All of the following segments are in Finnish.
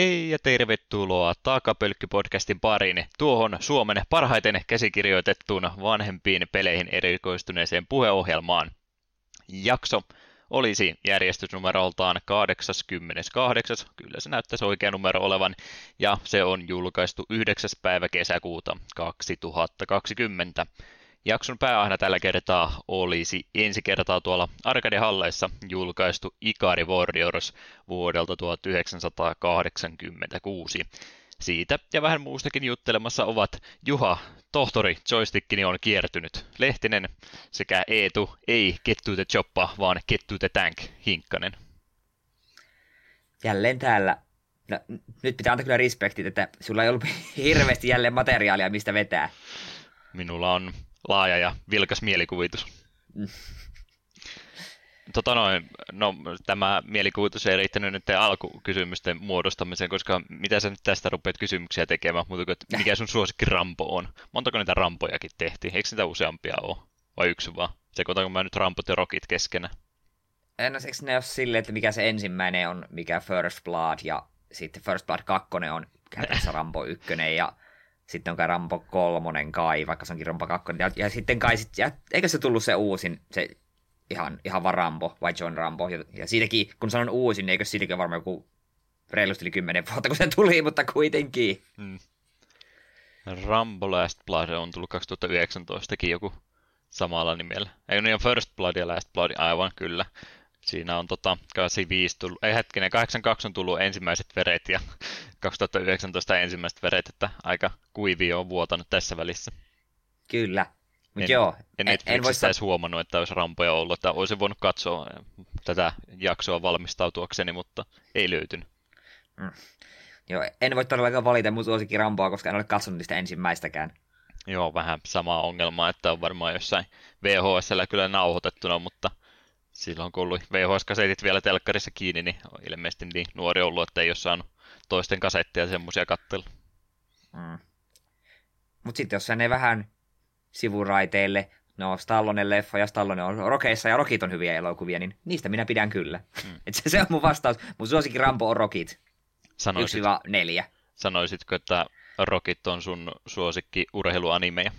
Hei ja tervetuloa Taakapölkky-podcastin pariin tuohon Suomen parhaiten käsikirjoitettuun vanhempiin peleihin erikoistuneeseen puheohjelmaan. Jakso olisi järjestysnumeroltaan 88, kyllä se näyttäisi oikea numero olevan, ja se on julkaistu 9. päivä kesäkuuta 2020. Jakson pääaiheena tällä kertaa olisi ensi kertaa tuolla Arcade-halleissa julkaistu Ikari Warriors vuodelta 1986. Siitä ja vähän muustakin juttelemassa ovat Juha, tohtori joystickini on kiertynyt, Lehtinen sekä Eetu, ei the Choppa, vaan the Tank, Hinkkanen. Jälleen täällä. No, nyt pitää antaa kyllä respektit, että sulla ei ollut hirveästi jälleen materiaalia, mistä vetää. Minulla on laaja ja vilkas mielikuvitus. Tota noin, no, tämä mielikuvitus ei riittänyt nyt alkukysymysten muodostamiseen, koska mitä sä nyt tästä rupeat kysymyksiä tekemään, mutta mikä sun suosikki Rampo on? Montako niitä Rampojakin tehtiin? Eikö niitä useampia ole? Vai yksi vaan? Sekoitanko mä nyt Rampot ja Rockit keskenä? No, eikö ne ole silleen, että mikä se ensimmäinen on, mikä First Blood, ja sitten First Blood 2 on käytännössä Rampo 1, ja sitten on kai Rambo kolmonen kai, vaikka se onkin Rambo kakkonen. Ja, ja sitten kai, sit, ja, eikö se tullut se uusin, se ihan, ihan vaan Rambo vai John Rambo. Ja, ja siitäkin, kun sanon uusin, niin eikö siitäkin varmaan joku reilusti yli kymmenen vuotta, kun se tuli, mutta kuitenkin. Hmm. Rambo Last Blood on tullut 2019 joku samalla nimellä. Ei niin First Blood ja Last Blood, aivan kyllä. Siinä on tota 85 tullut, ei hetkinen, 82 on tullut ensimmäiset veret ja 2019 ensimmäiset veret, että aika kuivia on vuotanut tässä välissä. Kyllä. Mut en, joo, en Netflixistä en edes huomannut, että olisi rampoja ollut, että olisin voinut katsoa tätä jaksoa valmistautuakseni, mutta ei löytynyt. Mm. Joo, en voi todellakaan valita mun suosikin Rampoa, koska en ole katsonut niistä ensimmäistäkään. Joo, vähän sama ongelma, että on varmaan jossain VHSllä kyllä nauhoitettuna, mutta silloin kun ollut VHS-kasetit vielä telkkarissa kiinni, niin on ilmeisesti niin nuori ollut, että ei ole saanut toisten kasetteja semmoisia kattella. Mm. Mutta sitten jos ne vähän sivuraiteille, no Stallonen leffa ja Stallone on rokeissa ja rokit on hyviä elokuvia, niin niistä minä pidän kyllä. Mm. Et se, se on mun vastaus. Mun suosikin Rambo on rokit. Sanoisit, 1-4. Sanoisitko, että rokit on sun suosikki urheiluanimeja?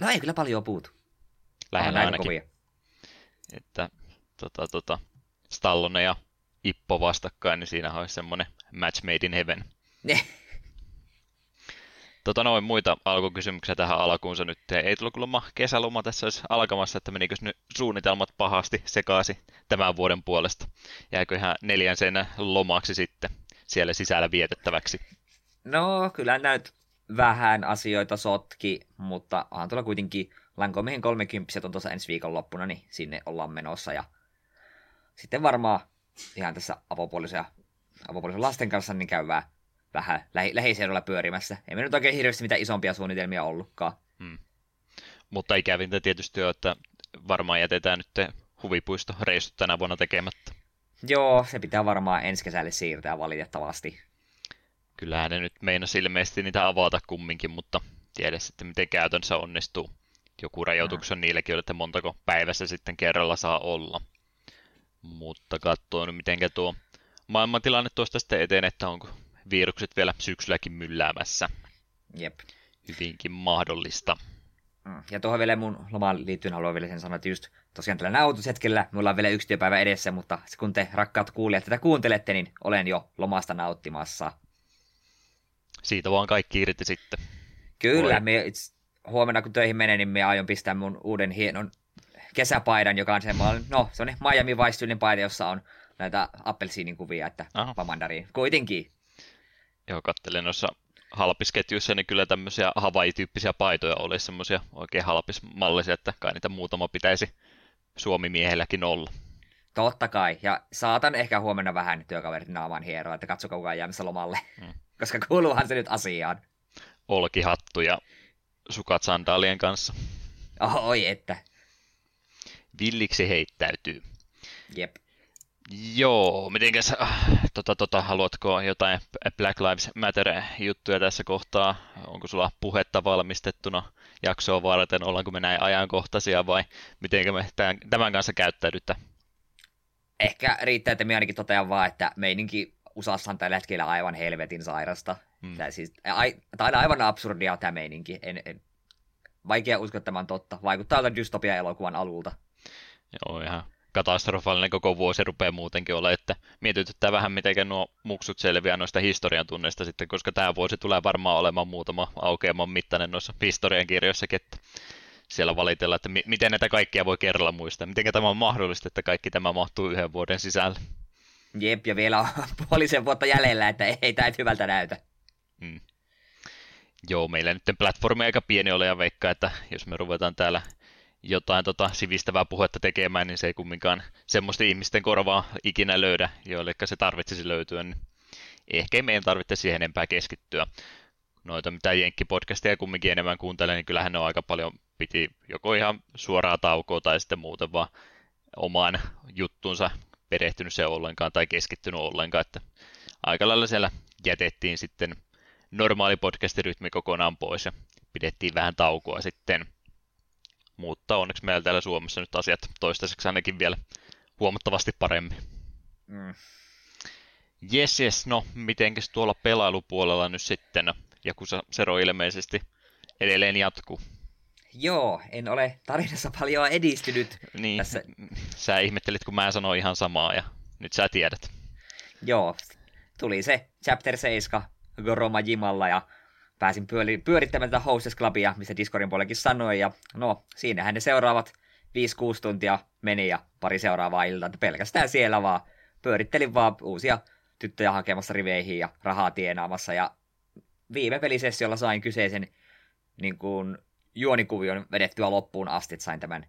No ei kyllä paljon puutu. Lähellä ainakin. Kovia. Että tota, tota, Stallone ja Ippo vastakkain, niin siinä olisi semmoinen match made in heaven. tota noin muita alkukysymyksiä tähän alkuunsa nyt. Ei tullut kuulemma kesäloma tässä olisi alkamassa, että menikö nyt suunnitelmat pahasti sekaasi tämän vuoden puolesta. Jääkö ihan neljän sen lomaksi sitten siellä sisällä vietettäväksi? No, kyllä näyt vähän asioita sotki, mutta onhan tuolla kuitenkin Lankomiehen 30 on tuossa ensi viikon loppuna, niin sinne ollaan menossa. Ja sitten varmaan ihan tässä avopuolisen, avopuolisen lasten kanssa niin käydään vähän lähi- lähiseudulla pyörimässä. Ei me nyt oikein hirveästi mitään isompia suunnitelmia ollutkaan. Hmm. Mutta ikävintä tietysti on, että varmaan jätetään nyt huvipuisto reissut tänä vuonna tekemättä. Joo, se pitää varmaan ensi kesälle siirtää valitettavasti. Kyllähän ne nyt meinasi ilmeisesti niitä avata kumminkin, mutta tiedä sitten miten käytännössä onnistuu. Joku rajoitus on niilläkin, että montako päivässä sitten kerralla saa olla. Mutta katsoin, miten tuo maailmantilanne tuosta sitten eteen, että onko virukset vielä syksylläkin mylläämässä. Jep. Hyvinkin mahdollista. Mm. Ja tuohon vielä mun lomaan liittyen haluan vielä sen sanoa, että just tosiaan tällä nautushetkellä mulla on vielä yksi työpäivä edessä, mutta kun te rakkaat kuulijat tätä kuuntelette, niin olen jo lomasta nauttimassa. Siitä vaan kaikki irti sitten. Kyllä, me, huomenna kun töihin menen, niin me aion pistää mun uuden hienon kesäpaidan, joka on semmoinen, no se on Miami vice paita, jossa on näitä appelsiinin kuvia, että pamandariin. Kuitenkin. Joo, kattelen noissa halpisketjuissa, niin kyllä tämmöisiä Hawaii-tyyppisiä paitoja olisi semmoisia oikein halpismallisia, että kai niitä muutama pitäisi Suomi-miehelläkin olla. Totta kai, ja saatan ehkä huomenna vähän työkaverit naamaan hieroa, että katsokaa kukaan jäämässä lomalle, hmm. koska kuuluuhan se nyt asiaan. Olkihattu ja sukat sandaalien kanssa. Oi että. Villiksi heittäytyy. Jep. Joo, mitenkäs, äh, tota, tota, haluatko jotain Black Lives Matter-juttuja tässä kohtaa? Onko sulla puhetta valmistettuna jaksoa varten? Ollaanko me näin ajankohtaisia vai miten me tämän, kanssa käyttäydyttä? Ehkä riittää, että me ainakin totean vaan, että meininki USAssa on tällä hetkellä aivan helvetin sairasta. Mm. Tämä siis, ai, tämä on aivan absurdia tämä meininki. En, en, vaikea uskoa, että tämä on totta. Vaikuttaa tältä dystopia-elokuvan alulta. Joo, ihan katastrofaalinen koko vuosi rupeaa muutenkin olla, että mietityttää vähän, miten nuo muksut selviää noista historian tunneista sitten, koska tämä vuosi tulee varmaan olemaan muutama aukeaman mittainen noissa historian kirjoissakin, että siellä valitella, että mi- miten näitä kaikkia voi kerralla muistaa, miten tämä on mahdollista, että kaikki tämä mahtuu yhden vuoden sisällä. Jep, ja vielä on puolisen vuotta jäljellä, että ei tämä hyvältä näytä. Mm. Joo, meillä nyt platformi aika pieni ole ja veikkaa, että jos me ruvetaan täällä jotain tota, sivistävää puhetta tekemään, niin se ei kumminkaan semmoista ihmisten korvaa ikinä löydä, joille se tarvitsisi löytyä, niin ehkä ei meidän tarvitse siihen enempää keskittyä. Noita mitä Jenkki-podcastia kumminkin enemmän kuuntelen, niin kyllähän ne on aika paljon piti joko ihan suoraa taukoa tai sitten muuten vaan omaan juttunsa perehtynyt se ollenkaan tai keskittynyt ollenkaan, että aika lailla siellä jätettiin sitten normaali podcastirytmi kokonaan pois ja pidettiin vähän taukoa sitten. Mutta onneksi meillä täällä Suomessa nyt asiat toistaiseksi ainakin vielä huomattavasti paremmin. Mm. Jes, jes, no mitenkäs tuolla pelailupuolella nyt sitten, joku Sero ilmeisesti edelleen jatkuu. Joo, en ole tarinassa paljon edistynyt. Niin, tässä. sä ihmettelit, kun mä sanoin ihan samaa ja nyt sä tiedät. Joo, tuli se chapter 7 Goroma Jimalla ja pääsin pyöri- pyörittämään tätä Hostess Clubia, mistä Discordin puolellakin sanoi. Ja no, siinähän ne seuraavat 5-6 tuntia meni ja pari seuraavaa iltaa, pelkästään siellä vaan pyörittelin vaan uusia tyttöjä hakemassa riveihin ja rahaa tienaamassa. Ja viime pelisessiolla sain kyseisen niin kuin, juonikuvion vedettyä loppuun asti, että sain tämän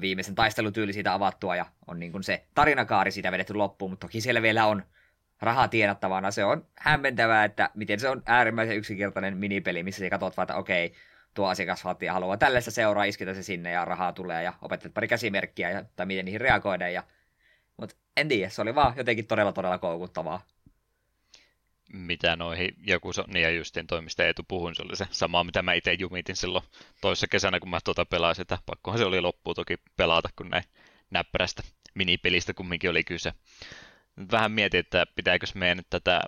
viimeisen taistelutyyli siitä avattua ja on niin kuin se tarinakaari siitä vedetty loppuun, mutta toki siellä vielä on rahaa tienattavana. Se on hämmentävää, että miten se on äärimmäisen yksinkertainen minipeli, missä sä katsot vaan, että okei, tuo asiakasvaltia haluaa tällaista seuraa, isketä se sinne ja rahaa tulee ja opettelet pari käsimerkkiä ja, tai miten niihin reagoida. Ja... Mutta en tiedä, se oli vaan jotenkin todella todella koukuttavaa mitä noihin joku, niin ja justiin toimista Eetu puhuin, se oli se sama, mitä mä itse jumitin silloin toisessa kesänä, kun mä tuota pelasin, että pakkohan se oli loppuun toki pelata, kun näin näppärästä minipelistä kumminkin oli kyse. Vähän mietin, että pitääkö meidän nyt tätä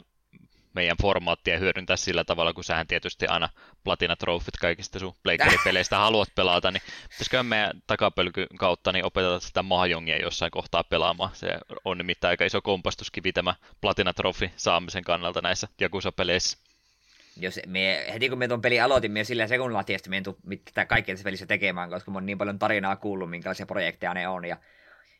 meidän formaattia hyödyntää sillä tavalla, kun sähän tietysti aina platina trofit kaikista sun pleikkäripeleistä haluat pelata, niin pitäisikö meidän takapölkyn kautta niin opetella sitä mahjongia jossain kohtaa pelaamaan. Se on nimittäin aika iso kompastuskivi tämä platina trofi saamisen kannalta näissä Jakusa-peleissä. Jos me, heti kun me tuon pelin aloitin, me sillä sekunnilla tietysti me mitä kaikkea tässä pelissä tekemään, koska mä oon niin paljon tarinaa kuullut, minkälaisia projekteja ne on, ja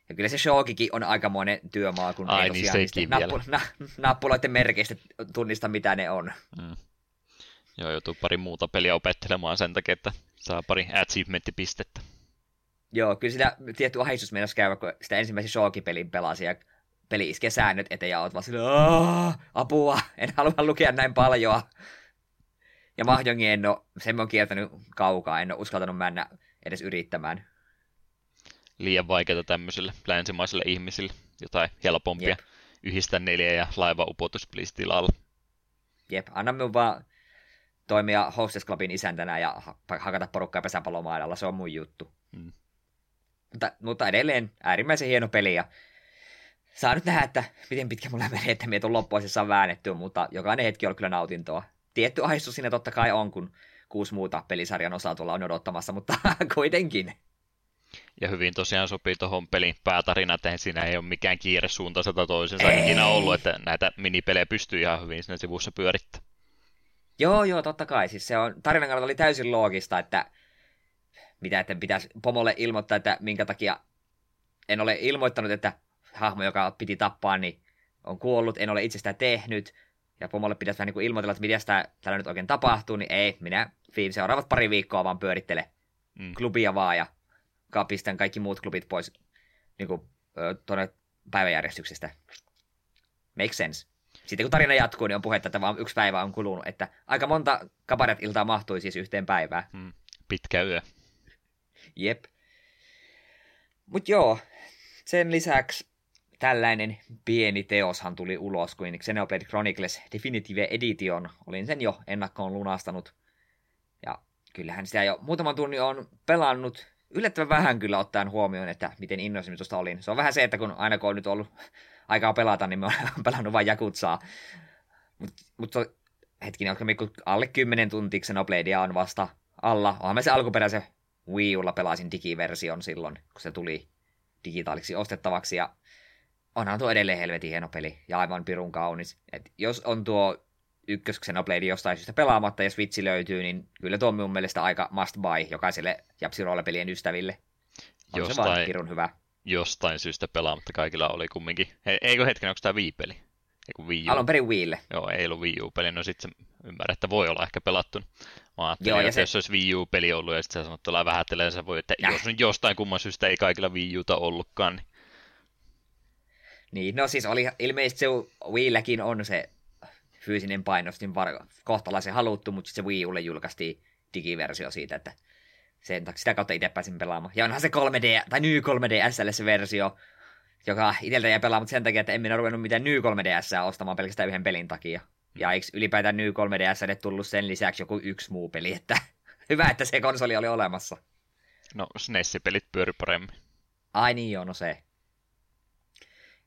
ja kyllä se showkikin on aikamoinen työmaa, kun Ai, ei tosiaan nappu, na, nappuloiden merkeistä tunnista, mitä ne on. Mm. Joo, joutuu pari muuta peliä opettelemaan sen takia, että saa pari achievementtipistettä. Joo, kyllä sitä tietty ahdistus mennessä käydä, kun sitä ensimmäisen showkipelin pelasi ja peli iskee säännöt eteen ja oot vaan sille, apua, en halua lukea näin paljon. Ja Mahjongi en ole, sen mä oon kieltänyt kaukaa, en ole uskaltanut mennä edes yrittämään liian vaikeaa tämmöisille länsimaisille ihmisille. Jotain helpompia Jep. yhdistää neljä ja laiva upotus please tilalla. Jep, anna minun vaan toimia Hostess Clubin isäntänä ja hakata porukkaa pesäpallomaidalla, se on mun juttu. Hmm. Mutta, mutta edelleen äärimmäisen hieno peli ja saa nyt nähdä, että miten pitkä mulla menee, että mietin loppuisessa väännetty, mutta jokainen hetki on kyllä nautintoa. Tietty ahdistus siinä totta kai on, kun kuusi muuta pelisarjan osaa tuolla on odottamassa, mutta kuitenkin. Ja hyvin tosiaan sopii tuohon pelin päätarina, että siinä ei ole mikään kiire suuntaansa tai toisensa ei. ikinä ollut, että näitä minipelejä pystyy ihan hyvin siinä sivussa pyörittämään. Joo, joo, totta kai. Siis se on, tarinan kannalta oli täysin loogista, että mitä että pitäisi pomolle ilmoittaa, että minkä takia en ole ilmoittanut, että hahmo, joka piti tappaa, niin on kuollut, en ole itse sitä tehnyt, ja pomolle pitäisi vähän niin kuin ilmoitella, että mitä sitä täällä nyt oikein tapahtuu, niin ei, minä seuraavat pari viikkoa vaan pyörittele mm. klubia vaan, ja pistän kaikki muut klubit pois niin kuin, tuonne päiväjärjestyksestä. Make sense. Sitten kun tarina jatkuu, niin on puhetta, että vaan yksi päivä on kulunut, että aika monta kabaret-iltaa mahtui siis yhteen päivään. Hmm. Pitkä yö. Jep. Mut joo, sen lisäksi tällainen pieni teoshan tuli ulos kuin Xenoblade Chronicles Definitive Edition. Olin sen jo ennakkoon lunastanut. Ja kyllähän sitä jo muutaman tunnin on pelannut yllättävän vähän kyllä ottaen huomioon, että miten innoissani tuosta olin. Se on vähän se, että kun aina kun on nyt ollut aikaa pelata, niin mä oon pelannut vain Jakutsaa. Mutta mut, hetkinen, onko alle 10 tuntia Xenobladea on vasta alla. Onhan mä se alkuperäisen Wii Ulla pelasin digiversion silloin, kun se tuli digitaaliksi ostettavaksi, ja onhan tuo edelleen helvetin hieno peli, ja aivan pirun kaunis. Et jos on tuo ykkös Xenoblade jostain syystä pelaamatta, ja Switch löytyy, niin kyllä tuo on mun mielestä aika must buy jokaiselle japsiroolepelien ystäville. On jostain, se vaan hyvä. Jostain syystä pelaamatta kaikilla oli kumminkin. He, eikö hetken, onko tämä Wii-peli? Eiku Wii U. Alun perin Wiille. Joo, ei ollut Wii U-peli, no sitten ymmärrän, että voi olla ehkä pelattu. Mä ajattelin, Joo, että se... jos olisi Wii U-peli ollut ja sitten sä sanot, että vähättelee, se voi, että Näh. jos nyt jostain kumman syystä ei kaikilla Wii Uta ollutkaan, niin... Niin, no siis oli ilmeisesti se Wiilläkin on se fyysinen painostin var- kohtalaisen haluttu, mutta se Wii Ulle julkaistiin digiversio siitä, että sen takia sitä kautta itse pääsin pelaamaan. Ja onhan se 3D, tai New 3D SLS-versio, joka itseltä jäi pelaamaan sen takia, että en minä ruvennut mitään New 3DS ostamaan pelkästään yhden pelin takia. Ja eikö ylipäätään New 3DS tullut sen lisäksi joku yksi muu peli, että hyvä, että se konsoli oli olemassa. No, SNES-pelit pyöri paremmin. Ai niin joo, no se.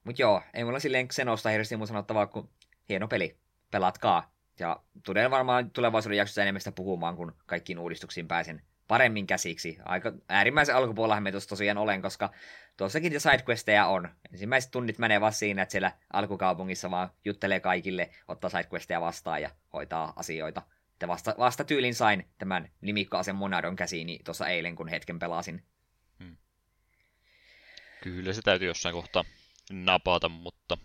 Mut joo, ei mulla silleen Xenosta hirveästi mun sanottavaa, kun hieno peli. Pelatkaa. Ja tulee varmaan tulevaisuuden jaksossa enemmän sitä puhumaan, kun kaikkiin uudistuksiin pääsen paremmin käsiksi. Aika äärimmäisen alkupuolella me tuossa tosiaan olen, koska tuossakin sidequesteja on. Ensimmäiset tunnit menee vaan siinä, että siellä alkukaupungissa vaan juttelee kaikille, ottaa sidequesteja vastaan ja hoitaa asioita. Ja vasta, vasta tyylin sain tämän nimikkoasen Monadon käsiini tuossa eilen, kun hetken pelasin. Hmm. Kyllä se täytyy jossain kohtaa napata, mutta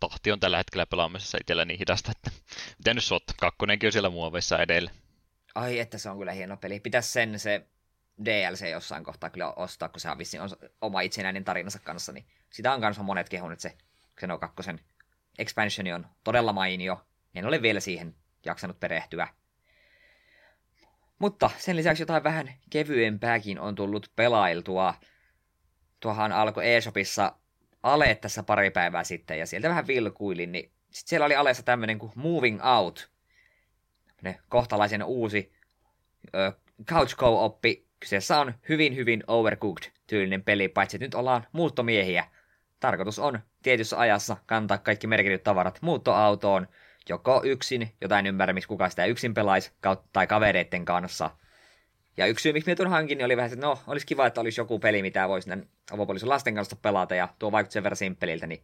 tahti on tällä hetkellä pelaamisessa itsellä niin hidasta, että mitä nyt sot, kakkonenkin on siellä muoveissa edellä. Ai että se on kyllä hieno peli. Pitäisi sen se DLC jossain kohtaa kyllä ostaa, kun se on vissiin on oma itsenäinen tarinansa kanssa, niin sitä on kanssa monet kehunut, se Xeno 2 expansioni on todella mainio. En ole vielä siihen jaksanut perehtyä. Mutta sen lisäksi jotain vähän kevyempääkin on tullut pelailtua. Tuohan alkoi eShopissa Ale tässä pari päivää sitten, ja sieltä vähän vilkuilin, niin sitten siellä oli alessa tämmöinen kuin Moving Out. Ne kohtalaisen uusi ö, Couch Co-oppi Kyseessä on hyvin hyvin overcooked tyylinen peli, paitsi että nyt ollaan muuttomiehiä. Tarkoitus on tietyssä ajassa kantaa kaikki merkityt tavarat muuttoautoon, joko yksin, jotain ymmärrä, miksi kukaan sitä yksin pelaisi, tai kavereiden kanssa. Ja yksi syy, miksi tuon hankin, niin oli vähän, että no, olisi kiva, että olisi joku peli, mitä voisi avopuolison lasten kanssa pelata, ja tuo vaikutti sen verran simppeliltä, niin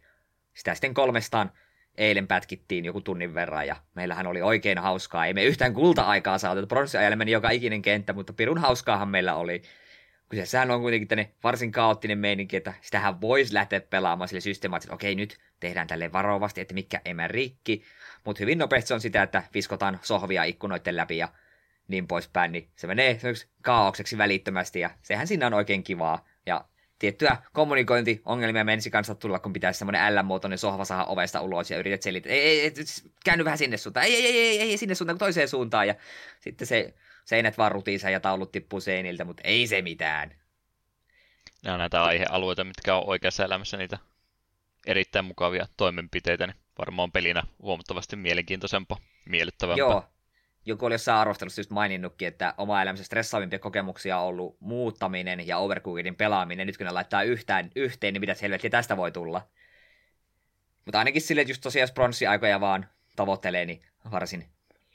sitä sitten kolmestaan eilen pätkittiin joku tunnin verran ja meillähän oli oikein hauskaa. Ei me yhtään kulta-aikaa saatu, pronssiajalle meni joka ikinen kenttä, mutta pirun hauskaahan meillä oli. Kyseessähän on kuitenkin tänne varsin kaoottinen meininki, että sitähän voisi lähteä pelaamaan sille systemaattisesti, että okei nyt tehdään tälle varovasti, että mikä emä rikki, mutta hyvin nopeasti on sitä, että viskotaan sohvia ikkunoiden läpi ja niin poispäin, niin se menee kaaukseksi välittömästi ja sehän siinä on oikein kivaa. Ja tiettyä kommunikointiongelmia menisi kanssa tulla, kun pitäisi semmoinen L-muotoinen sohva saada ovesta ulos ja yrität selittää, ei, ei, ei, käänny vähän sinne suuntaan, ei, ei, ei, ei, ei sinne suuntaan, toiseen suuntaan, ja sitten se seinät vaan rutiinsa ja taulut tippuu seiniltä, mutta ei se mitään. Ne on näitä aihealueita, mitkä on oikeassa elämässä niitä erittäin mukavia toimenpiteitä, niin varmaan pelinä huomattavasti mielenkiintoisempaa, miellyttävämpää. Joo, joku oli jossain arvostelussa just maininnutkin, että oma elämässä stressaavimpia kokemuksia on ollut muuttaminen ja Overcookedin pelaaminen. Nyt kun ne laittaa yhtään, yhteen, niin mitä helvettiä tästä voi tulla. Mutta ainakin sille, että just tosiaan bronssiaikoja vaan tavoittelee, niin varsin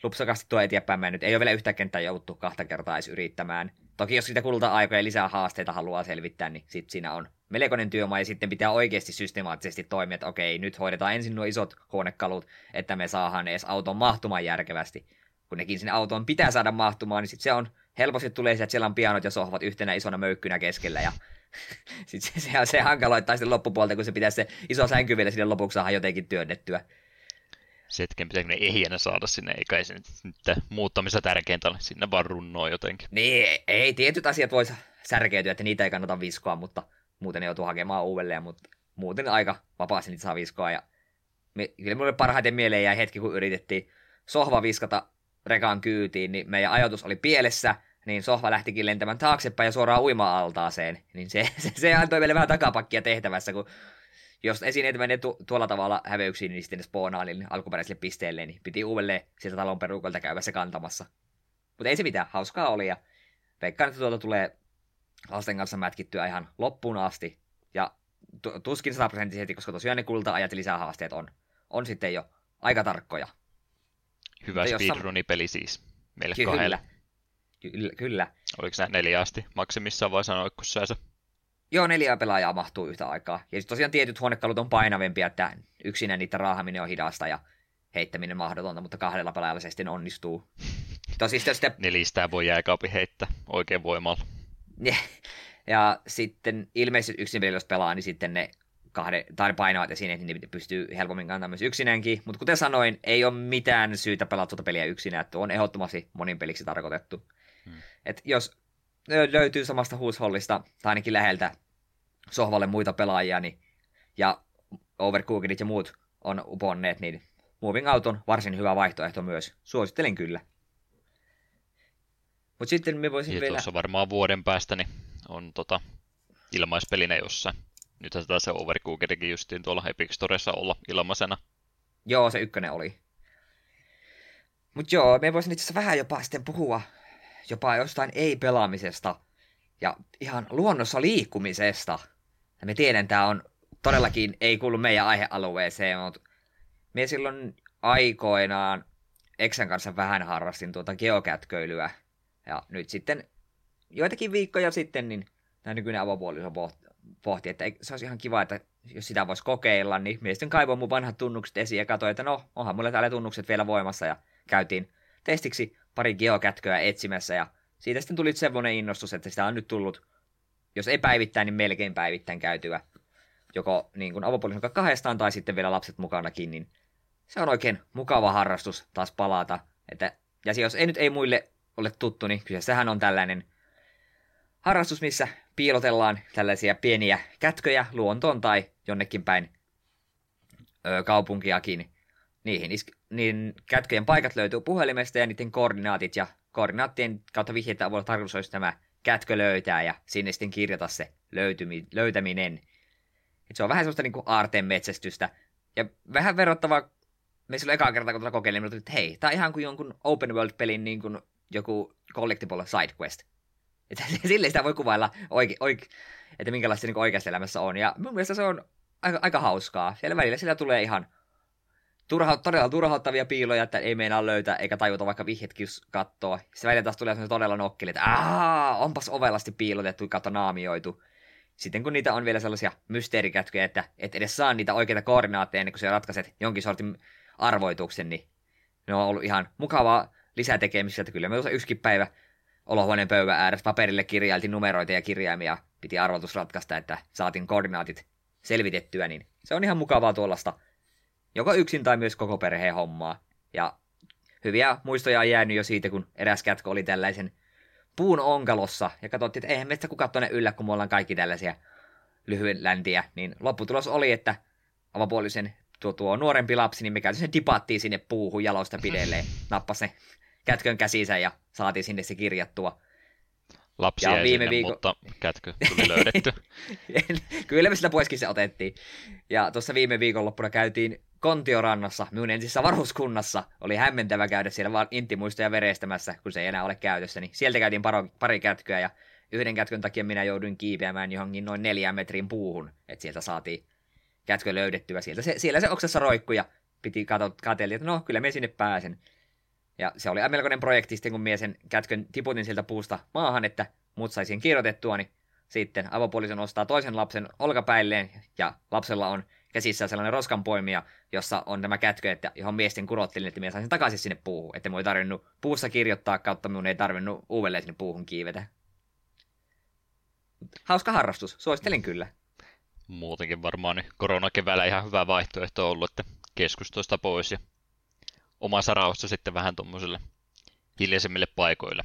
lupsakasti tuo eteenpäin mennyt. Ei ole vielä yhtä kenttää jouttu kahta kertaa edes yrittämään. Toki jos sitä kulta-aikoja lisää haasteita haluaa selvittää, niin sit siinä on melkoinen työmaa ja sitten pitää oikeasti systemaattisesti toimia, että okei, nyt hoidetaan ensin nuo isot huonekalut, että me saadaan edes auton mahtumaan järkevästi kun nekin sinne autoon pitää saada mahtumaan, niin sit se on helposti tulee sieltä, että siellä on pianot ja sohvat yhtenä isona möykkynä keskellä ja sitten se, se, se hankaloittaa sitten loppupuolta, kun se pitää se iso sänky vielä sinne lopuksi saada jotenkin työnnettyä. Se hetken pitääkö ne ehjänä saada sinne, eikä se nyt muuttamista tärkeintä ole, sinne vaan runnoa jotenkin. Niin, ei, tietyt asiat voisi särkeytyä, että niitä ei kannata viskoa, mutta muuten ne joutuu hakemaan uudelleen, mutta muuten aika vapaasti niitä saa viskoa. Ja me, kyllä mulle parhaiten mieleen jäi hetki, kun yritettiin sohva viskata rekan kyytiin, niin meidän ajatus oli pielessä, niin sohva lähtikin lentämään taaksepäin ja suoraan uima-altaaseen. Niin se, se, se antoi meille vähän takapakkia tehtävässä, kun jos esineet menee tu- tuolla tavalla häveyksiin, niin sitten spoonaa niin alkuperäiselle pisteelle, niin piti uudelleen sieltä talon perukolta käyvässä kantamassa. Mutta ei se mitään, hauskaa oli ja veikkaan, että tuolta tulee lasten kanssa mätkittyä ihan loppuun asti. Ja tuskin sataprosenttisesti, koska tosiaan ne kulta-ajat ja lisähaasteet on, on sitten jo aika tarkkoja. Hyvä speedrunipeli siis meille kyllä, kahdelle. Kyllä, kyllä. Oliko se neljä asti maksimissaan vai sanoiko sä se? Joo, neljä pelaajaa mahtuu yhtä aikaa. Ja tosiaan tietyt huonekalut on painavempia, että yksinä niitä raahaminen on hidasta ja heittäminen mahdotonta, mutta kahdella pelaajalla se sitten onnistuu. Tosi sitten... Nelistä voi jääkaapi heittää oikein voimalla. Ja sitten ilmeisesti yksin jos pelaa, niin sitten ne kahde, tai painavat esineet, niin ne pystyy helpommin kantamaan myös yksinäänkin. Mutta kuten sanoin, ei ole mitään syytä pelata tuota peliä yksinään, että on ehdottomasti monin peliksi tarkoitettu. Hmm. Et jos löytyy samasta huushollista, tai ainakin läheltä sohvalle muita pelaajia, niin, ja Overcookedit ja muut on uponneet, niin Moving Out on varsin hyvä vaihtoehto myös. Suosittelen kyllä. Mutta sitten me voisin ja vielä... tuossa varmaan vuoden päästä niin on tota, ilmaispelinä jossain. Nyt taas se Overcookedikin justiin tuolla Epic Storessa olla ilmaisena. Joo, se ykkönen oli. Mutta joo, me voisin itse vähän jopa sitten puhua jopa jostain ei-pelaamisesta ja ihan luonnossa liikkumisesta. Ja me tiedän, tämä on todellakin ei kuulu meidän aihealueeseen, mutta me silloin aikoinaan Eksän kanssa vähän harrastin tuota geokätköilyä. Ja nyt sitten joitakin viikkoja sitten, niin tämä nykyinen avopuoliso pohti, että se olisi ihan kiva, että jos sitä voisi kokeilla, niin mie sitten kaivoin mun vanhat tunnukset esiin ja katsoin, että no, onhan mulla täällä tunnukset vielä voimassa ja käytiin testiksi pari geokätköä etsimässä ja siitä sitten tuli semmoinen innostus, että sitä on nyt tullut, jos ei päivittäin, niin melkein päivittäin käytyä joko niin kuin avopuolison kahdestaan tai sitten vielä lapset mukanakin, niin se on oikein mukava harrastus taas palata. Että, ja jos ei nyt ei muille ole tuttu, niin kyseessähän on tällainen harrastus, missä piilotellaan tällaisia pieniä kätköjä luontoon tai jonnekin päin ö, kaupunkiakin. Niihin is- niin kätköjen paikat löytyy puhelimesta ja niiden koordinaatit ja koordinaattien kautta vihjeitä avulla tarkoitus olisi tämä kätkö löytää ja sinne sitten kirjata se löytymi- löytäminen. Et se on vähän sellaista niin aarteen metsästystä. Ja vähän verrattavaa, me silloin ekaa kertaa kun tuota kokeilin, että hei, tämä on ihan kuin jonkun open world-pelin niin kuin joku collectible side quest. Että silleen sitä voi kuvailla oike, oike, että minkälaista se niin oikeassa elämässä on. Ja mun mielestä se on aika, aika hauskaa. Siellä välillä sillä tulee ihan turha, todella turhauttavia piiloja, että ei meinaa löytää eikä tajuta vaikka vihjetkin kattoa. Se välillä taas tulee todella nokkeli, että onpas ovelasti piilotettu, kato naamioitu. Sitten kun niitä on vielä sellaisia mysteerikätköjä, että et edes saa niitä oikeita koordinaatteja ennen kuin sä ratkaiset jonkin sortin arvoituksen, niin ne on ollut ihan mukavaa lisätekemistä, että kyllä me tuossa yksikin päivä olohuoneen pöydän ääressä paperille kirjailtiin numeroita ja kirjaimia, piti arvotus ratkaista, että saatiin koordinaatit selvitettyä, niin se on ihan mukavaa tuollaista, joko yksin tai myös koko perheen hommaa. Ja hyviä muistoja on jäänyt jo siitä, kun eräs kätkö oli tällaisen puun onkalossa, ja katsottiin, että eihän meistä kukaan tuonne yllä, kun me ollaan kaikki tällaisia lyhyen läntiä, niin lopputulos oli, että avapuolisen tuo, tuo nuorempi lapsi, niin me käytiin dipattiin sinne puuhun jalosta pidelleen, nappasi kätkön käsinsä ja saatiin sinne se kirjattua. Lapsi ja viime sinne, viikon... mutta kätkö tuli löydetty. Kyllä me sitä poiskin se otettiin. Ja tuossa viime viikonloppuna käytiin Kontiorannassa, minun entisessä varuskunnassa. Oli hämmentävä käydä siellä vaan intimuistoja verestämässä, kun se ei enää ole käytössä. Niin sieltä käytiin paro, pari kätköä ja yhden kätkön takia minä jouduin kiipeämään johonkin noin neljän metrin puuhun, että sieltä saatiin kätkö löydettyä. Sieltä se, siellä se oksassa roikkui ja piti katsella, että no kyllä me sinne pääsen. Ja se oli melkoinen projekti sitten, kun mie sen kätkön tiputin sieltä puusta maahan, että mut saisin kirjoitettua, niin sitten avopuolison ostaa toisen lapsen olkapäilleen, ja lapsella on käsissä sellainen roskanpoimija, jossa on tämä kätkö, että johon miesten kurottelin, että minä saisin takaisin sinne puuhun. Että minun ei tarvinnut puussa kirjoittaa, kautta minun ei tarvinnut uudelleen sinne puuhun kiivetä. Hauska harrastus, suosittelen kyllä. Muutenkin varmaan niin koronakeväällä ihan hyvä vaihtoehto ollut, että keskustoista pois ja omassa rauhassa sitten vähän tuommoiselle hiljaisemmille paikoille.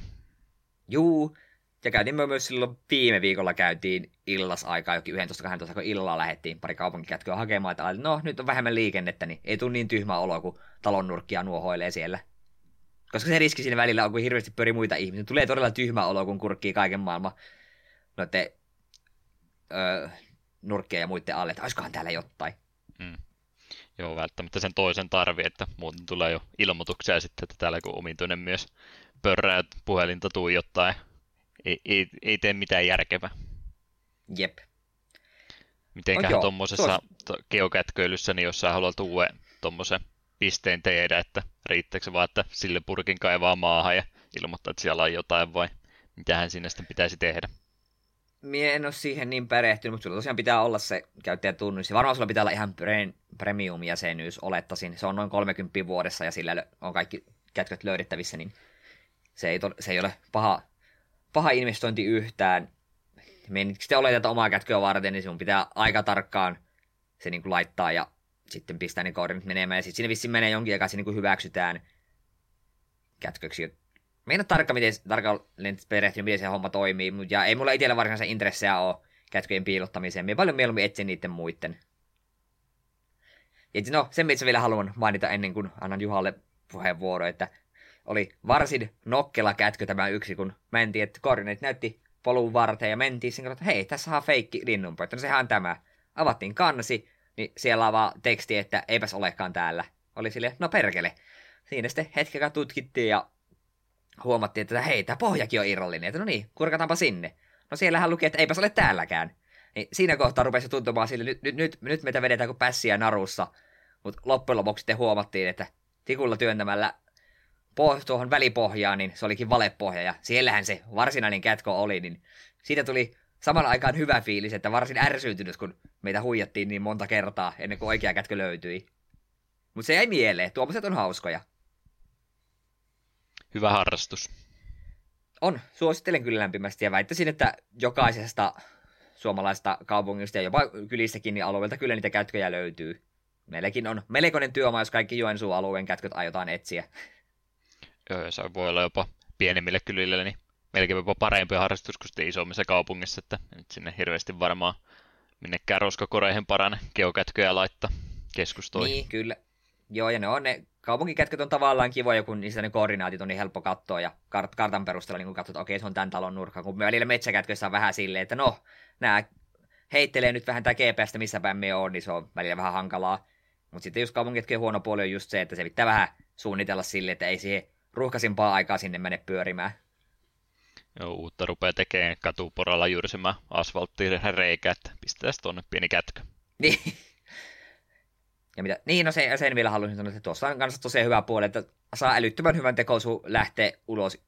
Juu, ja käytiin myös silloin viime viikolla käytiin illasaikaa, jokin 11-12, kun illalla lähdettiin pari kaupunkikätköä hakemaan, että no nyt on vähemmän liikennettä, niin ei tule niin tyhmä olo, kun talon nurkkia nuohoilee siellä. Koska se riski siinä välillä on, kun hirveästi pyöri muita ihmisiä. Tulee todella tyhmä olo, kun kurkkii kaiken maailman noiden öö, nurkkia ja muiden alle, että olisikohan täällä jotain. Mm. Joo, välttämättä sen toisen tarvi, että muuten tulee jo ilmoituksia sitten, että täällä kun omituinen myös pörrää puhelinta tuijottaa ei, ei, ei tee mitään järkevää. Jep. Mitenköhän no tuommoisessa tuos... geokätköilyssä, niin jos sä haluat uuden tuommoisen pisteen tehdä, että riittääkö se vaan, että sille purkin kaivaa maahan ja ilmoittaa, että siellä on jotain vai mitähän sinne sitten pitäisi tehdä? Mie en ole siihen niin perehtynyt, mutta sulla tosiaan pitää olla se käyttäjätunnus. Ja varmaan sulla pitää olla ihan premium-jäsenyys, olettaisin. Se on noin 30 vuodessa ja sillä on kaikki kätköt löydettävissä, niin se ei, to, se ei ole paha, paha investointi yhtään. Me sitten oletetaan omaa kätköä varten, niin sinun pitää aika tarkkaan se niin kuin laittaa ja sitten pistää ne koordinat menemään. Ja sitten sinne vissiin menee jonkin aikaa, se niin kuin hyväksytään kätköksi. Mä en ole tarkka, miten, tarkalleen perehtynyt, miten se homma toimii, mutta ja ei mulla itsellä varsinaisia intressejä ole kätköjen piilottamiseen. Mä paljon mieluummin etsin niiden muiden. Ja no, sen mitä vielä haluan mainita ennen kuin annan Juhalle puheenvuoro, että oli varsin nokkela kätkö tämä yksi, kun mentiin, että koordinat näytti polun varten ja mentiin sinne, että hei, tässä on feikki linnunpoika, no sehän on tämä. Avattiin kansi, niin siellä on vaan teksti, että eipäs olekaan täällä. Oli sille, no perkele. Siinä sitten hetkeä tutkittiin ja huomattiin, että hei, tämä pohjakin on irrallinen. Että no niin, kurkataanpa sinne. No siellähän luki, että eipäs ole täälläkään. Niin siinä kohtaa rupesi tuntumaan sille, nyt, nyt, nyt, nyt meitä vedetään kuin pässiä narussa. Mutta loppujen lopuksi sitten huomattiin, että tikulla työntämällä poh- tuohon välipohjaan, niin se olikin valepohja. Ja siellähän se varsinainen kätko oli, niin siitä tuli saman aikaan hyvä fiilis, että varsin ärsyyntynyt, kun meitä huijattiin niin monta kertaa ennen kuin oikea kätkö löytyi. Mutta se jäi mieleen, tuommoiset on hauskoja. Hyvä harrastus. On, suosittelen kyllä lämpimästi ja väittäisin, että jokaisesta suomalaista kaupungista ja jopa kylistäkin niin alueelta kyllä niitä kätköjä löytyy. Meilläkin on melkoinen työmaa, jos kaikki Joensuu-alueen kätköt aiotaan etsiä. Joo, se voi olla jopa pienemmille kylille, niin melkein jopa parempi harrastus kuin sitten isommissa kaupungissa, että nyt sinne hirveästi varmaan minnekään roskakoreihin parane geokätköjä laittaa keskustoihin. Niin, kyllä. Joo, ja ne on ne kaupunkikätköt on tavallaan kivoja, kun niissä ne koordinaatit on niin helppo katsoa ja kart- kartan perusteella niin kun katsot, että okei, se on tämän talon nurkka, kun välillä metsäkätköissä on vähän silleen, että no, nämä heittelee nyt vähän tämä GPStä, missä päin me on, niin se on välillä vähän hankalaa. Mutta sitten just kaupunkikätköjen huono puoli on just se, että se pitää vähän suunnitella sille, että ei siihen ruuhkaisimpaa aikaa sinne mene pyörimään. Joo, uutta rupeaa tekemään katuporalla jyrsimään asfalttiin reikä, että pistetään tuonne pieni kätkö. Niin. Ja mitä, niin, no se, sen vielä haluaisin sanoa, että tuossa on kanssa tosiaan hyvä puoli, että saa älyttömän hyvän tekosu lähteä ulos,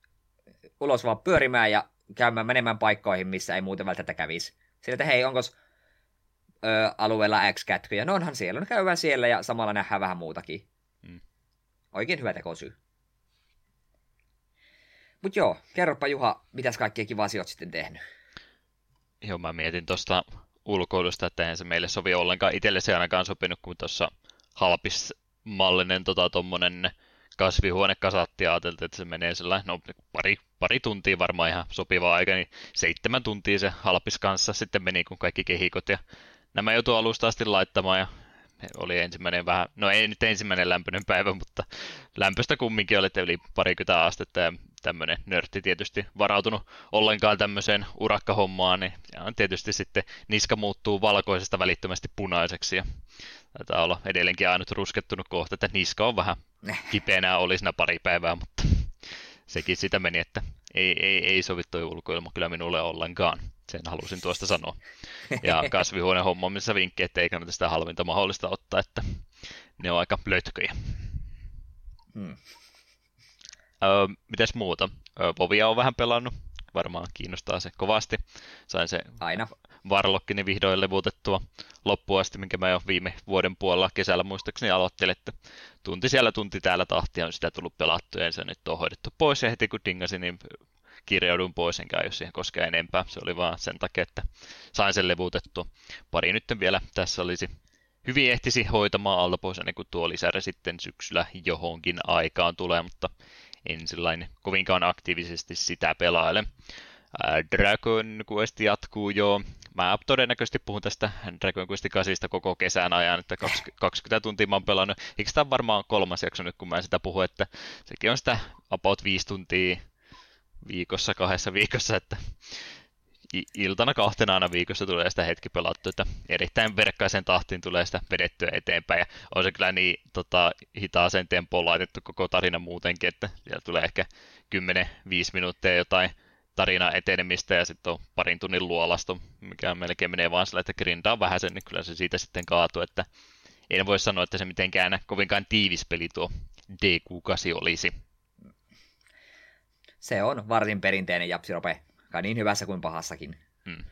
ulos vaan pyörimään ja käymään menemään paikkoihin, missä ei muuten välttämättä kävisi. Sillä, että hei, onko alueella X kätköjä? No onhan siellä, no käydään siellä ja samalla nähdään vähän muutakin. Mm. Oikein hyvä tekosyy. Mut joo, kerropa Juha, mitäs kaikkea kivaa oot sitten tehnyt? Joo, mä mietin tuosta ulkoilusta, että eihän se meille sovi ollenkaan. Itselle se ainakaan sopinut, kun tuossa halpismallinen tota, kasvihuone kasatti ajateltiin, että se menee sellainen, no pari, pari tuntia varmaan ihan sopiva aika, niin seitsemän tuntia se halpis kanssa sitten meni, kun kaikki kehikot ja nämä joutuu alusta asti laittamaan ja oli ensimmäinen vähän, no ei nyt ensimmäinen lämpöinen päivä, mutta lämpöstä kumminkin oli yli parikymmentä astetta ja tämmöinen nörtti tietysti varautunut ollenkaan tämmöiseen urakkahommaan, niin on tietysti sitten niska muuttuu valkoisesta välittömästi punaiseksi ja taitaa olla edelleenkin ainut ruskettunut kohta, että niska on vähän kipeänä oli siinä pari päivää, mutta sekin sitä meni, että ei, ei, ei sovi toi ulkoilma kyllä minulle ollenkaan. Sen halusin tuosta sanoa. Ja kasvihuoneen hommaamissa vinkki, että ei kannata sitä halvinta mahdollista ottaa, että ne on aika lötköjä. Hmm. Öö, mites muuta? Öö, Vovia on vähän pelannut. Varmaan kiinnostaa se kovasti. Sain se Aina. Varlokkini vihdoin levutettua loppuun asti, minkä mä jo viime vuoden puolella kesällä muistaakseni aloittelin, että tunti siellä, tunti täällä tahtia on sitä tullut pelattua ja se nyt on hoidettu pois ja heti kun dingasin, niin kirjaudun pois, enkä jos siihen koskee enempää. Se oli vaan sen takia, että sain sen levutettua. Pari nyt vielä tässä olisi hyvin ehtisi hoitamaan alta pois ennen kuin tuo lisärä sitten syksyllä johonkin aikaan tulee, mutta en sellainen kovinkaan aktiivisesti sitä pelaile. Dragon Quest jatkuu jo. Mä todennäköisesti puhun tästä Dragon Quest 8 koko kesän ajan, että 20 tuntia mä oon pelannut. Eikö tämä varmaan kolmas jakso nyt, kun mä sitä puhun, että sekin on sitä about 5 tuntia viikossa, kahdessa viikossa, että iltana kahtena aina viikossa tulee sitä hetki pelattu, että erittäin verkkaisen tahtiin tulee sitä vedettyä eteenpäin, ja on se kyllä niin tota, hitaaseen tempoon laitettu koko tarina muutenkin, että siellä tulee ehkä 10-5 minuuttia jotain tarina etenemistä ja sitten on parin tunnin luolasto, mikä melkein menee vaan sillä, että grindaa vähän sen, niin kyllä se siitä sitten kaatuu, että en voi sanoa, että se mitenkään kovinkaan tiivis peli tuo DQ8 olisi. Se on varsin perinteinen japsirope, niin hyvässä kuin pahassakin. Hmm.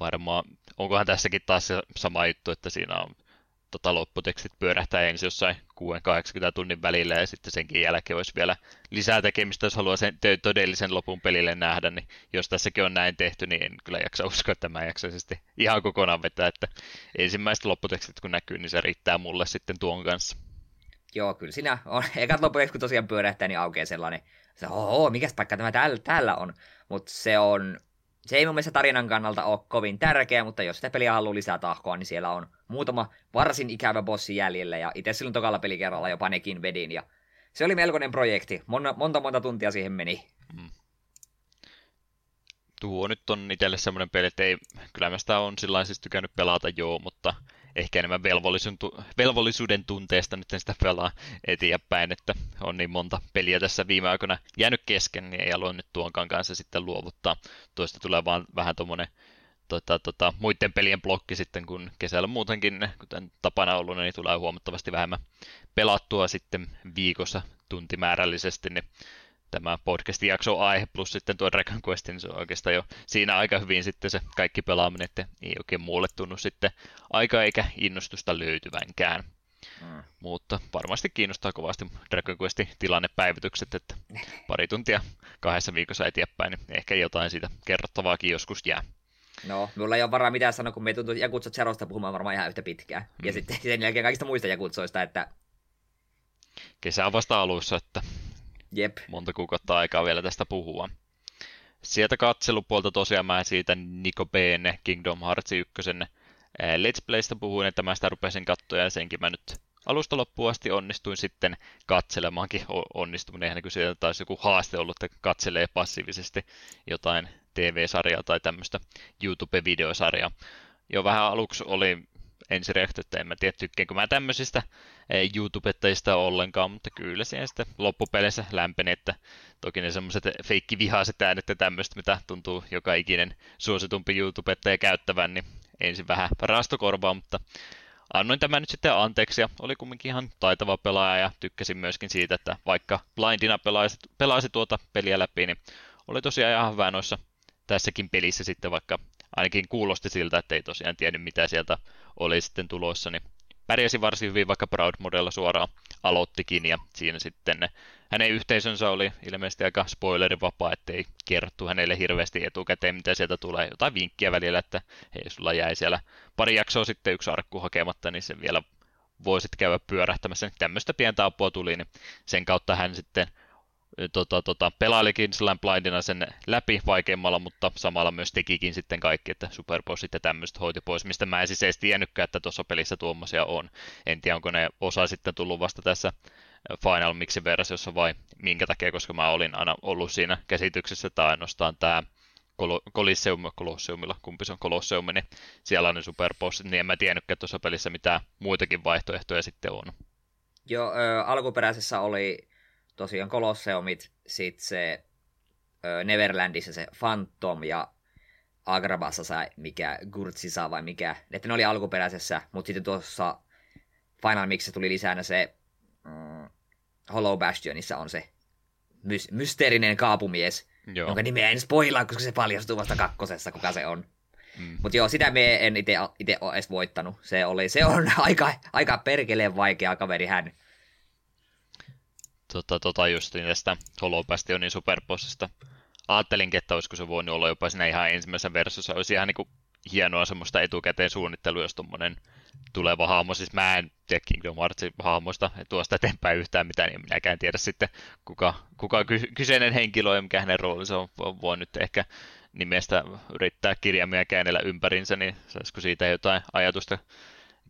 Varmaan, onkohan tässäkin taas se sama juttu, että siinä on tota, lopputekstit pyörähtää ensin jossain 6-80 tunnin välillä ja sitten senkin jälkeen olisi vielä lisää tekemistä, jos haluaa sen todellisen lopun pelille nähdä, niin jos tässäkin on näin tehty, niin en kyllä jaksa uskoa, että mä jaksaisesti ihan kokonaan vetää, että ensimmäiset lopputekstit kun näkyy, niin se riittää mulle sitten tuon kanssa. Joo, kyllä siinä on. Ekat lopputekstit kun tosiaan pyörähtää, niin aukeaa sellainen, se, oho, mikäs paikka tämä täällä, täällä on. Mutta se on se ei mun mielestä tarinan kannalta ole kovin tärkeä, mutta jos sitä peliä haluaa lisää tahkoa, niin siellä on muutama varsin ikävä bossi jäljellä, ja itse silloin tokalla pelikerralla jopa nekin vedin, ja se oli melkoinen projekti. Monta, monta, monta tuntia siihen meni. Mm. Tuo nyt on itselle semmoinen peli, että ei, kyllä mä sitä on sillä siis tykännyt pelata joo, mutta ehkä enemmän velvollisuuden tunteesta nyt sitä pelaa eteenpäin, että on niin monta peliä tässä viime aikoina jäänyt kesken, niin ei halua nyt tuonkaan kanssa sitten luovuttaa. Tuosta tulee vaan vähän tuommoinen tota, tota, muiden pelien blokki sitten, kun kesällä muutenkin, kuten tapana ollut, niin tulee huomattavasti vähemmän pelattua sitten viikossa tuntimäärällisesti, niin tämä podcastin jakso aihe plus sitten tuo Dragon Quest, niin se on oikeastaan jo siinä aika hyvin sitten se kaikki pelaaminen, että ei oikein muulle tunnu sitten aika eikä innostusta löytyvänkään. Mm. Mutta varmasti kiinnostaa kovasti Dragon Questin tilannepäivitykset, että pari tuntia kahdessa viikossa eteenpäin, niin ehkä jotain siitä kerrottavaakin joskus jää. No, mulla ei ole varaa mitään sanoa, kun me tuntuu Jakutsot Zerosta puhumaan varmaan ihan yhtä pitkään. Mm. Ja sitten sen jälkeen kaikista muista Jakutsoista, että... Kesä on vasta alussa, että Jep. monta kuukautta aikaa vielä tästä puhua. Sieltä katselupuolta tosiaan mä siitä Niko Bn Kingdom Hearts 1 Let's Playstä puhuin, että mä sitä rupesin katsoa ja senkin mä nyt alusta loppuun asti onnistuin sitten katselemaankin onnistuminen. Eihän sieltä taisi joku haaste ollut, että katselee passiivisesti jotain TV-sarjaa tai tämmöistä YouTube-videosarjaa. Jo vähän aluksi oli ensireaktio, että en mä tiedä tykkäänkö mä tämmöisistä YouTubettajista ollenkaan, mutta kyllä siihen sitten loppupeleissä lämpeni, että toki ne semmoiset vihaiset äänet ja tämmöistä, mitä tuntuu joka ikinen suositumpi YouTubettaja käyttävän, niin ensin vähän rastokorvaa, mutta annoin tämän nyt sitten anteeksi ja oli kumminkin ihan taitava pelaaja ja tykkäsin myöskin siitä, että vaikka blindina pelaisi, pelaisi tuota peliä läpi, niin oli tosiaan ihan hyvä noissa tässäkin pelissä sitten, vaikka ainakin kuulosti siltä, että ei tosiaan tiennyt mitä sieltä oli sitten tulossa, niin pärjäsi varsin hyvin, vaikka Proud Modella suoraan aloittikin, ja siinä sitten hänen yhteisönsä oli ilmeisesti aika spoilerivapaa, ettei kerrottu hänelle hirveästi etukäteen, mitä sieltä tulee. Jotain vinkkiä välillä, että hei, sulla jäi siellä pari jaksoa sitten yksi arkku hakematta, niin sen vielä voisit käydä pyörähtämässä. Tämmöistä pientä apua tuli, niin sen kautta hän sitten tota, tota, pelailikin sellainen blindina sen läpi vaikeimmalla, mutta samalla myös tekikin sitten kaikki, että superbossit ja tämmöistä hoiti pois, mistä mä en siis edes tiennytkään, että tuossa pelissä tuommoisia on. En tiedä, onko ne osa sitten tullut vasta tässä Final Mixin versiossa vai minkä takia, koska mä olin aina ollut siinä käsityksessä, että ainoastaan tämä Colosseum, Colosseumilla, kumpi se on Colosseum, niin siellä on ne superbossit, niin en mä tiennytkään, tuossa pelissä mitään muitakin vaihtoehtoja sitten on. Joo, ö, alkuperäisessä oli tosiaan Kolosseumit, sitten se ö, Neverlandissa se Phantom ja Agrabassa se mikä Gurtsisa vai mikä, että ne oli alkuperäisessä, mutta sitten tuossa Final Mixissa tuli lisänä se mm, Hollow Bastionissa on se my- mysteerinen kaapumies, joo. jonka nimeä en spoilaa, koska se paljastuu vasta kakkosessa, kuka se on. Mm. Mutta joo, sitä me en itse ole edes voittanut. Se, oli, se on aika, aika perkeleen vaikea kaveri hän tota, tota justiin tästä Hollow Bastionin superbossista. Ajattelinkin, että olisiko se voinut olla jopa siinä ihan ensimmäisessä versiossa. Olisi ihan niin hienoa semmoista etukäteen suunnittelua, jos tuommoinen tuleva hahmo. Siis mä en tiedä Kingdom Heartsin hahmosta tuosta eteenpäin yhtään mitään, niin minäkään tiedä sitten, kuka, kuka kyseinen henkilö ja mikä hänen roolinsa on. Voi nyt ehkä nimestä yrittää kirjaimia käännellä ympärinsä, niin saisiko siitä jotain ajatusta,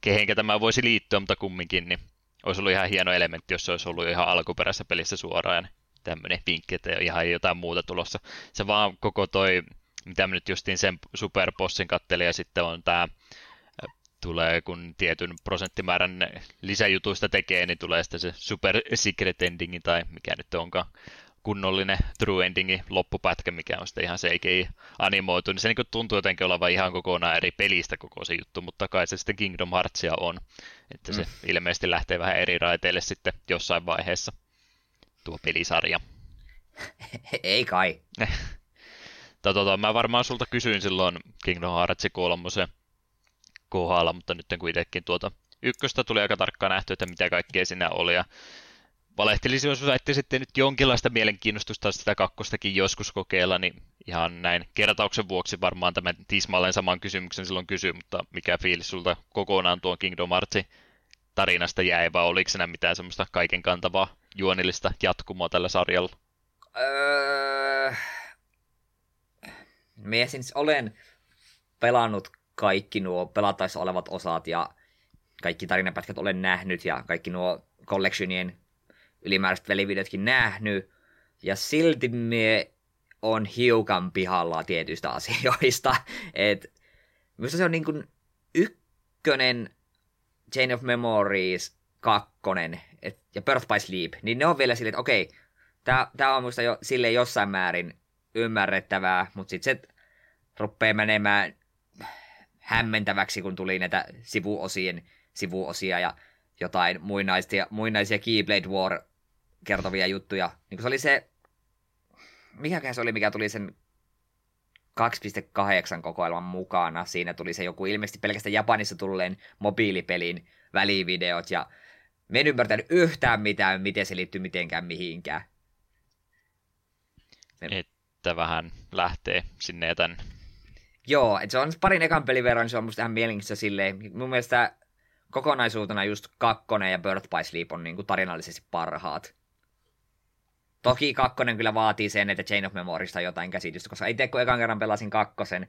kehenkä tämä voisi liittyä, mutta kumminkin, niin olisi ollut ihan hieno elementti, jos se olisi ollut ihan alkuperäisessä pelissä suoraan. Tämmöinen vinkki, että ihan jotain muuta tulossa. Se vaan koko toi, mitä mä nyt justiin sen superbossin kattelin, ja sitten on tämä tulee, kun tietyn prosenttimäärän lisäjutuista tekee, niin tulee sitten se super secret ending, tai mikä nyt onkaan kunnollinen true endingi loppupätkä, mikä on sitten ihan CGI animoitu, niin se niin tuntuu jotenkin olevan ihan kokonaan eri pelistä koko se juttu, mutta kai se sitten Kingdom Heartsia on, että se mm. ilmeisesti lähtee vähän eri raiteille sitten jossain vaiheessa tuo pelisarja. Ei kai. tota, mä varmaan sulta kysyin silloin Kingdom Hearts 3 kohdalla, mutta nyt kuitenkin tuota ykköstä tuli aika tarkkaan nähty, että mitä kaikkea siinä oli, ja valehtelisin, jos väitti sitten nyt jonkinlaista mielenkiinnostusta sitä kakkostakin joskus kokeilla, niin ihan näin kertauksen vuoksi varmaan tämän tismalleen saman kysymyksen silloin kysyi, mutta mikä fiilis sulta kokonaan tuon Kingdom Heartsin tarinasta jäi, vai oliko siinä mitään semmoista kaiken kantavaa juonillista jatkumoa tällä sarjalla? Öö... Mie siis olen pelannut kaikki nuo pelataissa olevat osat ja kaikki tarinapätkät olen nähnyt ja kaikki nuo collectionien ylimääräiset velivideotkin nähnyt. Ja silti me on hiukan pihalla tietyistä asioista. Et, minusta se on niin kuin ykkönen Chain of Memories, kakkonen et, ja Birth by Sleep, niin ne on vielä silleen, että okei, tämä on minusta jo sille jossain määrin ymmärrettävää, mutta sitten se rupeaa menemään hämmentäväksi, kun tuli näitä sivuosien sivuosia ja jotain muinaisia, muinaisia Keyblade War kertovia juttuja. Niin se oli se, mikä se oli, mikä tuli sen 2.8 kokoelman mukana. Siinä tuli se joku ilmeisesti pelkästään Japanissa tulleen mobiilipelin välivideot ja me en ymmärtänyt yhtään mitään, miten se liittyy mitenkään mihinkään. Että vähän lähtee sinne ja tänne. Joo, että se on parin ekan pelin verran, niin se on musta ihan mielenkiintoista silleen. Mun mielestä kokonaisuutena just kakkonen ja Birth by Sleep on niin kuin tarinallisesti parhaat. Toki kakkonen kyllä vaatii sen, että Chain of Memorista jotain käsitystä, koska itse kun ekan kerran pelasin kakkosen,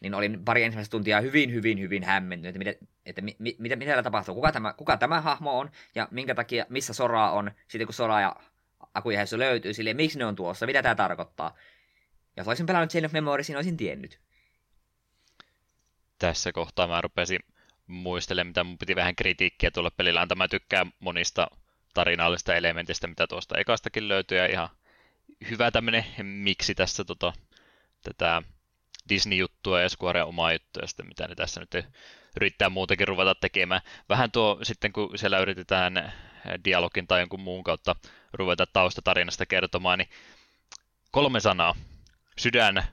niin olin pari ensimmäistä tuntia hyvin, hyvin, hyvin hämmentynyt, että, mitä, että mi, mi, mitä, mitä tapahtuu, kuka tämä, kuka tämä hahmo on, ja minkä takia, missä Sora on, sitten kun Sora ja Akuja löytyy, sille miksi ne on tuossa, mitä tämä tarkoittaa. Jos olisin pelannut Chain of Memories, niin olisin tiennyt. Tässä kohtaa mä rupesin muistelemaan, mitä mun piti vähän kritiikkiä tuolla pelillä antaa. Mä tykkään monista tarinallista elementistä, mitä tuosta ekastakin löytyy, ja ihan hyvä tämmöinen miksi tässä tota, tätä Disney-juttua ja Square omaa juttua, sitten mitä ne tässä nyt yrittää muutakin ruveta tekemään. Vähän tuo sitten, kun siellä yritetään dialogin tai jonkun muun kautta ruveta taustatarinasta kertomaan, niin kolme sanaa. Sydän,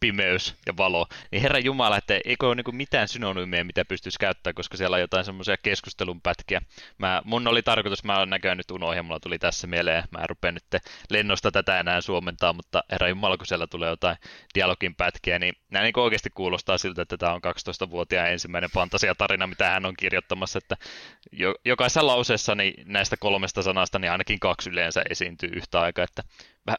pimeys ja valo, niin herra Jumala, että eikö ole niin mitään synonyymiä, mitä pystyisi käyttämään, koska siellä on jotain semmoisia keskustelun pätkiä. Mä, mun oli tarkoitus, mä näköjään nyt unohdin, mulla tuli tässä mieleen, mä en rupea nyt lennosta tätä enää suomentaa, mutta herra Jumala, kun siellä tulee jotain dialogin pätkiä, niin nämä niin oikeasti kuulostaa siltä, että tämä on 12-vuotiaan ensimmäinen fantasiatarina, mitä hän on kirjoittamassa, että jo, jokaisessa lauseessa niin näistä kolmesta sanasta niin ainakin kaksi yleensä esiintyy yhtä aikaa, että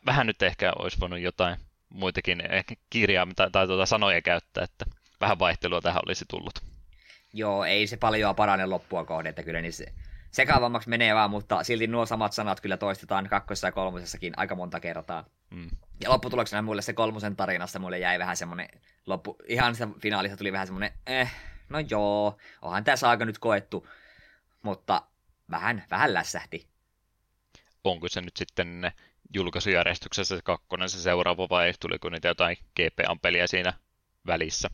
vähän nyt ehkä olisi voinut jotain muitakin kirjaa tai, tai tuota sanoja käyttää, että vähän vaihtelua tähän olisi tullut. Joo, ei se paljon parane loppua kohde, että kyllä niin se sekavammaksi menee vaan, mutta silti nuo samat sanat kyllä toistetaan kakkosessa ja kolmosessakin aika monta kertaa. Mm. Ja lopputuloksena mulle se kolmosen tarinassa mulle jäi vähän semmonen, loppu, ihan se finaalissa tuli vähän semmonen, eh, no joo, onhan tämä saaka nyt koettu, mutta vähän, vähän lässähti. Onko se nyt sitten julkaisujärjestyksessä se kakkonen se seuraava vai tuliko niitä jotain GPA-peliä siinä välissä?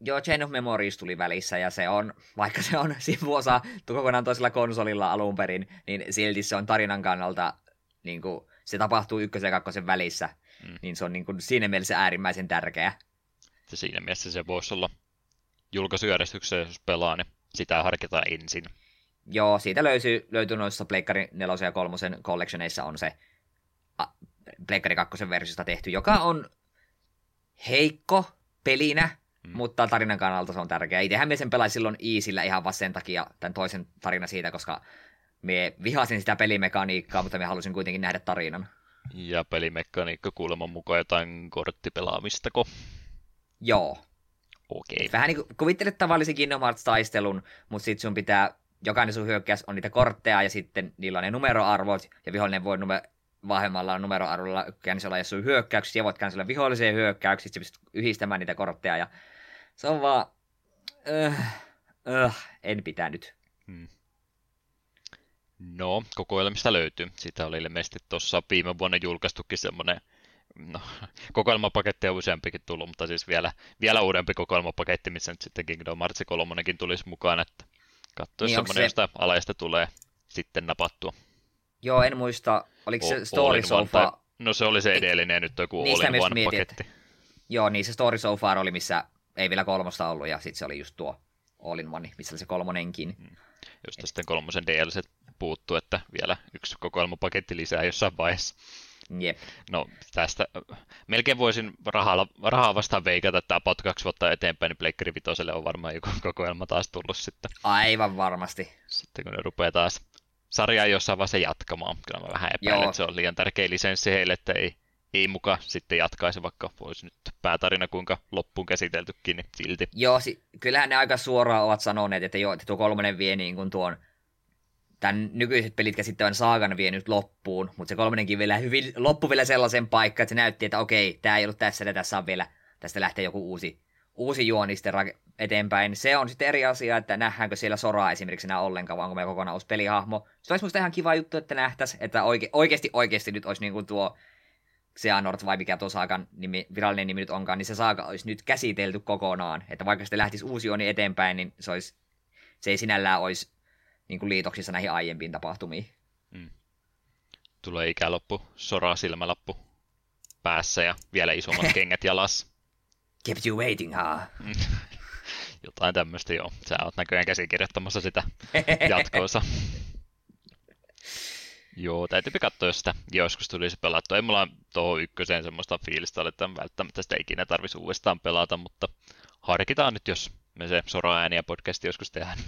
Joo, Chain of Memories tuli välissä ja se on, vaikka se on sivuosa kokonaan toisella konsolilla alun perin, niin silti se on tarinan kannalta, niin kuin, se tapahtuu ykkösen ja kakkosen välissä, mm. niin se on niin kuin, siinä mielessä äärimmäisen tärkeä. Ja siinä mielessä se voisi olla julkaisujärjestyksessä, jos pelaa, niin sitä harkitaan ensin. Joo, siitä löytyy, löytyy noissa Pleikkari 4 ja 3 collectioneissa on se Pleikkari 2 versiosta tehty, joka on heikko pelinä, mm. mutta tarinan kannalta se on tärkeä. Itsehän me sen pelasin silloin Easillä ihan vaan sen takia, tämän toisen tarina siitä, koska me vihasin sitä pelimekaniikkaa, mutta me halusin kuitenkin nähdä tarinan. Ja pelimekaniikka kuuleman mukaan jotain korttipelaamistako? Joo. Okei. Okay. Vähän niin kuin kuvittelet tavallisen Kingdom Hearts-taistelun, mutta sitten sun pitää, jokainen sun hyökkäys on niitä kortteja ja sitten niillä on ne numeroarvot ja vihollinen voi nume- vahvemmalla numeroarvolla käännösellä ja sun hyökkäyksiä, ja voit käännösellä viholliseen hyökkäyksiä, pystyt yhdistämään niitä kortteja, ja se on vaan, öh, öh, en pitänyt. Hmm. No, kokoelmista löytyy. Sitä oli ilmeisesti tuossa viime vuonna julkaistukin semmoinen no, kokoelmapaketti on useampikin tullut, mutta siis vielä, vielä uudempi kokoelmapaketti, missä nyt sitten Kingdom Hearts 3 tulisi mukaan, että katsoisi niin semmoinen, se... josta alajasta tulee sitten napattua. Joo, en muista, oliko se Story So Far... No se oli se edellinen ja nyt joku All in One paketti. Joo, niin se Story So Far oli, missä ei vielä kolmosta ollut, ja sitten se oli just tuo All in One, missä oli se kolmonenkin. Hmm. Josta sitten kolmosen DLC puuttuu, että vielä yksi kokoelmapaketti lisää jossain vaiheessa. Jep. No tästä melkein voisin rahalla, rahaa vastaan veikata, että about kaksi vuotta eteenpäin, niin Pleikkari Vitoselle on varmaan joku kokoelma taas tullut sitten. Aivan varmasti. Sitten kun ne rupeaa taas sarjaa jossain vaiheessa jatkamaan. Kyllä mä vähän epäilen, Joo. että se on liian tärkeä lisenssi heille, että ei, ei muka sitten jatkaisi, vaikka voisi nyt päätarina kuinka loppuun käsiteltykin, niin silti. Joo, si- kyllähän ne aika suoraan ovat sanoneet, että, joo, että tuo kolmonen vie niin kuin tuon tämän nykyiset pelit käsittävän saagan vienyt loppuun, mutta se kolmonenkin vielä hyvin, loppu vielä sellaisen paikkaan, että se näytti, että okei, tämä ei ollut tässä, ja tässä on vielä, tästä lähtee joku uusi, uusi juoni sitten eteenpäin. Se on sitten eri asia, että nähdäänkö siellä soraa esimerkiksi enää ollenkaan, vaan onko meillä kokonaan uusi pelihahmo. Se olisi musta ihan kiva juttu, että nähtäisi, että oike, oikeasti, oikeasti nyt olisi niin kuin tuo Xehanort vai mikä tuo saakan nimi, virallinen nimi nyt onkaan, niin se saaka olisi nyt käsitelty kokonaan. Että vaikka sitten lähtisi uusi juoni eteenpäin, niin se, olisi, se ei sinällään olisi niin kuin liitoksissa näihin aiempiin tapahtumiin. Mm. Tulee ikäloppu, soraa silmälappu päässä ja vielä isommat kengät jalas. Kept you waiting, ha? Huh? Jotain tämmöistä, joo. Sä oot näköjään käsikirjoittamassa sitä jatkoosa. Joo, täytyy katsoa, jos sitä joskus tulisi pelattua. Ei mulla tuohon ykköseen semmoista fiilistä että välttämättä sitä ikinä tarvitsisi uudestaan pelata, mutta harkitaan nyt, jos me se Sora ääniä podcasti joskus tehdään,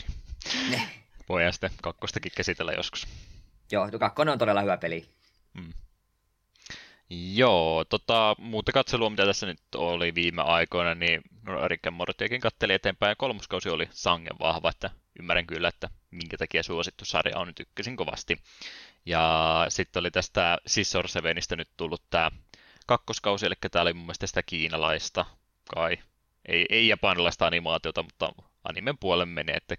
niin voidaan sitten kakkostakin käsitellä joskus. Joo, tuo kakkonen on todella hyvä peli. Mm. Joo, tota, muuta katselua, mitä tässä nyt oli viime aikoina, niin Rick Mortiakin katteli eteenpäin, ja kolmoskausi oli sangen vahva, että ymmärrän kyllä, että minkä takia suosittu sarja on nyt ykkösin kovasti. Ja sitten oli tästä Scissor Sevenistä nyt tullut tämä kakkoskausi, eli tämä oli mun mielestä sitä kiinalaista, kai, ei, ei japanilaista animaatiota, mutta animen puolen menee, että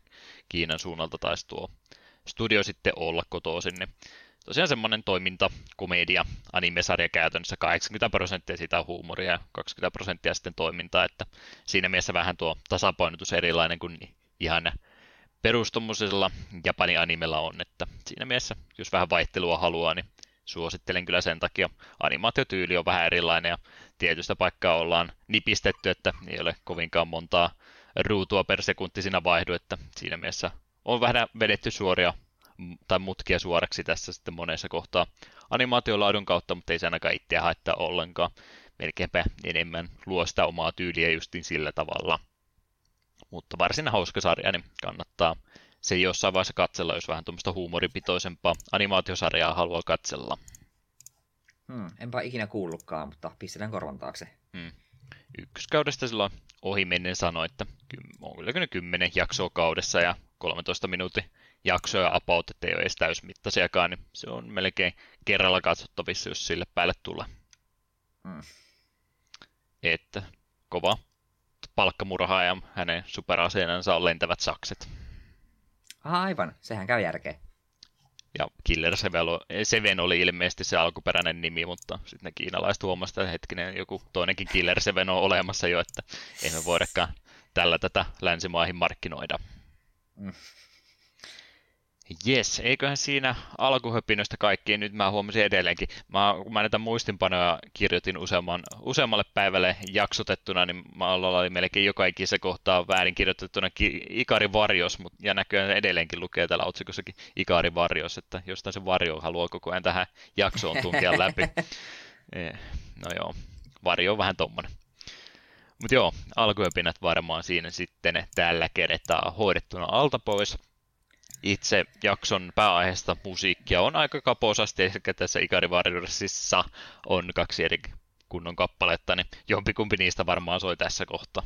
Kiinan suunnalta taisi tuo studio sitten olla kotoisin. Niin tosiaan semmoinen toiminta, komedia, animesarja käytännössä 80 prosenttia siitä on huumoria ja 20 prosenttia sitten toimintaa, että siinä mielessä vähän tuo tasapainotus erilainen kuin ihan perustomusella Japani animella on, että siinä mielessä, jos vähän vaihtelua haluaa, niin suosittelen kyllä sen takia. Animaatiotyyli on vähän erilainen ja tietystä paikkaa ollaan nipistetty, että ei ole kovinkaan montaa ruutua per sekunti siinä vaihdu, että siinä mielessä on vähän vedetty suoria tai mutkia suoraksi tässä sitten monessa kohtaa animaatiolaadun kautta, mutta ei se ainakaan itseä haittaa ollenkaan. Melkeinpä enemmän luo sitä omaa tyyliä justin sillä tavalla. Mutta varsin hauska sarja, niin kannattaa se jossain vaiheessa katsella, jos vähän tuommoista huumoripitoisempaa animaatiosarjaa haluaa katsella. Hmm, enpä ikinä kuullutkaan, mutta pistetään korvan taakse. Hmm. Ykköskaudesta silloin ohi mennen sanoi, että on kyllä kymmenen jaksoa kaudessa ja 13 minuutin jaksoja about, ettei ole edes täysmittaisiakaan, niin se on melkein kerralla katsottavissa, jos sille päälle tulee. Hmm. Että kova palkkamurha ja hänen superaseenansa on lentävät sakset. Aivan. Sehän käy järkeä. Ja Killer Seven oli ilmeisesti se alkuperäinen nimi, mutta sitten ne kiinalaiset huomasivat, että hetkinen, joku toinenkin Killer Seven on olemassa jo, että ei me voidakaan tällä tätä länsimaihin markkinoida. Mm. Jes, eiköhän siinä alkuhöpinöistä kaikkiin, nyt mä huomasin edelleenkin. Mä, kun mä näitä muistinpanoja kirjoitin useamman, useammalle päivälle jaksotettuna, niin mä olin melkein joka ikisessä kohtaa väärin kirjoitettuna Ikari Varjos, mutta, ja näköjään edelleen lukee täällä otsikossakin Ikari Varjos, että jostain se varjo haluaa koko ajan tähän jaksoon tunkea läpi. Eh, no joo, varjo on vähän tommonen. Mutta joo, alkuhöpinät varmaan siinä sitten tällä kertaa hoidettuna alta pois itse jakson pääaiheesta musiikkia on aika kaposasti, eli tässä Ikari Warriorsissa on kaksi eri kunnon kappaletta, niin jompikumpi niistä varmaan soi tässä kohtaa.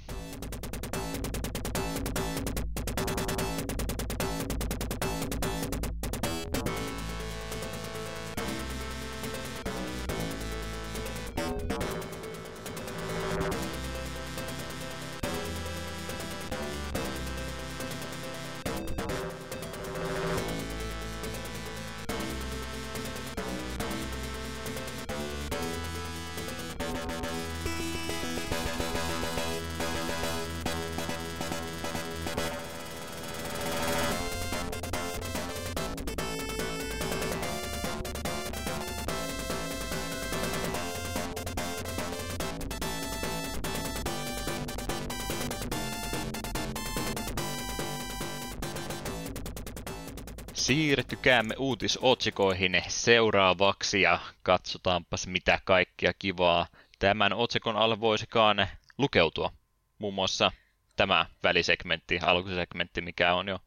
Siirtykäämme uutisotsikoihin seuraavaksi ja katsotaanpas mitä kaikkia kivaa tämän otsikon alle voisikaan lukeutua. Muun muassa tämä välisegmentti, alkusegmentti, mikä on jo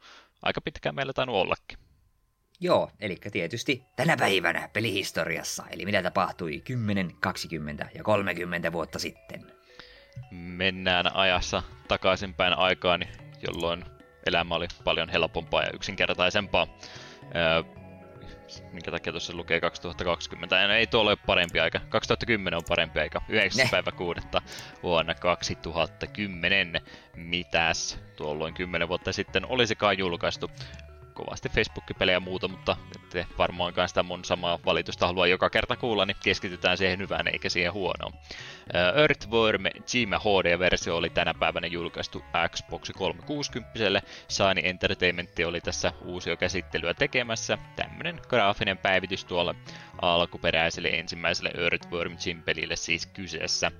aika pitkään meillä tainnut ollakin. Joo, eli tietysti tänä päivänä pelihistoriassa, eli mitä tapahtui 10, 20 ja 30 vuotta sitten. Mennään ajassa takaisinpäin aikaan, jolloin elämä oli paljon helpompaa ja yksinkertaisempaa. Öö, minkä takia tuossa lukee 2020. Ja no ei tuolla ole parempi aika. 2010 on parempi aika. 9. Ne. päivä 6. vuonna 2010. Mitäs tuolloin 10 vuotta sitten olisikaan julkaistu? Kovasti Facebook-pelejä ja muuta, mutta ette varmaankaan sitä mun samaa valitusta halua joka kerta kuulla, niin keskitytään siihen hyvään eikä siihen huonoon. Earthworm Jim HD-versio oli tänä päivänä julkaistu Xbox 360. Sony Entertainment oli tässä uusia käsittelyä tekemässä. Tämmönen graafinen päivitys tuolle alkuperäiselle ensimmäiselle Earthworm Jim-pelille siis kyseessä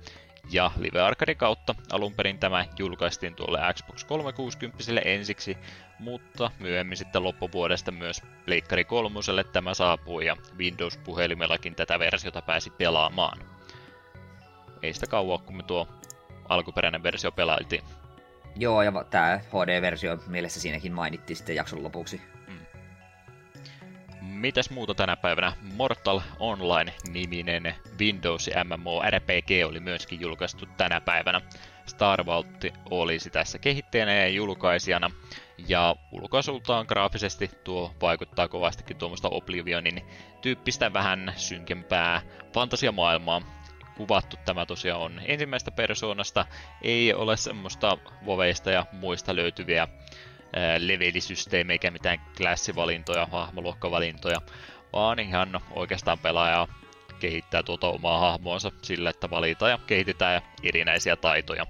ja Live Arcade kautta. Alun perin tämä julkaistiin tuolle Xbox 360 ensiksi, mutta myöhemmin sitten loppuvuodesta myös Pleikkari 3 tämä saapui ja Windows-puhelimellakin tätä versiota pääsi pelaamaan. Ei sitä kauan, kun me tuo alkuperäinen versio pelailtiin. Joo, ja tämä HD-versio mielessä siinäkin mainittiin sitten jakson lopuksi. Mitäs muuta tänä päivänä? Mortal Online-niminen Windows MMO RPG oli myöskin julkaistu tänä päivänä. Star Vault olisi tässä kehittäjänä ja julkaisijana. Ja ulkoasultaan graafisesti tuo vaikuttaa kovastikin tuommoista Oblivionin tyyppistä vähän synkempää fantasiamaailmaa. Kuvattu tämä tosiaan on ensimmäistä persoonasta, ei ole semmoista voveista ja muista löytyviä levelisysteemi eikä mitään klassivalintoja, hahmoluokkavalintoja, vaan ihan oikeastaan pelaaja kehittää tuota omaa hahmoansa sillä, että valitaan ja kehitetään erinäisiä taitoja.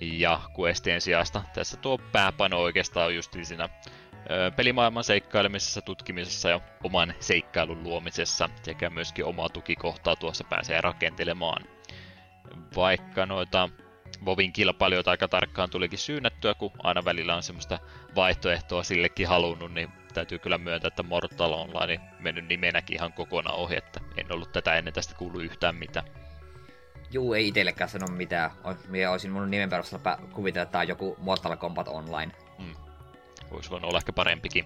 Ja questien sijasta tässä tuo pääpaino oikeastaan on just siinä pelimaailman seikkailemisessa, tutkimisessa ja oman seikkailun luomisessa sekä myöskin omaa tukikohtaa tuossa pääsee rakentelemaan. Vaikka noita Vovin kilpailijoita aika tarkkaan tulikin syynnettyä, kun aina välillä on semmoista vaihtoehtoa sillekin halunnut, niin täytyy kyllä myöntää, että Mortal Online mennyt nimenäkin ihan kokonaan ohi, että en ollut tätä ennen tästä kuullut yhtään mitään. Juu, ei itsellekään sano mitään. Minä olisin mun nimen perusteella kuvitella, että tämä on joku Mortal Kombat Online. Hmm. Voisi voinut olla ehkä parempikin.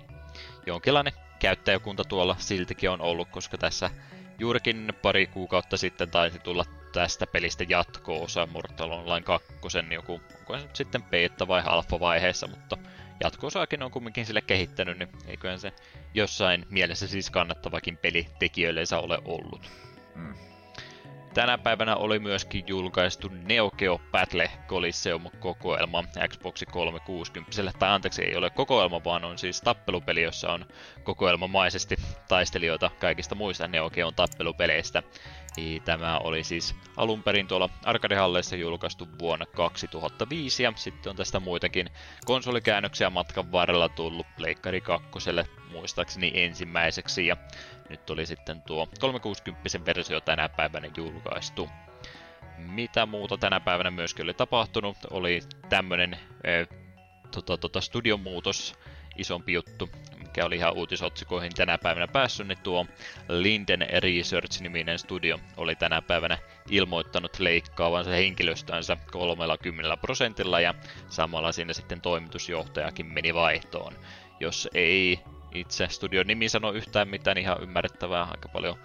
Jonkinlainen käyttäjäkunta tuolla siltikin on ollut, koska tässä juurikin pari kuukautta sitten taisi tulla tästä pelistä jatko-osa Mortal Online 2, niin joku, onko se nyt sitten beta- vai alfa-vaiheessa, mutta jatko-osaakin on kumminkin sille kehittänyt, niin eiköhän se jossain mielessä siis kannattavakin peli tekijöillensä ole ollut. Mm. Tänä päivänä oli myöskin julkaistu Neo Geo Battle Coliseum-kokoelma Xbox 360. Tai anteeksi, ei ole kokoelma, vaan on siis tappelupeli, jossa on kokoelmamaisesti taistelijoita kaikista muista Neo Geon tappelupeleistä. Tämä oli siis alun perin tuolla Arcade-halleissa julkaistu vuonna 2005 ja sitten on tästä muitakin konsolikäännöksiä matkan varrella tullut Pleikkari 2 muistaakseni ensimmäiseksi ja nyt oli sitten tuo 360 versio tänä päivänä julkaistu. Mitä muuta tänä päivänä myöskin oli tapahtunut, oli tämmönen äh, tota, tota, studiomuutos, isompi juttu, mikä oli ihan uutisotsikoihin tänä päivänä päässyt, niin tuo Linden Research-niminen studio oli tänä päivänä ilmoittanut leikkaavansa henkilöstönsä 30 prosentilla ja samalla siinä sitten toimitusjohtajakin meni vaihtoon. Jos ei itse studion nimi sano yhtään mitään, niin ihan ymmärrettävää aika paljon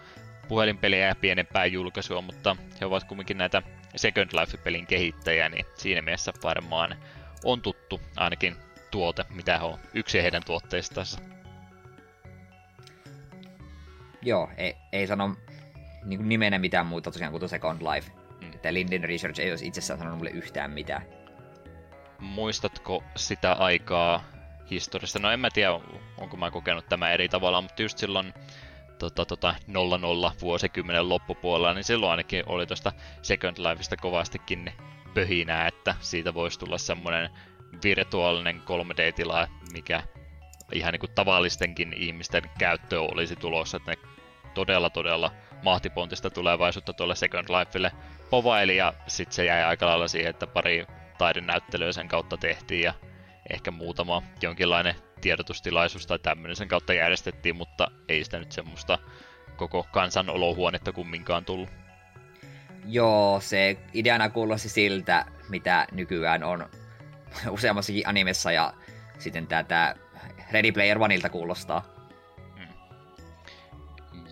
puhelinpeliä ja pienempää julkaisua, mutta he ovat kumminkin näitä Second Life-pelin kehittäjiä, niin siinä mielessä varmaan on tuttu ainakin tuote, mitä he on yksi heidän tuotteistansa. Joo, ei, ei sano niin kuin nimenä mitään muuta tosiaan kuin Second Life. Mm. Että Linden Research ei olisi itsessään sanonut mulle yhtään mitään. Muistatko sitä aikaa historiasta? No en mä tiedä, onko mä kokenut tämä eri tavalla, mutta just silloin tota, tota, 00 vuosikymmenen loppupuolella, niin silloin ainakin oli tuosta Second Lifeista kovastikin pöhinää, että siitä voisi tulla semmoinen virtuaalinen 3D-tila, mikä ihan niin kuin tavallistenkin ihmisten käyttö olisi tulossa, että ne todella todella mahtipontista tulevaisuutta tuolle Second Lifeille povaili ja sitten se jäi aika lailla siihen, että pari taidenäyttelyä sen kautta tehtiin ja ehkä muutama jonkinlainen tiedotustilaisuus tai tämmöinen sen kautta järjestettiin, mutta ei sitä nyt semmoista koko kansan olohuonetta kumminkaan tullut. Joo, se ideana kuulosti siltä, mitä nykyään on useammassakin animessa ja sitten tätä Ready Player Oneilta kuulostaa. Hmm.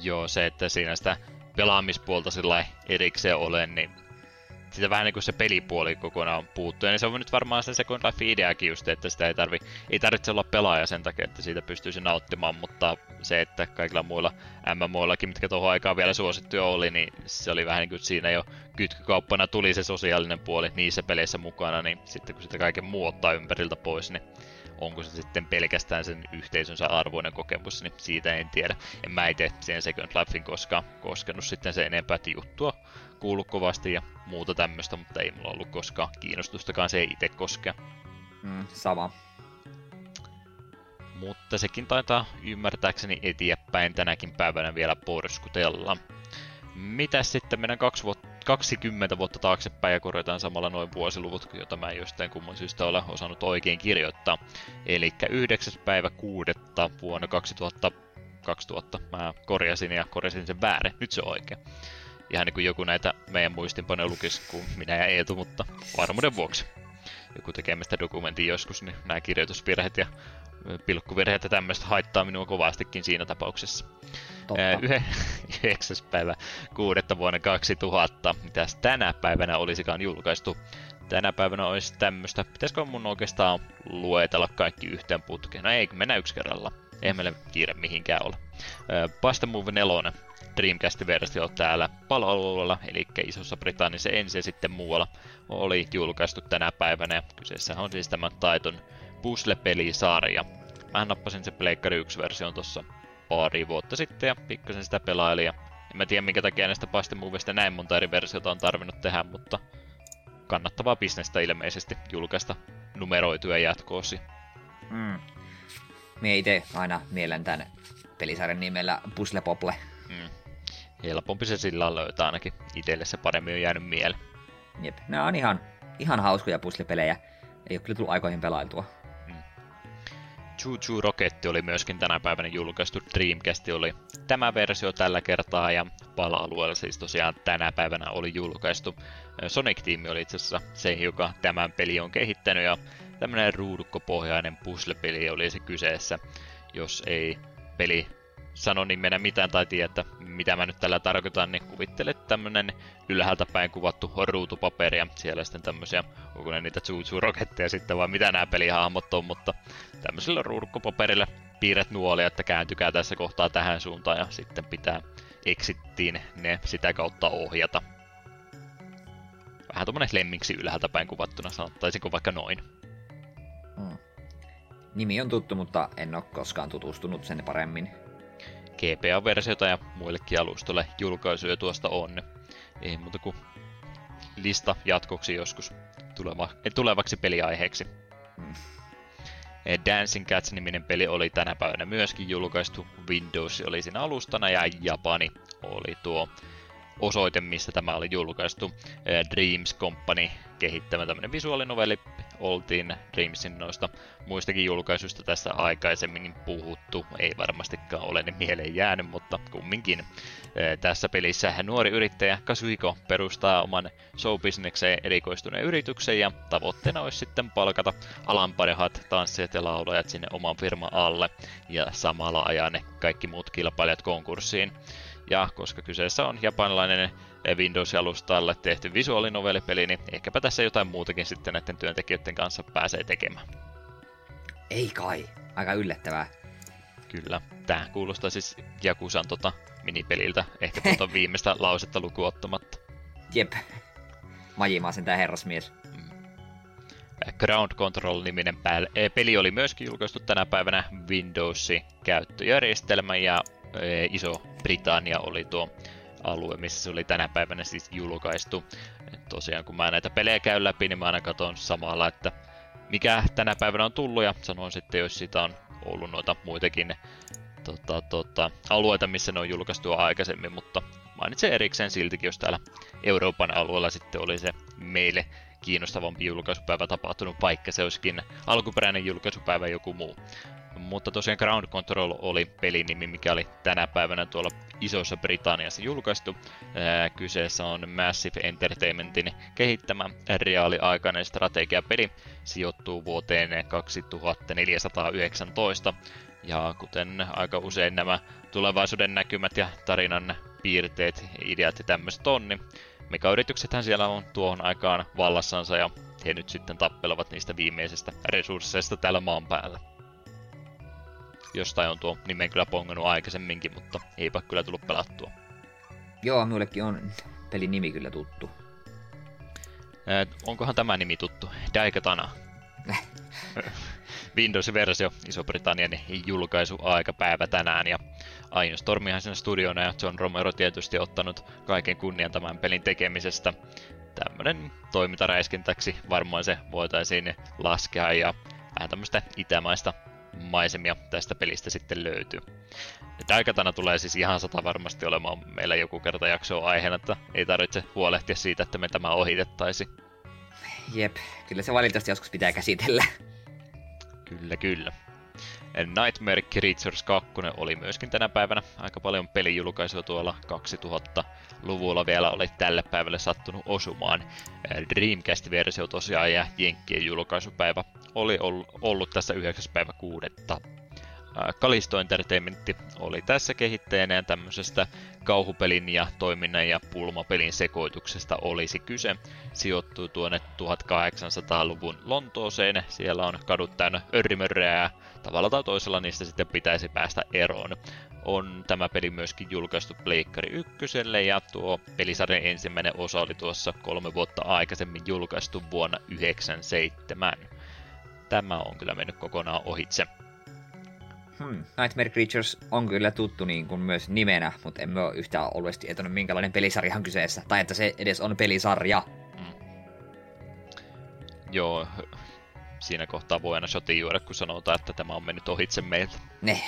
Joo, se, että siinä sitä pelaamispuolta sillä erikseen ole, niin sitä vähän niin kuin se pelipuoli kokonaan puuttuu. Ja se on nyt varmaan se Second Life ideakin just, että sitä ei, tarvi, ei tarvitse olla pelaaja sen takia, että siitä pystyisi nauttimaan, mutta se, että kaikilla muilla MMOillakin, mitkä tuohon aikaan vielä suosittuja oli, niin se oli vähän niin kuin siinä jo kytkykauppana tuli se sosiaalinen puoli niissä peleissä mukana, niin sitten kun sitä kaiken muu ottaa ympäriltä pois, niin onko se sitten pelkästään sen yhteisönsä arvoinen kokemus, niin siitä en tiedä. En mä itse siihen Second Lifein koskaan koskenut sitten se enempää, että juttua kuullut kovasti ja muuta tämmöistä, mutta ei mulla ollut koskaan kiinnostustakaan se ei itse koskea. Mm, sama. Mutta sekin taitaa ymmärtääkseni eteenpäin tänäkin päivänä vielä porskutella. Mitä sitten mennään kaksi vuotta 20 vuotta taaksepäin ja korjataan samalla noin vuosiluvut, jota mä en jostain kumman syystä ole osannut oikein kirjoittaa. Eli 9. päivä 6. vuonna 2000, 2000 mä korjasin ja korjasin sen väärin. Nyt se on oikein. Ihan niin kuin joku näitä meidän muistinpanoja lukisi kuin minä ja Eetu, mutta varmuuden vuoksi. Joku tekemästä dokumentin joskus, niin nämä kirjoitusvirheet ja pilkkuvirheet ja tämmöistä haittaa minua kovastikin siinä tapauksessa. Totta. 9. päivä 6. vuonna 2000. Mitäs tänä päivänä olisikaan julkaistu? Tänä päivänä olisi tämmöistä. Pitäisikö mun oikeastaan luetella kaikki yhteen putkeen? No ei, mennään yksi kerralla. Ei meillä kiire mihinkään ole. Pasta Move 4 Dreamcast-versio täällä paloalueella, eli Isossa Britanniassa ensin ja sitten muualla, oli julkaistu tänä päivänä. Kyseessä on siis tämä Taiton puzzle-pelisarja. Mä nappasin se Pleikkari 1-version tuossa pari vuotta sitten ja pikkasen sitä pelailin. Ja en mä tiedä minkä takia näistä Pastemovista näin monta eri versiota on tarvinnut tehdä, mutta kannattavaa bisnestä ilmeisesti julkaista numeroituja jatkoosi. Mm. Mie itse aina mielen tämän pelisarjan nimellä Puzzle Pople. Mm. Helpompi se sillä löytää ainakin. Itelle se paremmin on jäänyt mieleen. Jep, nämä on ihan, ihan hauskoja puzzle-pelejä. Ei ole kyllä tullut aikoihin pelailtua. Choo Choo Rocket oli myöskin tänä päivänä julkaistu. Dreamcast oli tämä versio tällä kertaa ja pala-alueella siis tosiaan tänä päivänä oli julkaistu. Sonic Team oli itse asiassa se, joka tämän peli on kehittänyt ja tämmönen ruudukkopohjainen puzzle-peli oli se kyseessä. Jos ei peli sano nimenä mitään tai tiedä, että mitä mä nyt tällä tarkoitan, niin kuvittele tämmönen ylhäältä päin kuvattu ruutupaperi ja siellä sitten tämmöisiä, onko ne niitä Zuzu-roketteja sitten vai mitä nämä pelihahmot on, mutta tämmöisellä ruudukkopaperilla piirret nuolia, että kääntykää tässä kohtaa tähän suuntaan ja sitten pitää exittiin ne sitä kautta ohjata. Vähän tommonen lemmiksi ylhäältä päin kuvattuna, sanottaisinko vaikka noin. Hmm. Nimi on tuttu, mutta en ole koskaan tutustunut sen paremmin. GPA-versiota ja muillekin alustoille julkaisuja tuosta on. Ei muuta kuin lista jatkoksi joskus tuleva, tulevaksi peliaiheeksi. Mm. Dancing Cats-niminen peli oli tänä päivänä myöskin julkaistu. Windows oli siinä alustana ja Japani oli tuo osoite, missä tämä oli julkaistu. Dreams Company kehittämä tämmönen visuaalinovelli oltiin Dreamsin noista muistakin julkaisuista tässä aikaisemmin puhuttu. Ei varmastikaan ole ne mieleen jäänyt, mutta kumminkin. Tässä pelissä nuori yrittäjä Kasuiko perustaa oman showbisnekseen erikoistuneen yrityksen ja tavoitteena olisi sitten palkata alan parhaat tanssijat ja laulajat sinne oman firman alle ja samalla ajaa ne kaikki muut kilpailijat konkurssiin. Ja koska kyseessä on japanilainen Windows-alustalle tehty visuaalinovelipeli, niin ehkäpä tässä jotain muutakin sitten näiden työntekijöiden kanssa pääsee tekemään. Ei kai, aika yllättävää. Kyllä, tämä kuulostaa siis Jakusan tota minipeliltä, ehkä tuota viimeistä lausetta lukuottamatta. Jep, Majimaa sen tää herrasmies. Mm. Ground Control-niminen peli oli myöskin julkaistu tänä päivänä Windowsin käyttöjärjestelmä ja Iso-Britannia oli tuo alue, missä se oli tänä päivänä siis julkaistu. Et tosiaan kun mä näitä pelejä käyn läpi, niin mä aina katson samalla, että mikä tänä päivänä on tullut ja sanon sitten, jos sitä on ollut noita muitakin tota, tota, alueita, missä ne on julkaistu aikaisemmin, mutta mainitsen erikseen siltikin, jos täällä Euroopan alueella sitten oli se meille kiinnostavampi julkaisupäivä tapahtunut, vaikka se olisikin alkuperäinen julkaisupäivä joku muu. Mutta tosiaan Ground Control oli pelinimi, mikä oli tänä päivänä tuolla Isossa Britanniassa julkaistu. kyseessä on Massive Entertainmentin kehittämä reaaliaikainen strategiapeli. Sijoittuu vuoteen 2419. Ja kuten aika usein nämä tulevaisuuden näkymät ja tarinan piirteet, ideat ja tämmöiset on, niin Mega-yrityksethän siellä on tuohon aikaan vallassansa ja he nyt sitten tappelevat niistä viimeisistä resursseista täällä maan päällä. Jostain on tuo nimen kyllä pongannut aikaisemminkin, mutta eipä kyllä tullut pelattua. Joo, minullekin on pelin nimi kyllä tuttu. Eh, onkohan tämä nimi tuttu? Daikatana. Windows-versio Iso-Britannian julkaisuaikapäivä tänään ja Aino Stormihan sen studiona ja John Romero tietysti ottanut kaiken kunnian tämän pelin tekemisestä. Tämmönen toimintaräiskintäksi varmaan se voitaisiin laskea ja vähän tämmöistä itämaista maisemia tästä pelistä sitten löytyy. Daikatana tulee siis ihan sata varmasti olemaan meillä joku kerta jaksoa aiheena, että ei tarvitse huolehtia siitä, että me tämä ohitettaisi. Jep, kyllä se valitettavasti joskus pitää käsitellä. Kyllä, kyllä. Nightmare Creatures 2 oli myöskin tänä päivänä. Aika paljon pelijulkaisua tuolla 2000-luvulla vielä oli tälle päivälle sattunut osumaan. Dreamcast-versio tosiaan ja Jenkkien julkaisupäivä oli ollut tässä 9. päivä 6. Kalisto Entertainment oli tässä kehittäjänä ja tämmöisestä kauhupelin ja toiminnan ja pulmapelin sekoituksesta olisi kyse. Sijoittuu tuonne 1800-luvun Lontooseen. Siellä on kadut täynnä örrimörreä ja tavalla tai toisella niistä sitten pitäisi päästä eroon. On tämä peli myöskin julkaistu Pleikkari 1 ja tuo pelisarjan ensimmäinen osa oli tuossa kolme vuotta aikaisemmin julkaistu vuonna 1997. Tämä on kyllä mennyt kokonaan ohitse. Hmm. Nightmare Creatures on kyllä tuttu niin kuin myös nimenä, mutta emme ole yhtään ollut tietoinen, minkälainen pelisarja on kyseessä. Tai että se edes on pelisarja. Hmm. Joo, siinä kohtaa voi aina shotin juoda, kun sanotaan, että tämä on mennyt ohitse meiltä. Ne.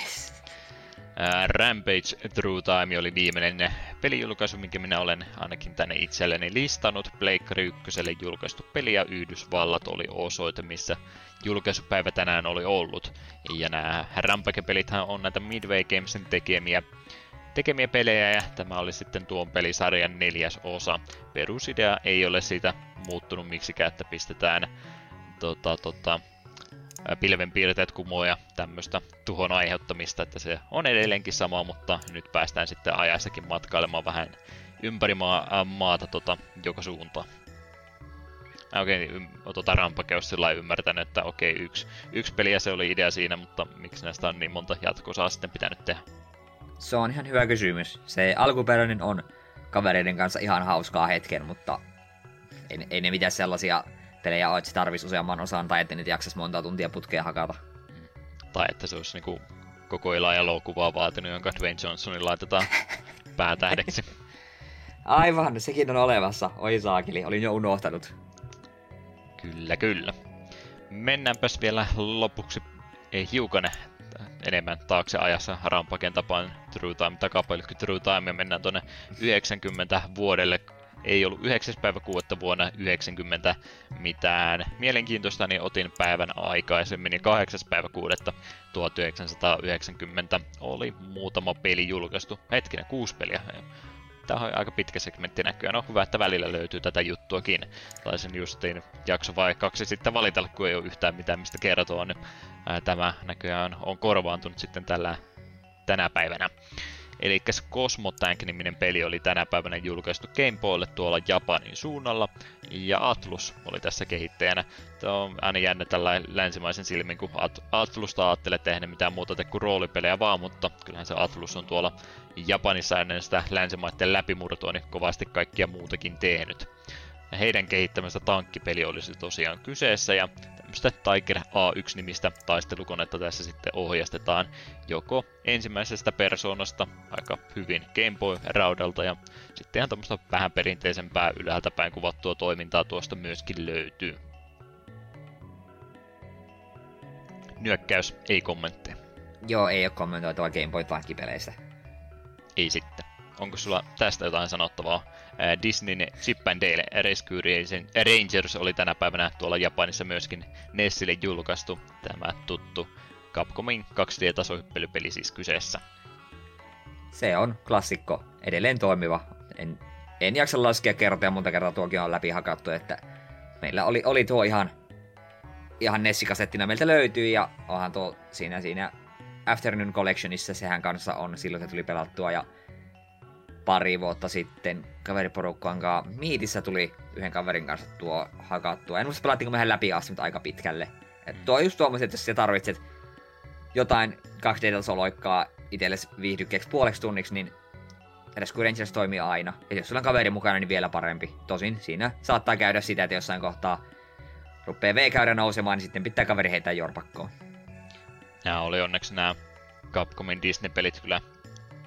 Rampage Through Time oli viimeinen pelijulkaisu, minkä minä olen ainakin tänne itselleni listannut. Pleikkari 1 julkaistu peli ja Yhdysvallat oli osoite, missä julkaisupäivä tänään oli ollut. Ja nämä Rampage-pelithän on näitä Midway Gamesin tekemiä, tekemiä pelejä ja tämä oli sitten tuon pelisarjan neljäs osa. Perusidea ei ole siitä muuttunut miksikään, että pistetään tota, tota, pilvenpiirteet kumoa ja tämmöistä tuhon aiheuttamista, että se on edelleenkin sama, mutta nyt päästään sitten ajassakin matkailemaan vähän ympäri maa, maata tota, joka suuntaan. Okei, okay, tota rampakeus sillä ymmärtänyt, että okei, okay, yksi, yksi peli ja se oli idea siinä, mutta miksi näistä on niin monta jatkosaa sitten pitänyt tehdä? Se on ihan hyvä kysymys. Se alkuperäinen on kavereiden kanssa ihan hauskaa hetken, mutta ei, ei ne mitään sellaisia pelejä ole, että se tarvitsisi useamman osan, tai että nyt jaksaisi monta tuntia putkea hakata. Tai että se olisi niinku koko elokuvaa vaatinut, jonka Dwayne Johnsonin laitetaan päätähdeksi. Aivan, sekin on olevassa. Oi saakeli, olin jo unohtanut. Kyllä, kyllä. Mennäänpäs vielä lopuksi ei hiukan enemmän taakse ajassa Rampaken tapaan True Time takapelkky True Time ja mennään tuonne 90 vuodelle ei ollut 9. päivä 6. vuonna 90 mitään mielenkiintoista, niin otin päivän aikaisemmin ja 8. päivä 6. 1990 oli muutama peli julkaistu. Hetkinen, kuusi peliä. Tämä on aika pitkä segmentti näkyy. No hyvä, että välillä löytyy tätä juttuakin. Taisin justiin jakso vai kaksi sitten valitella, kun ei ole yhtään mitään mistä kertoa, niin tämä näköjään on korvaantunut sitten tällä tänä päivänä. Eli Cosmo Tank-niminen peli oli tänä päivänä julkaistu Game Boylle tuolla Japanin suunnalla, ja Atlus oli tässä kehittäjänä. Tämä on aina jännä tällä länsimaisen silmin, kun At- Atlusta ajattelee tehdä mitään muuta kuin roolipelejä vaan, mutta kyllähän se Atlus on tuolla Japanissa ennen sitä länsimaiden läpimurtoa, niin kovasti kaikkia muutakin tehnyt. Ja heidän kehittämänsä tankkipeli olisi tosiaan kyseessä, ja tämmöistä Tiger A1-nimistä taistelukonetta tässä sitten ohjastetaan joko ensimmäisestä persoonasta aika hyvin Game Boy-raudalta ja sitten ihan tämmöistä vähän perinteisempää ylhäältä päin kuvattua toimintaa tuosta myöskin löytyy. Nyökkäys, ei kommentteja. Joo, ei ole kommentoitua Game Boy tankkipeleistä. Ei sitten. Onko sulla tästä jotain sanottavaa? Disneyn Chip and Dale Rescue Rangers oli tänä päivänä tuolla Japanissa myöskin Nessille julkaistu. Tämä tuttu Capcomin 2D-tasohyppelypeli siis kyseessä. Se on klassikko, edelleen toimiva. En, en jaksa laskea kertoa, monta kertaa tuokin on läpi hakattu, että meillä oli, oli tuo ihan, ihan Nessikasettina meiltä löytyy ja onhan tuo siinä, siinä Afternoon Collectionissa sehän kanssa on, silloin se tuli pelattua ja pari vuotta sitten kaveriporukkaan kanssa Miitissä tuli yhden kaverin kanssa tuo hakattua. En muista pelattiinko mehän läpi asti, mutta aika pitkälle. Et tuo on just tuommoiset, että jos sä tarvitset jotain 2D-tasoloikkaa itsellesi viihdykkeeksi puoleksi tunniksi, niin Rescue Rangers toimii aina. Ja jos sulla on kaveri mukana, niin vielä parempi. Tosin siinä saattaa käydä sitä, että jossain kohtaa rupeaa V-käyrä nousemaan, niin sitten pitää kaveri heittää jorpakkoon. Nämä oli onneksi nämä Capcomin Disney-pelit kyllä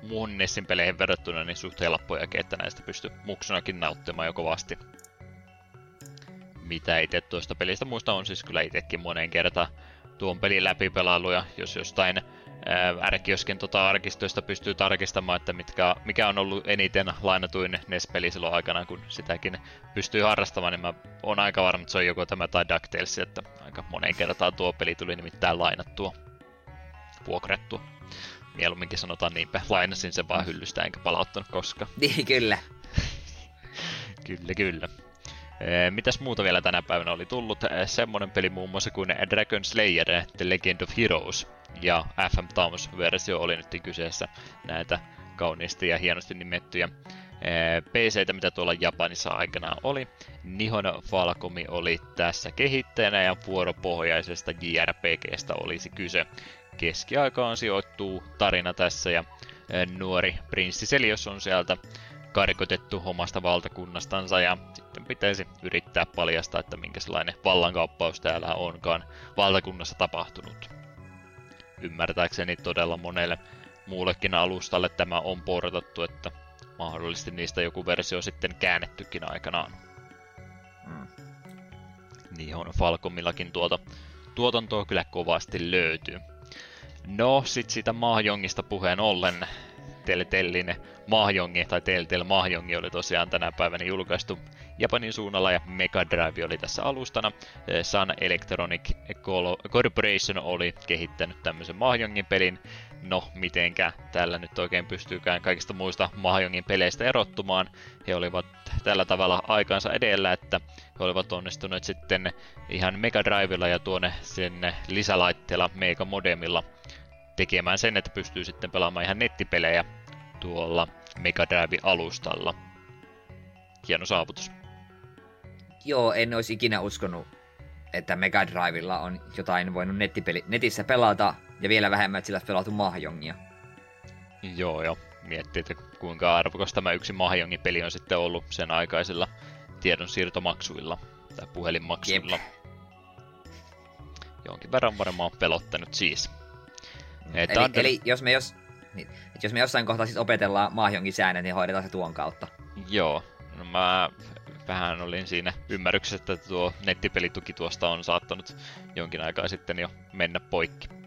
muuhun Nessin peleihin verrattuna niin suht helppojakin, että näistä pystyy muksunakin nauttimaan jo kovasti. Mitä itse tuosta pelistä muista on siis kyllä itsekin monen kertaan tuon pelin läpipelailu ja jos jostain ärkiosken tota arkistoista pystyy tarkistamaan, että mitkä, mikä on ollut eniten lainatuin NES-peli silloin aikana, kun sitäkin pystyy harrastamaan, niin mä oon aika varma, että se on joko tämä tai DuckTales, että aika moneen kertaan tuo peli tuli nimittäin lainattua, vuokrettua. Mieluumminkin sanotaan niinpä, lainasin sen vaan hyllystä enkä palauttanut koskaan. Niin, kyllä. kyllä, kyllä. Mitäs muuta vielä tänä päivänä oli tullut? Semmonen peli muun muassa kuin Dragon Slayer, The Legend of Heroes ja FM Towns-versio oli nyt kyseessä näitä kauniisti ja hienosti nimettyjä pc mitä tuolla Japanissa aikanaan oli. Nihon Falcomi oli tässä kehittäjänä ja vuoropohjaisesta JRPGstä olisi kyse. Keskiaikaan sijoittuu tarina tässä ja nuori prinssi Selios on sieltä karkotettu omasta valtakunnastansa ja sitten pitäisi yrittää paljastaa, että minkälainen vallankauppaus täällä onkaan valtakunnassa tapahtunut. Ymmärtääkseni todella monelle muullekin alustalle tämä on portattu, että mahdollisesti niistä joku versio sitten käännettykin aikanaan. Mm. Niin on Falcomillakin tuota tuotantoa kyllä kovasti löytyy. No, sit siitä Mahjongista puheen ollen, Telltellin Mahjongi, tai Telltale Mahjongi oli tosiaan tänä päivänä julkaistu Japanin suunnalla ja Mega Drive oli tässä alustana. Sun Electronic Corporation oli kehittänyt tämmöisen Mahjongin pelin. No, mitenkä tällä nyt oikein pystyykään kaikista muista Mahjongin peleistä erottumaan. He olivat tällä tavalla aikansa edellä, että he olivat onnistuneet sitten ihan Mega Drivella ja tuonne sen lisälaitteella Mega Modemilla tekemään sen, että pystyy sitten pelaamaan ihan nettipelejä tuolla Mega Drive-alustalla. Hieno saavutus. Joo, en olisi ikinä uskonut, että Mega Drivella on jotain voinut nettipeli, netissä pelata, ja vielä vähemmän, että sillä pelattu Mahjongia. Joo, joo. Miettii, että kuinka arvokas tämä yksi Mahjongin peli on sitten ollut sen aikaisilla tiedonsiirtomaksuilla tai puhelinmaksuilla. Jep. Jonkin verran varmaan pelottanut siis. Eli, Thunder... eli jos me jos, niin, jos me jossain kohtaa siis opetellaan mahjonkin säännöt, niin hoidetaan se tuon kautta. Joo, no mä vähän olin siinä ymmärryksessä, että tuo nettipelituki tuosta on saattanut jonkin aikaa sitten jo mennä poikki.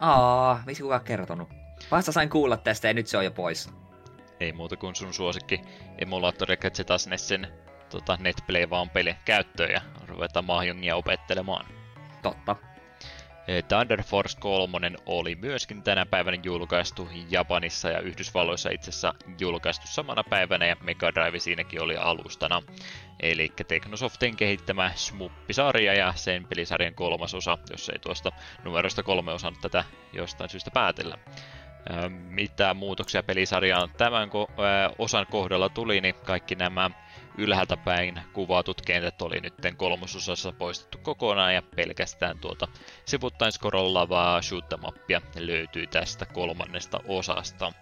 Aa, miksi kukaan kertonut? Vasta sain kuulla tästä ja nyt se on jo pois. Ei muuta kuin sun suosikki emulaattori Gadget Nessin tota, Netplay vaan peli käyttöön ja ruvetaan mahjongia opettelemaan. Totta. Thunder Force 3 oli myöskin tänä päivänä julkaistu Japanissa ja Yhdysvalloissa itse asiassa julkaistu samana päivänä ja Mega Drive siinäkin oli alustana. Eli Technosoftin kehittämä Smuppi-sarja ja sen pelisarjan kolmas osa, jos ei tuosta numerosta kolme osannut tätä jostain syystä päätellä. Mitä muutoksia pelisarjaan tämän osan kohdalla tuli, niin kaikki nämä ylhäältä päin kuvatut kentät oli nyt kolmososassa poistettu kokonaan ja pelkästään tuota sivuttain scrollavaa shootamappia löytyy tästä kolmannesta osasta.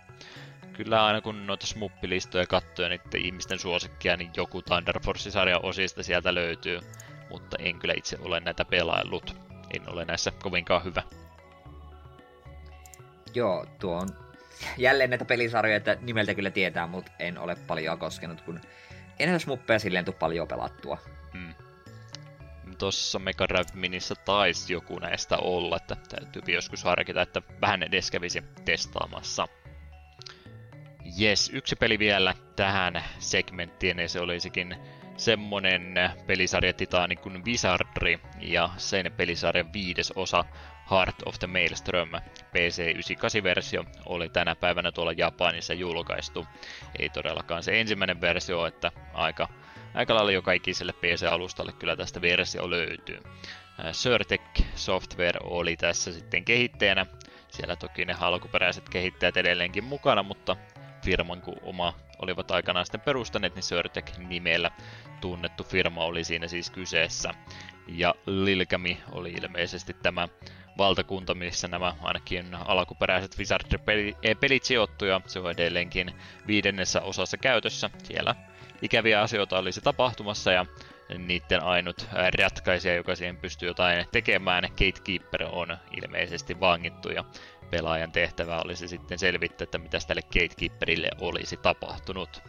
Kyllä aina kun noita smuppilistoja katsoo niiden ihmisten suosikkia, niin joku Thunder Force-sarjan osista sieltä löytyy, mutta en kyllä itse ole näitä pelaillut. En ole näissä kovinkaan hyvä. Joo, tuo on jälleen näitä pelisarjoja, että nimeltä kyllä tietää, mutta en ole paljon koskenut, kun enää smuppeja silleen tuu paljon pelattua. Hmm. Tuossa Mega Drive Minissä taisi joku näistä olla, että täytyy joskus harkita, että vähän edes kävisi testaamassa. Jes, yksi peli vielä tähän segmenttiin, ja se olisikin semmonen pelisarjatitaani niin kuin Wizardry ja sen pelisarjan viides osa Heart of the Maelstrom PC98-versio oli tänä päivänä tuolla Japanissa julkaistu. Ei todellakaan se ensimmäinen versio, että aika, aika lailla jo kaikiselle PC-alustalle kyllä tästä versio löytyy. Surtec Software oli tässä sitten kehittäjänä. Siellä toki ne alkuperäiset kehittäjät edelleenkin mukana, mutta firman kun oma olivat aikanaan sitten perustaneet, niin Surtec nimellä tunnettu firma oli siinä siis kyseessä. Ja Lilkami oli ilmeisesti tämä valtakunta, missä nämä ainakin alkuperäiset Wizard-pelit sijoittuja. Se on edelleenkin viidennessä osassa käytössä. Siellä ikäviä asioita olisi tapahtumassa ja niiden ainut ratkaisija, joka siihen pystyy jotain tekemään, Gatekeeper on ilmeisesti vangittu ja pelaajan tehtävä olisi sitten selvittää, että mitä tälle Gatekeeperille olisi tapahtunut.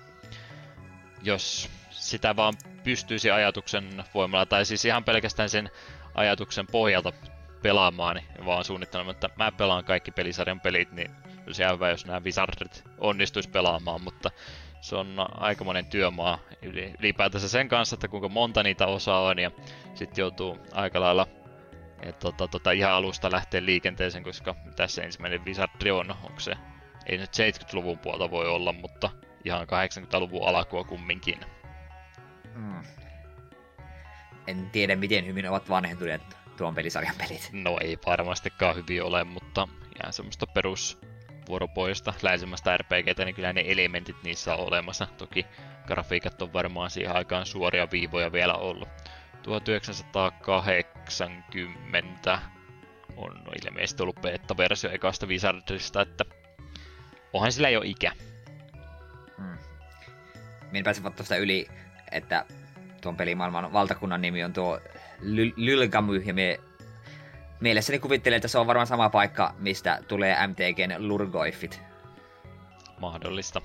Jos sitä vaan pystyisi ajatuksen voimalla, tai siis ihan pelkästään sen ajatuksen pohjalta pelaamaan, niin vaan suunnittelema, että mä pelaan kaikki pelisarjan pelit, niin olisi hyvä, jos nämä Wizardit onnistuisi pelaamaan, mutta se on aikamoinen työmaa ylipäätänsä sen kanssa, että kuinka monta niitä osaa on, ja sitten joutuu aika lailla et, tota, tota, ihan alusta lähteä liikenteeseen, koska tässä ensimmäinen Wizardry on, onko se, ei nyt 70-luvun puolta voi olla, mutta ihan 80-luvun alkua kumminkin. Hmm. En tiedä, miten hyvin ovat vanhentuneet tuon pelisarjan pelit. No ei varmastikaan hyvin ole, mutta ihan semmoista perus vuoropoista länsimästä RPGtä, niin kyllä ne elementit niissä on olemassa. Toki grafiikat on varmaan siihen aikaan suoria viivoja vielä ollut. 1980 on ilmeisesti ollut beta-versio ekasta Wizardista, että onhan sillä jo ikä. Hmm. Minä pääsin tuosta yli, että tuon pelimaailman valtakunnan nimi on tuo Lylgamu, ja me mielessäni kuvittelen, että se on varmaan sama paikka, mistä tulee MTGn Lurgoifit. Mahdollista.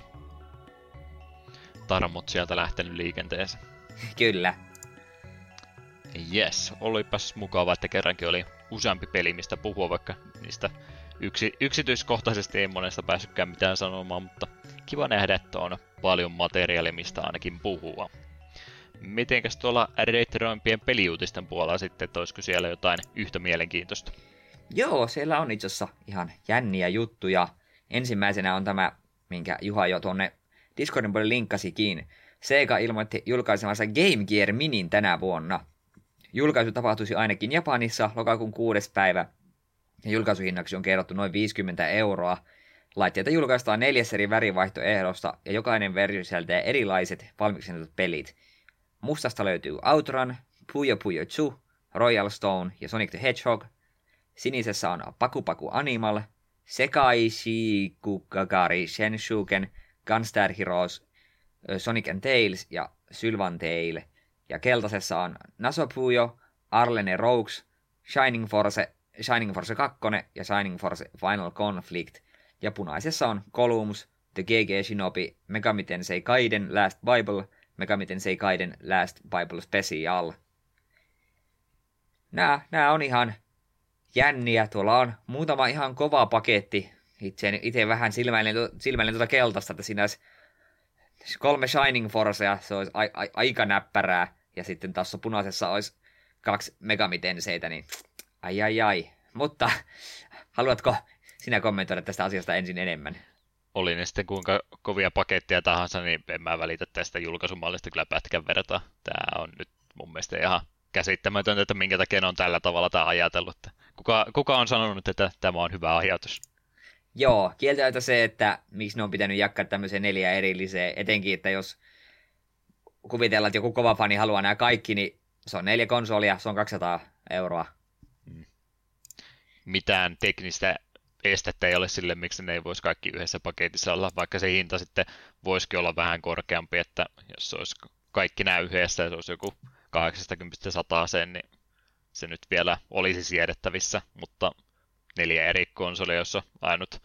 Tarmot sieltä lähtenyt liikenteeseen. Kyllä. Yes, olipas mukava, että kerrankin oli useampi peli, mistä puhua, vaikka niistä yksi, yksityiskohtaisesti ei monesta päässytkään mitään sanomaan, mutta kiva nähdä, että on paljon materiaalia, mistä ainakin puhua. Mitenkäs tuolla retroimpien peliuutisten puolella sitten, että olisiko siellä jotain yhtä mielenkiintoista? Joo, siellä on itse asiassa ihan jänniä juttuja. Ensimmäisenä on tämä, minkä Juha jo tuonne Discordin puolelle linkkasikin. Sega ilmoitti julkaisemassa Game Gear Minin tänä vuonna. Julkaisu tapahtuisi ainakin Japanissa lokakuun kuudes päivä, ja julkaisuhinnaksi on kerrottu noin 50 euroa. Laitteita julkaistaan neljäs eri värivaihtoehdosta, ja jokainen versio sisältää erilaiset valmiiksi pelit – Mustasta löytyy Outrun, Puyo Puyo 2, Royal Stone ja Sonic the Hedgehog. Sinisessä on Paku Paku Animal, Sekai Shikukagari Shenshuken, Gunstar Heroes, Sonic and Tails ja Sylvan Tail. Ja keltaisessa on Nasopuyo, Arlene Rogues, Shining Force, Shining Force 2 ja Shining Force Final Conflict. Ja punaisessa on Columns, The GG Shinobi, Megami Tensei Kaiden Last Bible – Megami Tensei Kaiden Last Bible Special. Nää, nää on ihan jänniä. Tuolla on muutama ihan kova paketti. Itse, itse vähän silmäilen, silmäilen tuota keltaista, että siinä olisi kolme Shining Forcea, se olisi a, a, aika näppärää. Ja sitten taas punaisessa olisi kaksi Megami Tenseitä, niin ai ai ai. Mutta haluatko sinä kommentoida tästä asiasta ensin enemmän? Oli ne sitten kuinka kovia paketteja tahansa, niin en mä välitä tästä julkaisumallista kyllä pätkän vertaa. Tämä on nyt mun mielestä ihan käsittämätöntä, että minkä takia on tällä tavalla tämä ajatellut. Kuka, kuka on sanonut, että tämä on hyvä ajatus? Joo, kieltäytä se, että miksi ne on pitänyt jakaa tämmöiseen neljä erilliseen, etenkin, että jos kuvitellaan, että joku kova fani haluaa nämä kaikki, niin se on neljä konsolia, se on 200 euroa. Mm. Mitään teknistä estettä ei ole sille, miksi ne ei voisi kaikki yhdessä paketissa olla, vaikka se hinta sitten voisikin olla vähän korkeampi, että jos se olisi kaikki nämä yhdessä ja se olisi joku 80-100 sen, niin se nyt vielä olisi siedettävissä, mutta neljä eri konsolia, jossa ainut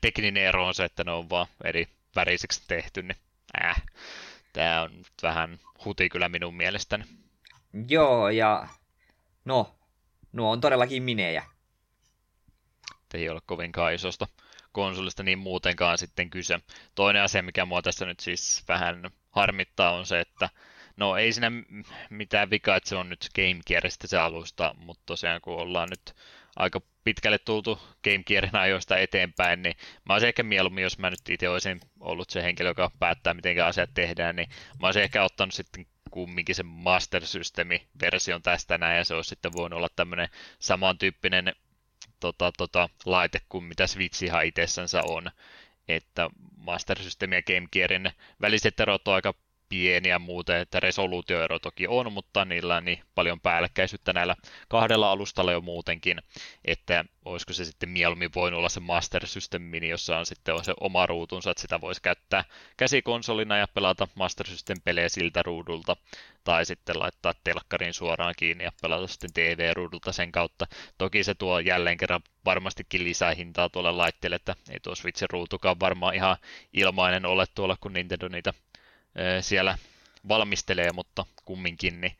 tekninen ero on se, että ne on vaan eri värisiksi tehty, niin äh, tämä on vähän huti kyllä minun mielestäni. Joo, ja no, nuo on todellakin minejä ei ole kovinkaan isosta konsolista niin muutenkaan sitten kyse. Toinen asia, mikä mua tässä nyt siis vähän harmittaa, on se, että no ei siinä mitään vikaa, että se on nyt Game Gearista se alusta, mutta tosiaan kun ollaan nyt aika pitkälle tultu Game Gearin ajoista eteenpäin, niin mä olisin ehkä mieluummin, jos mä nyt itse olisin ollut se henkilö, joka päättää, miten asiat tehdään, niin mä olisin ehkä ottanut sitten kumminkin se Master System-version tästä näin, ja se olisi sitten voinut olla tämmöinen samantyyppinen tota, tota, laite kuin mitä Switch ihan itsessänsä on. Että Master System ja Game Gearin väliset erot on aika pieniä muuten, että resoluutioero toki on, mutta niillä on niin paljon päällekkäisyyttä näillä kahdella alustalla jo muutenkin, että olisiko se sitten mieluummin voinut olla se Master System Mini, jossa on sitten on se oma ruutunsa, että sitä voisi käyttää käsikonsolina ja pelata Master System-pelejä siltä ruudulta, tai sitten laittaa telkkarin suoraan kiinni ja pelata sitten TV-ruudulta sen kautta. Toki se tuo jälleen kerran varmastikin lisää hintaa tuolle laitteelle, että ei tuo Switchin ruutukaan varmaan ihan ilmainen ole tuolla, kun Nintendo niitä siellä valmistelee, mutta kumminkin niin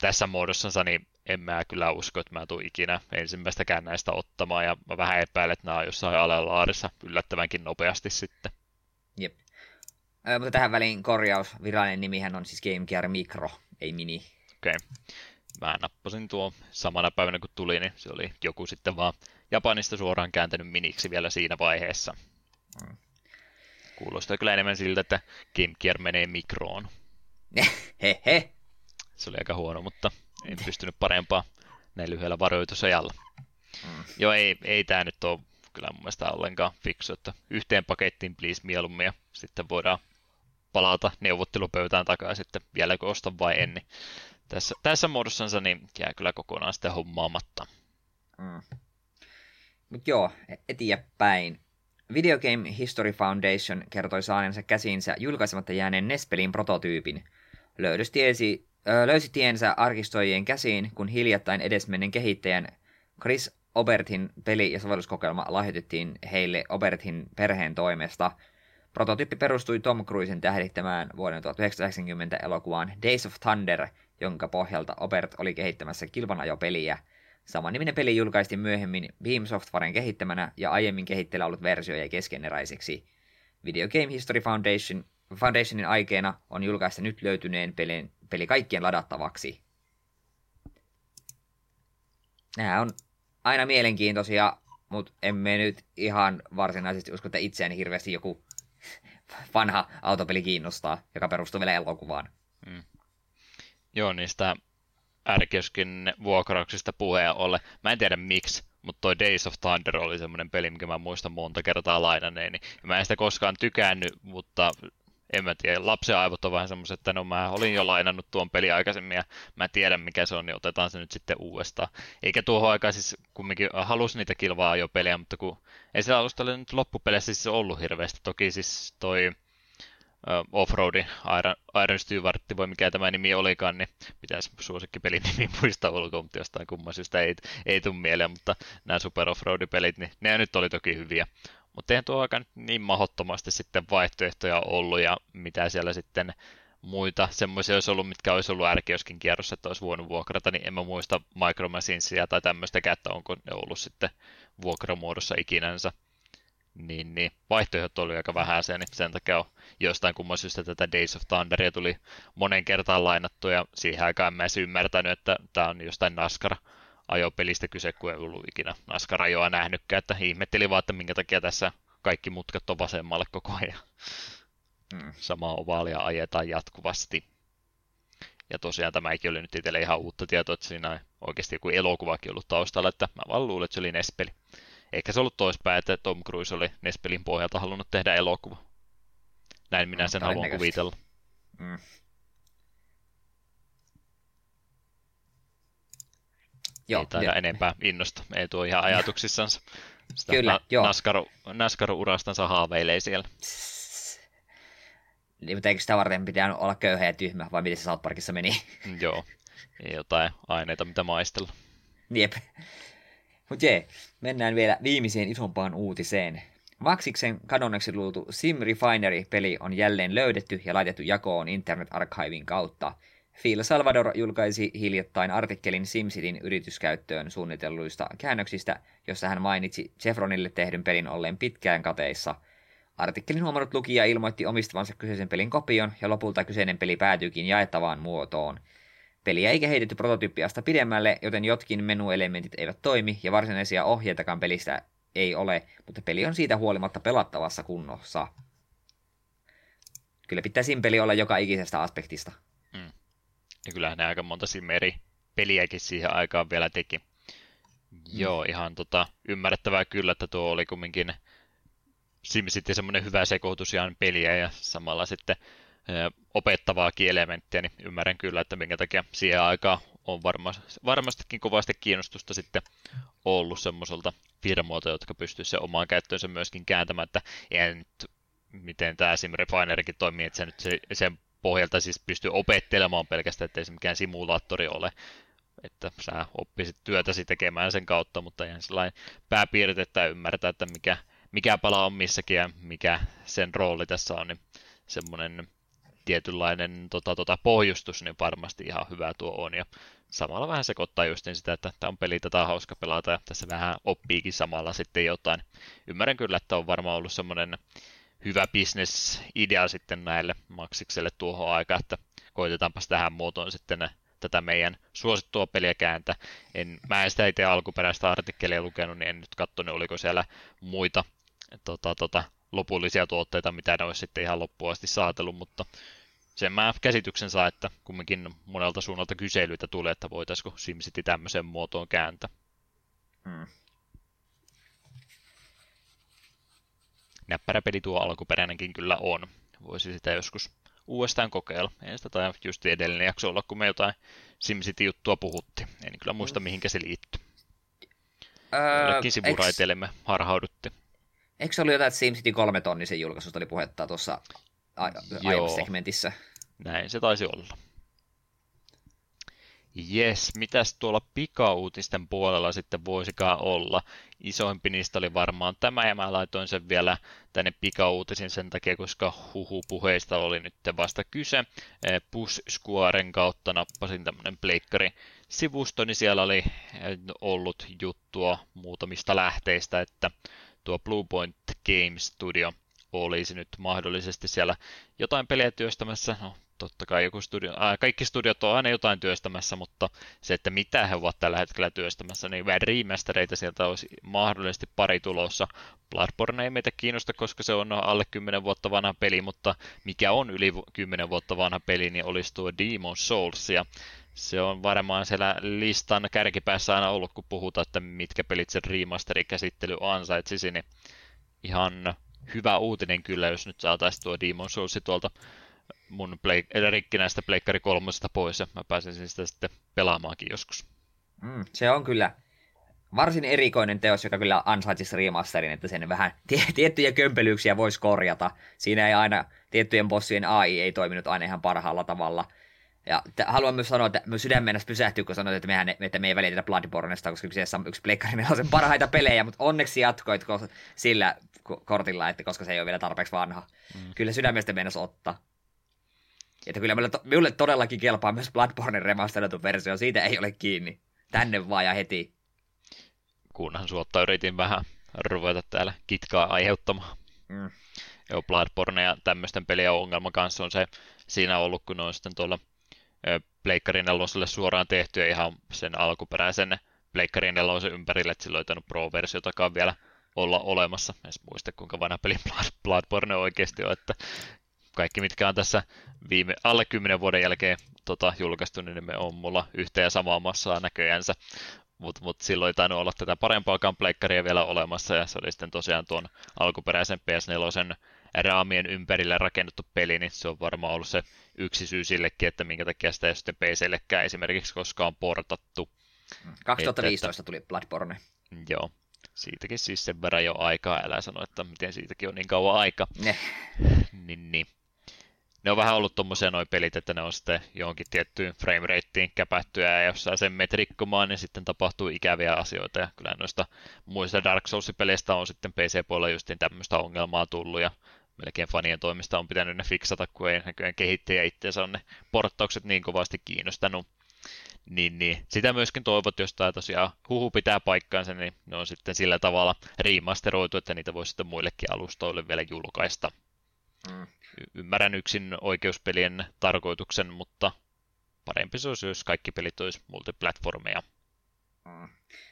tässä muodossansa niin en mä kyllä usko, että mä tuun ikinä ensimmäistäkään näistä ottamaan, ja mä vähän epäilen, että nämä on jossain alelaarissa yllättävänkin nopeasti sitten. Jep. Mutta tähän väliin korjaus, virallinen nimihän on siis Game Gear Micro, ei Mini. Okei. Okay. Mä nappasin tuo samana päivänä kun tuli, niin se oli joku sitten vaan Japanista suoraan kääntänyt miniksi vielä siinä vaiheessa. Mm. Kuulostaa kyllä enemmän siltä, että Game Gear menee mikroon. Hehe. Se oli aika huono, mutta en pystynyt parempaa näin lyhyellä varoitusajalla. Mm. Joo, ei, ei tämä nyt ole kyllä mun mielestä ollenkaan fiksu, että yhteen pakettiin please mieluummin ja sitten voidaan palata neuvottelupöytään takaisin, että vieläkö ostan vai en. Niin tässä, tässä muodossansa niin jää kyllä kokonaan sitten hommaamatta. Mm. Mutta joo, eteenpäin. Video Game History Foundation kertoi saaneensa käsiinsä julkaisematta jääneen NES-pelin prototyypin. Löydös tiesi, ö, löysi tiensä arkistoijien käsiin, kun hiljattain edesmennen kehittäjän Chris Obertin peli- ja sovelluskokeilma lahjoitettiin heille Obertin perheen toimesta. Prototyyppi perustui Tom Cruisen tähdittämään vuoden 1990 elokuvaan Days of Thunder, jonka pohjalta Obert oli kehittämässä kilvanajopeliä – Samanniminen peli julkaistiin myöhemmin Beam Softwaren kehittämänä ja aiemmin kehitteillä ollut versio jäi keskeneräiseksi. Video Game History Foundation, Foundationin aikeena on julkaista nyt löytyneen pelin, peli kaikkien ladattavaksi. Nämä on aina mielenkiintoisia, mutta emme nyt ihan varsinaisesti usko, että itseäni hirveästi joku vanha autopeli kiinnostaa, joka perustuu vielä elokuvaan. Mm. Joo, niistä ärkioskin vuokrauksista puheen ollen. Mä en tiedä miksi, mutta toi Days of Thunder oli semmoinen peli, mikä mä muistan monta kertaa lainaneeni. Mä en sitä koskaan tykännyt, mutta en mä tiedä, lapsen aivot on vähän semmoiset, että no mä olin jo lainannut tuon peli aikaisemmin ja mä tiedän mikä se on, niin otetaan se nyt sitten uudestaan. Eikä tuohon aikaan siis kumminkin halus niitä kilvaa jo pelejä, mutta kun ei se alusta ole nyt loppupeleissä siis ollut hirveästi. Toki siis toi Offroadin Iron, Iron Stewart, voi mikä tämä nimi olikaan, niin pitäisi suosikkipelin nimi muistaa ulkoa, mutta jostain kumman syystä ei, ei tule mieleen, mutta nämä Super Offroad-pelit, niin ne nyt oli toki hyviä. Mutta eihän tuo aika niin mahdottomasti sitten vaihtoehtoja ollut, ja mitä siellä sitten muita semmoisia olisi ollut, mitkä olisi ollut ärkioskin kierrossa, että olisi voinut vuokrata, niin en mä muista Micro Machinesia tai tämmöistä että onko ne ollut sitten vuokramuodossa ikinänsä niin, niin vaihtoehdot oli aika vähäisiä, niin sen takia on jostain kumman syystä tätä Days of Thunderia tuli monen kertaan lainattu, ja siihen aikaan en mä ymmärtänyt, että tämä on jostain NASCAR ajopelistä kyse, kun ei ollut ikinä NASCAR-ajoa nähnytkään, että ihmetteli vaan, että minkä takia tässä kaikki mutkat on vasemmalle koko ajan. Mm. Samaa ovaalia ajetaan jatkuvasti. Ja tosiaan tämäkin oli nyt itselle ihan uutta tietoa, että siinä on oikeasti joku elokuvakin ollut taustalla, että mä vaan luulen, että se oli Nespeli. Eikä se ollut toispäin, että Tom Cruise oli Nespelin pohjalta halunnut tehdä elokuva. Näin minä sen haluan kuvitella. Mm. Joo, ei taida jo. enempää innosta. Ei tuo ihan ajatuksissansa. Sitä Kyllä, na- joo. Naskaru, Naskaru-urastansa haaveilee siellä. Niin, mutta eikö sitä varten pitää olla köyhä ja tyhmä, vai miten se South Parkissa meni? joo, ei jotain aineita, mitä maistella. Jep. Mutta jee, mennään vielä viimeiseen isompaan uutiseen. Maksiksen kadonneeksi luultu Sim Refinery-peli on jälleen löydetty ja laitettu jakoon Internet Archivein kautta. Phil Salvador julkaisi hiljattain artikkelin SimCityn yrityskäyttöön suunnitelluista käännöksistä, jossa hän mainitsi Chevronille tehdyn pelin olleen pitkään kateissa. Artikkelin huomannut lukija ilmoitti omistavansa kyseisen pelin kopion, ja lopulta kyseinen peli päätyykin jaettavaan muotoon. Peliä ei kehitetty prototyyppiasta pidemmälle, joten jotkin menuelementit eivät toimi, ja varsinaisia ohjeitakaan pelistä ei ole, mutta peli on siitä huolimatta pelattavassa kunnossa. Kyllä pitää simpeli olla joka ikisestä aspektista. Mm. Ja kyllähän ne aika monta simmeri peliäkin siihen aikaan vielä teki. Mm. Joo, ihan tota, ymmärrettävää kyllä, että tuo oli kumminkin SimCity semmoinen hyvä sekoitus ihan peliä ja samalla sitten opettavaakin elementtiä, niin ymmärrän kyllä, että minkä takia siihen aikaan on varmastikin kovasti kiinnostusta sitten ollut semmoiselta firmoilta, jotka pystyisivät sen omaan käyttöönsä myöskin kääntämään, että ei nyt, miten tämä Sim Refinerikin toimii, että se nyt se, sen pohjalta siis pystyy opettelemaan pelkästään, että ei se mikään simulaattori ole, että sä oppisit työtäsi tekemään sen kautta, mutta ihan sellainen pääpiirtettä ymmärtää, että mikä, mikä pala on missäkin ja mikä sen rooli tässä on, niin semmoinen tietynlainen tota, tota, pohjustus, niin varmasti ihan hyvä tuo on. Ja samalla vähän sekoittaa just sitä, että tämä on peli, tätä on hauska pelata ja tässä vähän oppiikin samalla sitten jotain. Ymmärrän kyllä, että on varmaan ollut semmoinen hyvä business-idea sitten näille maksikselle tuohon aikaan, että koitetaanpas tähän muotoon sitten tätä meidän suosittua peliä kääntä. En, mä en sitä itse alkuperäistä artikkelia lukenut, niin en nyt katsonut, oliko siellä muita tota, tota, lopullisia tuotteita, mitä ne olisi sitten ihan loppuun asti saatellut, mutta sen mä käsityksen saa, että kumminkin monelta suunnalta kyselyitä tulee, että voitaisiko SimCity tämmöiseen muotoon kääntää. Hmm. Näppärä peli tuo alkuperäinenkin kyllä on. Voisi sitä joskus uudestaan kokeilla. Ei sitä tai just edellinen jakso olla, kun me jotain SimCity-juttua puhuttiin. En kyllä muista, mihinkä se liittyy. Öö, Jollekin sivuraiteille eks... harhaudutti. Eikö se ollut jotain, että SimCity 3 tonnisen julkaisusta oli puhetta tuossa aiemmassa segmentissä. Näin se taisi olla. Jes, mitäs tuolla pikauutisten puolella sitten voisikaan olla? Isoimpi niistä oli varmaan tämä, ja mä laitoin sen vielä tänne pikauutisin sen takia, koska huhupuheista oli nyt vasta kyse. Eh, Push Squaren kautta nappasin tämmönen pleikkari sivusto, niin siellä oli eh, ollut juttua muutamista lähteistä, että tuo Bluepoint Game Studio – olisi nyt mahdollisesti siellä jotain peliä työstämässä. No, totta kai joku studio, äh, kaikki studiot on aina jotain työstämässä, mutta se, että mitä he ovat tällä hetkellä työstämässä, niin vähän remastereita sieltä olisi mahdollisesti pari tulossa. Bloodborne ei meitä kiinnosta, koska se on alle 10 vuotta vanha peli, mutta mikä on yli 10 vuotta vanha peli, niin olisi tuo Demon Souls, ja se on varmaan siellä listan kärkipäässä aina ollut, kun puhutaan, että mitkä pelit sen remasteri-käsittely ansaitsisi, niin ihan hyvä uutinen kyllä, jos nyt saataisiin tuo Demon Souls tuolta mun play, rikkinäistä Pleikkari kolmosesta pois ja mä pääsisin sitä sitten pelaamaankin joskus. Mm, se on kyllä varsin erikoinen teos, joka kyllä ansaitsisi remasterin, että sen vähän tie- tiettyjä kömpelyyksiä voisi korjata. Siinä ei aina, tiettyjen bossien AI ei toiminut aina ihan parhaalla tavalla. Ja t- haluan myös sanoa, että myös sydämen pysähtyy, kun sanoit, että, mehän, että me ei välitetä Bloodbornesta, koska kyseessä on yksi pleikkari sen parhaita pelejä, mutta onneksi jatkoit sillä kortilla, että koska se ei ole vielä tarpeeksi vanha. Mm. Kyllä sydämestä mennä ottaa. Että kyllä minulle, to- minulle todellakin kelpaa myös Bloodborne remasteroitu versio, siitä ei ole kiinni. Tänne vaan ja heti. Kunhan suotta yritin vähän ruveta täällä kitkaa aiheuttamaan. Mm. Joo, Bloodborne ja tämmöisten pelien ongelma kanssa on se siinä ollut, kun on sitten tuolla Pleikkarin neloselle suoraan tehty ja ihan sen alkuperäisen Pleikkarin nelosen ympärille, että sillä on Pro-versiotakaan vielä olla olemassa. En muista, kuinka vanha peli Bloodborne oikeasti on, että kaikki, mitkä on tässä viime, alle 10 vuoden jälkeen tota, julkaistu, niin me on mulla yhtä ja samaa massaa näköjänsä. Mutta mut silloin ei tainnut olla tätä parempaakaan pleikkaria vielä olemassa, ja se oli sitten tosiaan tuon alkuperäisen PS4 raamien ympärille rakennettu peli, niin se on varmaan ollut se yksi syy sillekin, että minkä takia sitä ei sitten PCllekään esimerkiksi koskaan portattu. 2015 että, tuli Bloodborne. Joo, siitäkin siis sen verran jo aikaa, älä sano, että miten siitäkin on niin kauan aika. Ne. niin, niin. Ne on vähän ollut tuommoisia noin pelit, että ne on sitten johonkin tiettyyn framerateen käpättyä ja jos saa sen metrikkomaan, niin sitten tapahtuu ikäviä asioita ja kyllä noista muista Dark Souls-peleistä on sitten PC-puolella justiin tämmöistä ongelmaa tullut ja melkein fanien toimista on pitänyt ne fiksata, kun ei näköjään kehittäjä itseensä on ne porttaukset niin kovasti kiinnostanut. Niin, niin. Sitä myöskin toivot, jos tämä tosiaan huhu pitää paikkaansa, niin ne on sitten sillä tavalla remasteroitu, että niitä voi sitten muillekin alustoille vielä julkaista. Mm. Y- ymmärrän yksin oikeuspelien tarkoituksen, mutta parempi se olisi, jos kaikki pelit olisi multiplatformeja. Mm.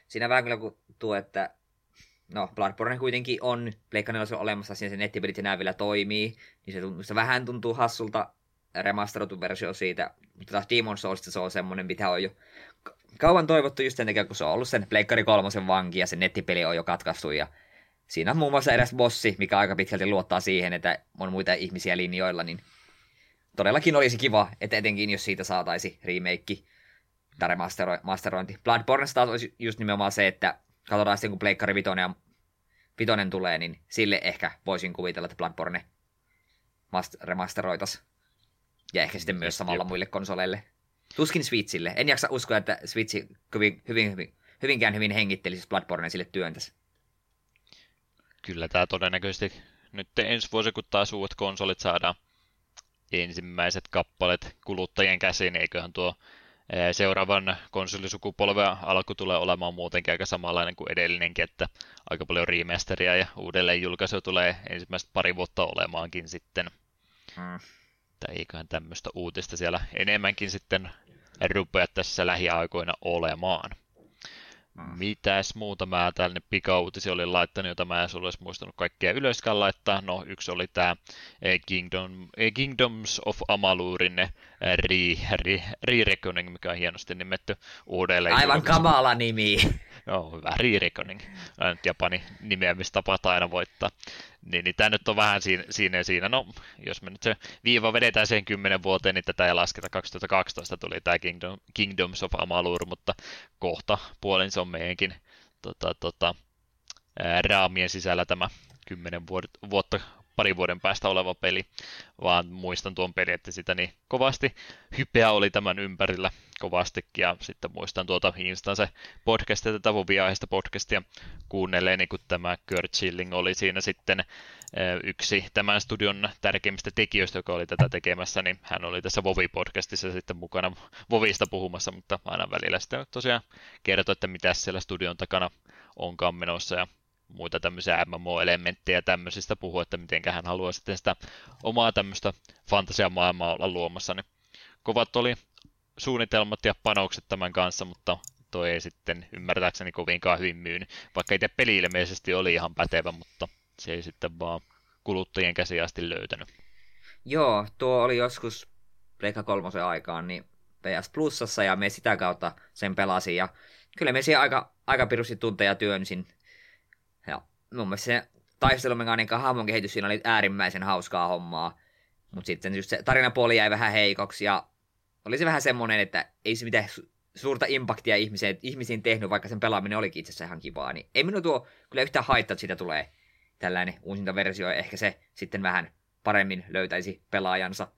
Siinä vähän kyllä kun tuo, että no Bloodborne kuitenkin on Pleikka olemassa, siinä se nettipelit enää vielä toimii, niin se, tuntuu, se vähän tuntuu hassulta remasteroitu versio siitä, mutta taas Demon Souls se on semmoinen, mitä on jo kauan toivottu just sen takia, kun se on ollut sen Pleikkari kolmosen vanki ja se nettipeli on jo katkaistu ja siinä on muun muassa edes bossi, mikä aika pitkälti luottaa siihen, että on muita ihmisiä linjoilla, niin todellakin olisi kiva, että etenkin jos siitä saataisi remake tai remasterointi. Bloodborne taas olisi just nimenomaan se, että katsotaan sitten kun Pleikkari Vitoinen, ja Vitoinen tulee, niin sille ehkä voisin kuvitella, että Bloodborne remasteroitas. Ja ehkä sitten myös samalla Jep. muille konsoleille. Tuskin Switchille. En jaksa uskoa, että Switch hyvin, hyvin, hyvin, hyvinkään hyvin hengittelisi Bloodborne sille työntäisi. Kyllä tämä todennäköisesti nyt ensi vuosi, kun taas uudet konsolit saadaan ensimmäiset kappaleet kuluttajien käsiin, eiköhän tuo seuraavan konsolisukupolven alku tulee olemaan muutenkin aika samanlainen kuin edellinenkin, että aika paljon remasteria ja uudelleen julkaisu tulee ensimmäistä pari vuotta olemaankin sitten. Hmm. Tai eiköhän tämmöistä uutista siellä enemmänkin sitten rupea tässä lähiaikoina olemaan. Mm. Mitäs muuta mä tällainen pikauutisi olin laittanut, jota mä en olisi muistanut kaikkea ylöskään laittaa. No, yksi oli tämä Kingdom, Kingdoms of Amalurin eh, re-reckoning, mikä on hienosti nimetty uudelleen. Aivan kamala nimi. Joo, hyvä re-reckoning. Nyt Japanin nimeämistapa aina voittaa. Niin, niin tämä nyt on vähän siinä, siinä siinä. No, jos me nyt se viiva vedetään sen kymmenen vuoteen, niin tätä ei lasketa. 2012 tuli tämä Kingdom, Kingdoms of Amalur, mutta kohta puolin se on meidänkin tota, tota, raamien sisällä tämä kymmenen vuotta pari vuoden päästä oleva peli, vaan muistan tuon peli, että sitä niin kovasti hypeä oli tämän ympärillä kovastikin, ja sitten muistan tuota Instanse podcastia, tätä Voviaiheista podcastia kuunnelleen, niin kun tämä Kurt Schilling oli siinä sitten eh, yksi tämän studion tärkeimmistä tekijöistä, joka oli tätä tekemässä, niin hän oli tässä Vovi-podcastissa sitten mukana Vovista puhumassa, mutta aina välillä sitten tosiaan kertoi, että mitä siellä studion takana onkaan menossa, ja muita tämmöisiä MMO-elementtejä tämmöisistä puhua, että miten hän haluaa sitten sitä omaa tämmöistä fantasiamaailmaa olla luomassa, niin kovat oli suunnitelmat ja panokset tämän kanssa, mutta toi ei sitten ymmärtääkseni kovinkaan hyvin myynyt, vaikka itse peli ilmeisesti oli ihan pätevä, mutta se ei sitten vaan kuluttajien käsiä asti löytänyt. Joo, tuo oli joskus Pleikka kolmosen aikaan, niin PS Plusassa ja me sitä kautta sen pelasin. Ja kyllä me siihen aika, aika pirusti tunteja työnsin mun mielestä se taistelumekaniikan hahmon kehitys siinä oli äärimmäisen hauskaa hommaa. Mutta sitten just se tarinapuoli jäi vähän heikoksi ja oli se vähän semmoinen, että ei se mitään suurta impaktia ihmiseen, ihmisiin tehnyt, vaikka sen pelaaminen olikin itse asiassa ihan kivaa. Niin ei minun tuo kyllä yhtään haittaa, että siitä tulee tällainen uusinta versio. Ehkä se sitten vähän paremmin löytäisi pelaajansa.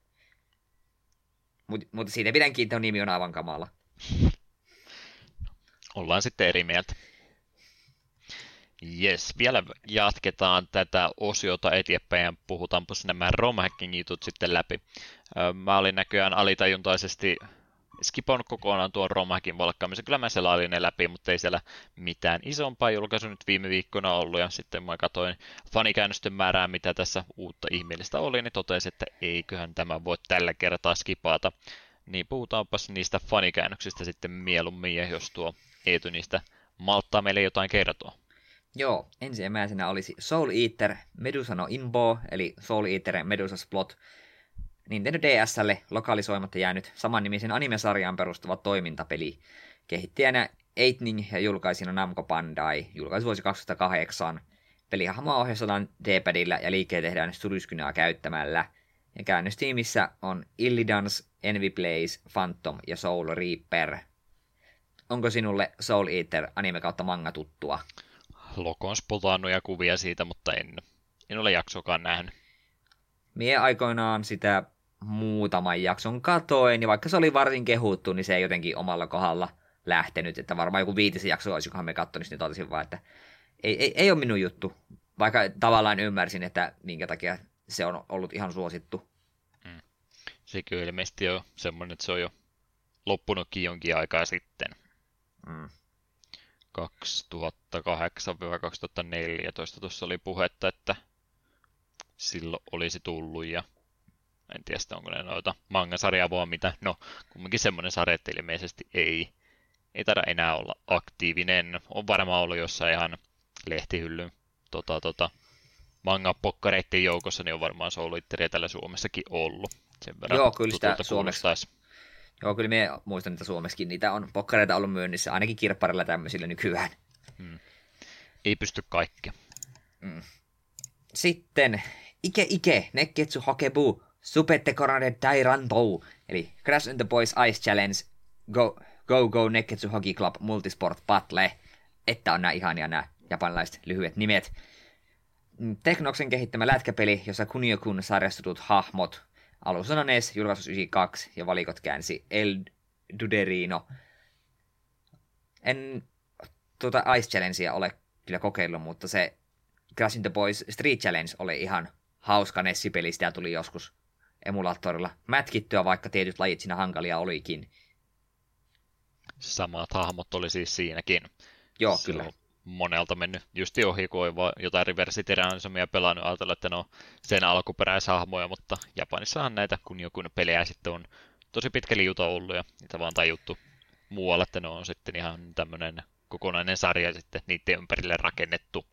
Mut, mutta siitä pidän kiinni, nimi on aivan kamala. Ollaan sitten eri mieltä. Yes, vielä jatketaan tätä osiota eteenpäin ja puhutaanpa nämä romhacking jutut sitten läpi. Mä olin näköjään alitajuntaisesti skipannut kokonaan tuon romhackin valkkaamisen. Kyllä mä selailin ne läpi, mutta ei siellä mitään isompaa julkaisu nyt viime viikkona ollut. Ja sitten mä katsoin fanikäännösten määrää, mitä tässä uutta ihmeellistä oli, niin totesin, että eiköhän tämä voi tällä kertaa skipata. Niin puhutaanpas niistä fanikäännöksistä sitten mieluummin, ja jos tuo Eetu niistä malttaa meille jotain kertoa. Joo, ensimmäisenä olisi Soul Eater Medusa no Inbo, eli Soul Eater Medusa's Plot. Nintendo DSlle lokalisoimatta jäänyt samannimisen animesarjaan perustuva toimintapeli. Kehittäjänä Eitning ja julkaisina Namco Bandai, vuosi 2008. Pelihahmoa ohjaillaan D-padilla ja liikkeet tehdään suliskynää käyttämällä. Ja käännöstiimissä on Illidans, Envy Plays, Phantom ja Soul Reaper. Onko sinulle Soul Eater anime kautta manga tuttua? Lokon spotannuja kuvia siitä, mutta en, en ole jaksokaan nähnyt. Mie aikoinaan sitä muutaman jakson katoin, ja vaikka se oli varsin kehuttu, niin se ei jotenkin omalla kohdalla lähtenyt, että varmaan joku viitisen jakso olisi, kunhan me katsoin, niin totesin vaan, että ei, ei, ei ole minun juttu. Vaikka tavallaan ymmärsin, että minkä takia se on ollut ihan suosittu. Se kyllä ilmeisesti on semmoinen, että se on jo loppunutkin jonkin aikaa sitten. Mm. 2008-2014 tuossa oli puhetta, että silloin olisi tullut ja en tiedä, onko ne noita manga-sarjaa vaan mitä. No, kumminkin semmoinen sarja, että ilmeisesti ei, ei taida enää olla aktiivinen. On varmaan ollut jossain ihan lehtihyllyn tota, tota, manga-pokkareiden joukossa, niin on varmaan Soul tällä Suomessakin ollut. Sen verran Joo, kyllä sitä Suomessa. Joo, kyllä me muistan, että Suomessakin niitä on pokkareita ollut myynnissä, ainakin kirpparilla tämmöisillä nykyään. Hmm. Ei pysty kaikkea. Hmm. Sitten Ike Ike, Neketsu Hakebu, Supette Korade Dairantou, eli Crash and the Boys Ice Challenge, Go Go, Go Neketsu Hockey Club Multisport Battle, että on nämä ihania nämä japanilaiset lyhyet nimet. Mm, Teknoksen kehittämä lätkäpeli, jossa Kunio-kun sarjastutut hahmot Alussa on NES, julkaisu 92 ja valikot käänsi El Duderino. En tuota Ice Challengea ole kyllä kokeillut, mutta se Crash the Boys Street Challenge oli ihan hauska NES-peli, sitä tuli joskus emulaattorilla mätkittyä, vaikka tietyt lajit siinä hankalia olikin. Samat hahmot oli siis siinäkin. Joo, se kyllä monelta mennyt just ohi, kun on jotain Reverse Tyrannismia pelannut, ajatella, että ne on sen alkuperäishahmoja, mutta Japanissahan näitä kun joku pelejä sitten on tosi pitkä liuta ollut ja niitä vaan tajuttu muualla, että ne on sitten ihan tämmöinen kokonainen sarja sitten niiden ympärille rakennettu,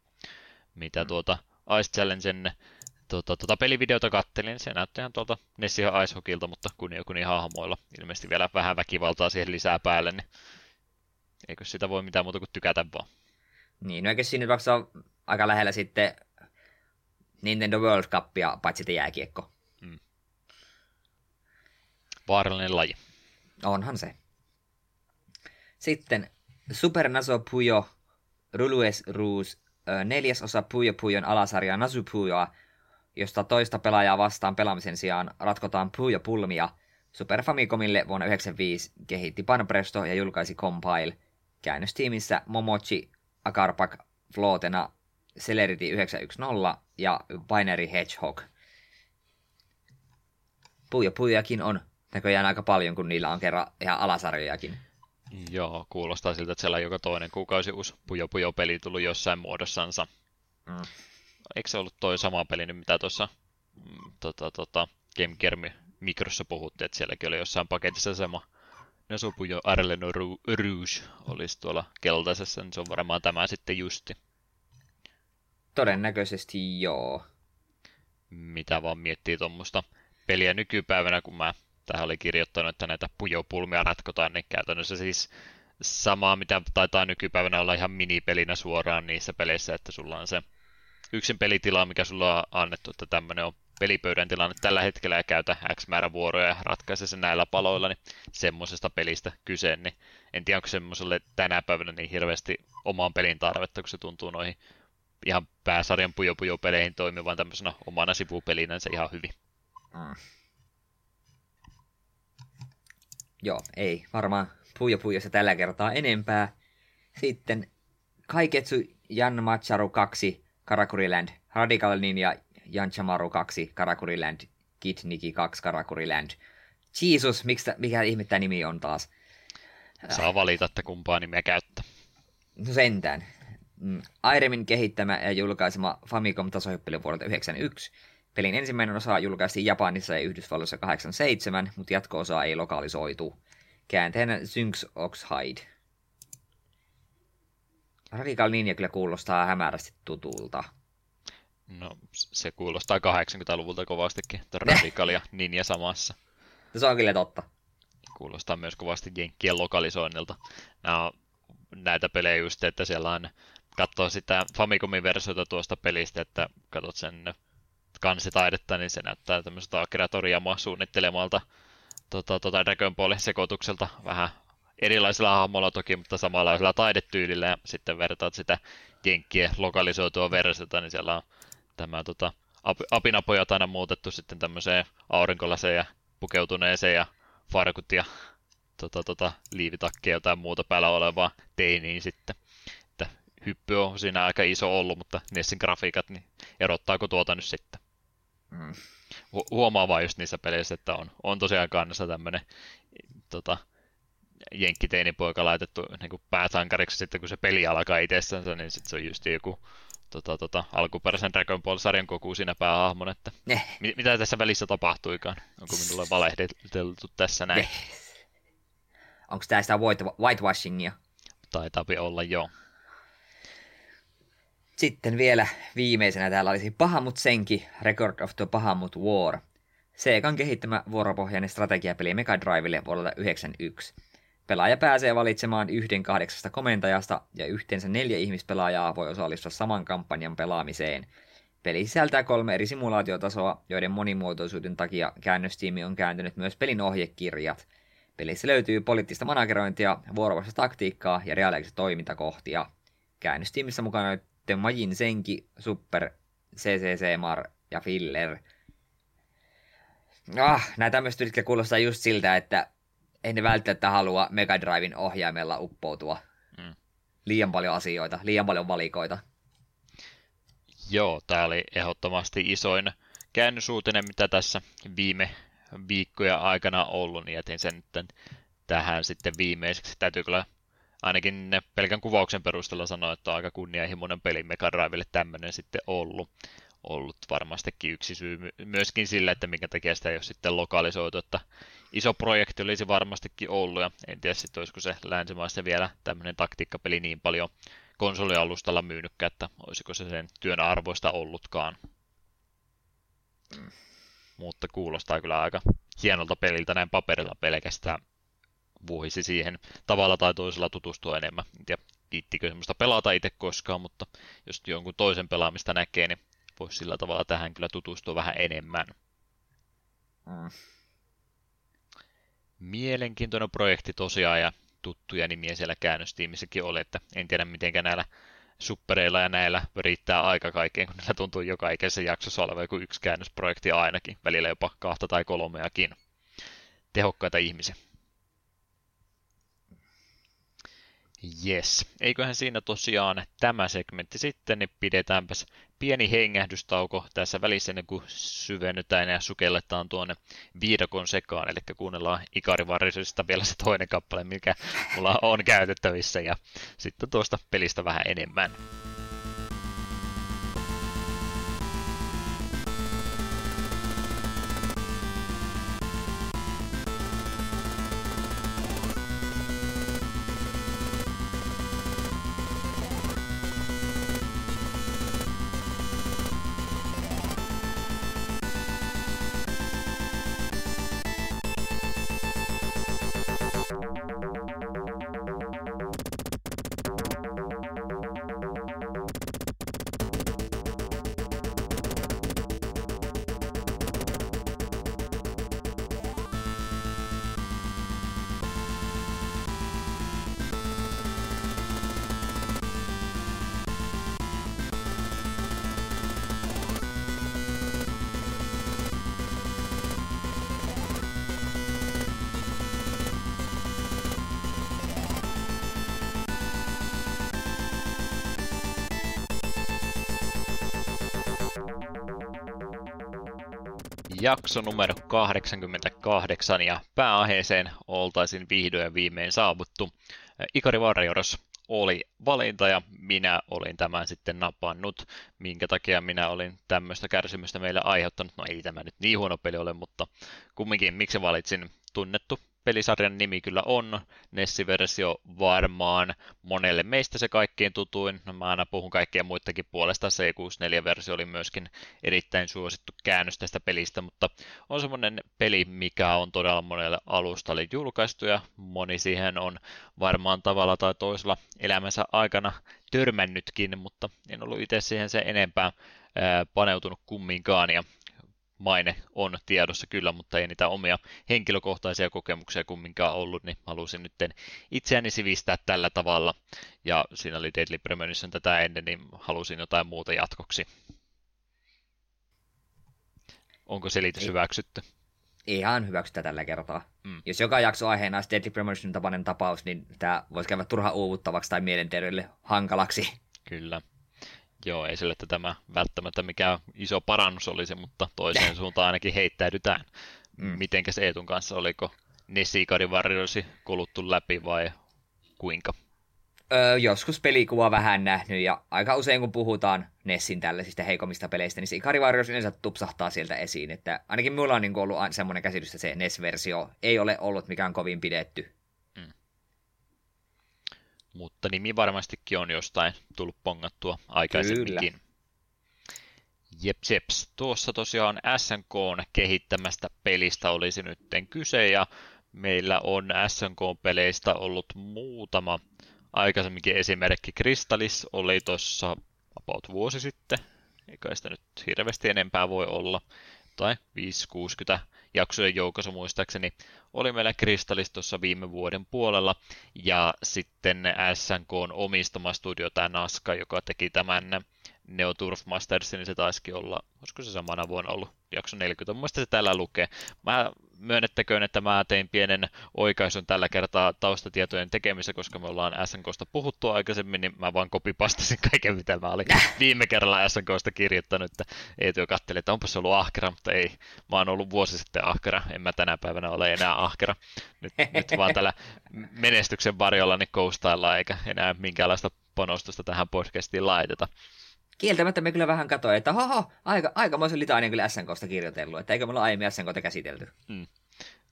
mitä mm. tuota Ice Challengen tuota, tuota pelivideota kattelin, se näytti ihan tuolta Nessia Ice Hokilta, mutta kun joku niin hahmoilla, ilmeisesti vielä vähän väkivaltaa siihen lisää päälle, niin eikö sitä voi mitään muuta kuin tykätä vaan. Niin, no eikö siinä vaikka ole aika lähellä sitten Nintendo World Cupia, paitsi sitten jääkiekko. Hmm. Vaarallinen laji. Onhan se. Sitten Super Naso Puyo Rulues Ruus, neljäs osa Puyo Puyon alasarja Nasu Puyoa, josta toista pelaajaa vastaan pelaamisen sijaan ratkotaan Puyo Pulmia. Super Famicomille vuonna 1995 kehitti Panpresto ja julkaisi Compile. Käännöstiimissä Momochi Akarpak Floatena Celerity 910 ja Binary Hedgehog. Puja pujakin on näköjään aika paljon, kun niillä on kerran ihan alasarjojakin. Joo, kuulostaa siltä, että siellä on joka toinen kuukausi uusi Pujo Pujo peli tullut jossain muodossansa. Mm. Eikö se ollut toi sama peli nyt, mitä tuossa mm, tota, tota, Game Gear Mikrossa puhuttiin, että sielläkin oli jossain paketissa sama ne sopu jo Arleno Rouge olisi tuolla keltaisessa, niin se on varmaan tämä sitten justi. Todennäköisesti joo. Mitä vaan miettii tuommoista peliä nykypäivänä, kun mä tähän oli kirjoittanut, että näitä pujopulmia ratkotaan, niin käytännössä siis samaa, mitä taitaa nykypäivänä olla ihan minipelinä suoraan niissä peleissä, että sulla on se yksin pelitila, mikä sulla on annettu, että tämmöinen on pelipöydän tilanne tällä hetkellä ja käytä X määrä vuoroja ja ratkaise sen näillä paloilla, niin semmoisesta pelistä kyse, niin en tiedä, onko semmoiselle tänä päivänä niin hirveästi omaan pelin tarvetta, kun se tuntuu noihin ihan pääsarjan Pujo Pujo peleihin toimivan tämmöisenä omana sivupelinä se ihan hyvin. Mm. Joo, ei varmaan Pujo Pujossa tällä kertaa enempää. Sitten Kaiketsu Jan Macharu 2 Karakuriland Radical Ninja Janchamaru 2, Karakuriland, Kid Niki 2, Karakuriland. Jesus, miksi, mikä ihme nimi on taas? Saa valita, että kumpaa nimeä käyttää. No sentään. Mm, Airemin kehittämä ja julkaisema Famicom tasohyppely vuodelta 1991. Pelin ensimmäinen osa julkaistiin Japanissa ja Yhdysvalloissa 87, mutta jatko-osa ei lokalisoitu. Käänteenä Synx Oxhide. Radical Ninja kyllä kuulostaa hämärästi tutulta. No, se kuulostaa 80-luvulta kovastikin, Radical ja Ninja samassa. No, se on kyllä totta. Kuulostaa myös kovasti Jenkkien lokalisoinnilta. Nämä on näitä pelejä just, että siellä on katsoo sitä Famicomin versiota tuosta pelistä, että katsot sen kansitaidetta, niin se näyttää tämmöiseltä Akira Toriyama suunnittelemalta tota, tota Dragon Ballin sekoitukselta vähän erilaisilla hahmoilla toki, mutta samanlaisella taidetyylillä ja sitten vertaat sitä Jenkkien lokalisoitua versiota, niin siellä on tämä tota, apinapojat aina muutettu sitten tämmöiseen aurinkolaseen ja pukeutuneeseen ja farkut ja tota, tota, liivitakkia ja jotain muuta päällä olevaa teiniin sitten. Että hyppy on siinä aika iso ollut, mutta Nessin grafiikat, niin erottaako tuota nyt sitten? Mm. Hu- huomaa vaan just niissä peleissä, että on, on tosiaan kannassa tämmöinen tota, jenkkiteinipoika laitettu niin pääsankariksi sitten, kun se peli alkaa itsessänsä, niin sitten se on just joku tota, tota, alkuperäisen Dragon Ball-sarjan koku siinä päähahmon, että eh. mit, mitä tässä välissä tapahtuikaan? Onko minulle valehdeltu tässä näin? Eh. Onko tämä sitä white, whitewashingia? Taitaapi olla, joo. Sitten vielä viimeisenä täällä olisi Pahamut Senki, Record of the Pahamut War. Segan kehittämä vuoropohjainen strategiapeli Mega Drivelle vuodelta 1991. Pelaaja pääsee valitsemaan yhden kahdeksasta komentajasta ja yhteensä neljä ihmispelaajaa voi osallistua saman kampanjan pelaamiseen. Peli sisältää kolme eri simulaatiotasoa, joiden monimuotoisuuden takia käännöstiimi on kääntynyt myös pelin ohjekirjat. Pelissä löytyy poliittista managerointia, vuorovaista taktiikkaa ja reaalisia toimintakohtia. Käännöstiimissä mukana on Majin Senki, Super, CCC Mar ja Filler. Ah, nämä tämmöiset kuulostaa just siltä, että ei ne välttämättä halua Mega Driven ohjaimella uppoutua. Mm. Liian paljon asioita, liian paljon valikoita. Joo, tämä oli ehdottomasti isoin käännösuutinen, mitä tässä viime viikkoja aikana ollut, niin jätin sen nyt tähän sitten viimeiseksi. Täytyy kyllä ainakin pelkän kuvauksen perusteella sanoa, että on aika kunnianhimoinen peli Mega Drivelle tämmöinen sitten ollut ollut varmastikin yksi syy myöskin sillä, että minkä takia sitä ei ole sitten lokalisoitu, että iso projekti olisi varmastikin ollut, ja en tiedä sitten olisiko se länsimaissa vielä tämmöinen taktiikkapeli niin paljon konsolialustalla myynytkä, että olisiko se sen työn arvoista ollutkaan. Mm. Mutta kuulostaa kyllä aika hienolta peliltä näin paperilla pelkästään. Vuhisi siihen tavalla tai toisella tutustua enemmän. En tiedä, kiittikö semmoista pelata itse koskaan, mutta jos jonkun toisen pelaamista näkee, niin voisi sillä tavalla tähän kyllä tutustua vähän enemmän. Mm. Mielenkiintoinen projekti tosiaan ja tuttuja nimiä siellä käännöstiimissäkin oli, että en tiedä miten näillä suppereilla ja näillä riittää aika kaikkeen, kun niillä tuntuu joka ikäisessä jaksossa oleva joku yksi käännösprojekti ainakin, välillä jopa kahta tai kolmeakin. Tehokkaita ihmisiä. Yes. Eiköhän siinä tosiaan tämä segmentti sitten, niin pidetäänpäs pieni hengähdystauko tässä välissä ennen kuin syvennytään ja sukelletaan tuonne viidakon sekaan, eli kuunnellaan Ikari Varisesta vielä se toinen kappale, mikä mulla on käytettävissä, ja sitten tuosta pelistä vähän enemmän. Jakso numero 88 ja pääaiheeseen oltaisiin vihdoin viimein saavuttu. Ikari Warriors oli valinta ja minä olin tämän sitten napannut. Minkä takia minä olin tämmöistä kärsimystä meille aiheuttanut? No ei tämä nyt niin huono peli ole, mutta kumminkin miksi valitsin tunnettu pelisarjan nimi kyllä on. Nessi-versio varmaan monelle meistä se kaikkein tutuin. No, mä aina puhun kaikkien muidenkin puolesta. C64-versio oli myöskin erittäin suosittu käännös tästä pelistä, mutta on semmoinen peli, mikä on todella monelle alustalle julkaistu ja moni siihen on varmaan tavalla tai toisella elämänsä aikana törmännytkin, mutta en ollut itse siihen se enempää paneutunut kumminkaan ja maine on tiedossa kyllä, mutta ei niitä omia henkilökohtaisia kokemuksia kumminkaan ollut, niin halusin nyt itseäni sivistää tällä tavalla. Ja siinä oli Deadly Premonition tätä ennen, niin halusin jotain muuta jatkoksi. Onko selitys ei, hyväksytty? Ihan hyväksyttä tällä kertaa. Mm. Jos joka jakso aiheena olisi Deadly Premonition tapainen tapaus, niin tämä voisi käydä turha uuvuttavaksi tai mielenterveydelle hankalaksi. Kyllä. Joo, ei sille tämä välttämättä mikään iso parannus olisi, mutta toiseen suuntaan ainakin heittäydytään. Mm. Mitenkäs Eetun kanssa, oliko Nessikari Warriorsi kuluttu läpi vai kuinka? Öö, joskus pelikuva vähän nähnyt ja aika usein kun puhutaan Nessin tällaisista heikommista peleistä, niin Ikari Warriors yleensä tupsahtaa sieltä esiin. Että ainakin minulla on niin ollut semmoinen käsitys, että se NES-versio ei ole ollut mikään kovin pidetty. Mutta nimi varmastikin on jostain tullut pongattua aikaisemminkin. Kyllä. Jeps, jeps. Tuossa tosiaan SNK kehittämästä pelistä olisi nyt kyse ja meillä on SNK-peleistä ollut muutama aikaisemminkin esimerkki. Kristallis oli tuossa about vuosi sitten, eikä sitä nyt hirveästi enempää voi olla, tai 5-60 jaksojen joukossa muistaakseni, oli meillä Kristallis tuossa viime vuoden puolella, ja sitten SNK on omistama studio, tämä Naska, joka teki tämän Neo Turf Masters, niin se taisikin olla, olisiko se samana vuonna ollut? Jakso 40, mun se täällä lukee. Mä myönnettäköön, että mä tein pienen oikaisun tällä kertaa taustatietojen tekemisessä, koska me ollaan SNKsta puhuttu aikaisemmin, niin mä vaan kopipastasin kaiken, mitä mä olin viime kerralla SNKsta kirjoittanut, että Eetu katteli, että onpa se ollut ahkera, mutta ei, mä oon ollut vuosi sitten ahkera, en mä tänä päivänä ole enää ahkera. Nyt, nyt vaan tällä menestyksen varjolla niin koustaillaan, eikä enää minkäänlaista panostusta tähän podcastiin laiteta kieltämättä me kyllä vähän katsoin, että hoho, aika, aikamoisen litanian kyllä SNKsta kirjoitellut, että eikö me olla aiemmin SNKta käsitelty. Hmm.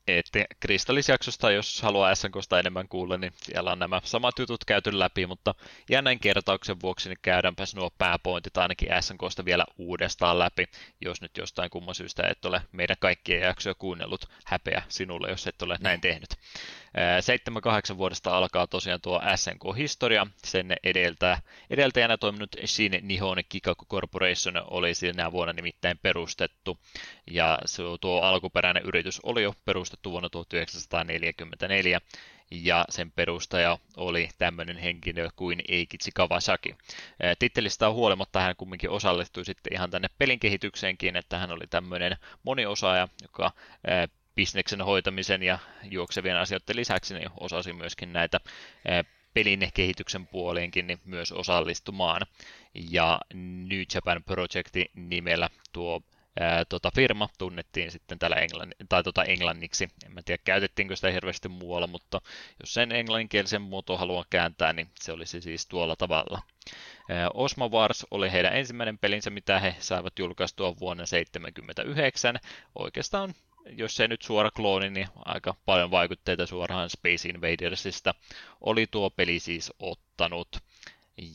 Että Kristallisjaksosta, jos haluaa SNKsta enemmän kuulla, niin siellä on nämä samat jutut käyty läpi, mutta jännän kertauksen vuoksi niin käydäänpäs nuo pääpointit ainakin SNKsta vielä uudestaan läpi, jos nyt jostain kumman syystä et ole meidän kaikkien jaksoja kuunnellut. Häpeä sinulle, jos et ole näin tehnyt. 7-8 vuodesta alkaa tosiaan tuo SNK-historia. Sen edeltä, edeltäjänä toiminut Shin Nihon Kikaku Corporation oli siinä vuonna nimittäin perustettu. Ja tuo alkuperäinen yritys oli jo perustettu vuonna 1944 ja sen perustaja oli tämmöinen henkilö kuin Eikichi Kawasaki. Tittelistä huolimatta hän kumminkin osallistui sitten ihan tänne pelin kehitykseenkin, että hän oli tämmöinen moniosaaja, joka bisneksen hoitamisen ja juoksevien asioiden lisäksi niin osasi myöskin näitä pelin kehityksen puoliinkin niin myös osallistumaan. Ja New Japan Projecti nimellä tuo ää, tota firma tunnettiin sitten täällä englann, tai tota englanniksi. En mä tiedä, käytettiinkö sitä hirveästi muualla, mutta jos sen englanninkielisen muoto haluan kääntää, niin se olisi siis tuolla tavalla. Osmo Wars oli heidän ensimmäinen pelinsä, mitä he saivat julkaistua vuonna 1979. Oikeastaan jos ei nyt suora klooni, niin aika paljon vaikutteita suoraan Space Invadersista oli tuo peli siis ottanut.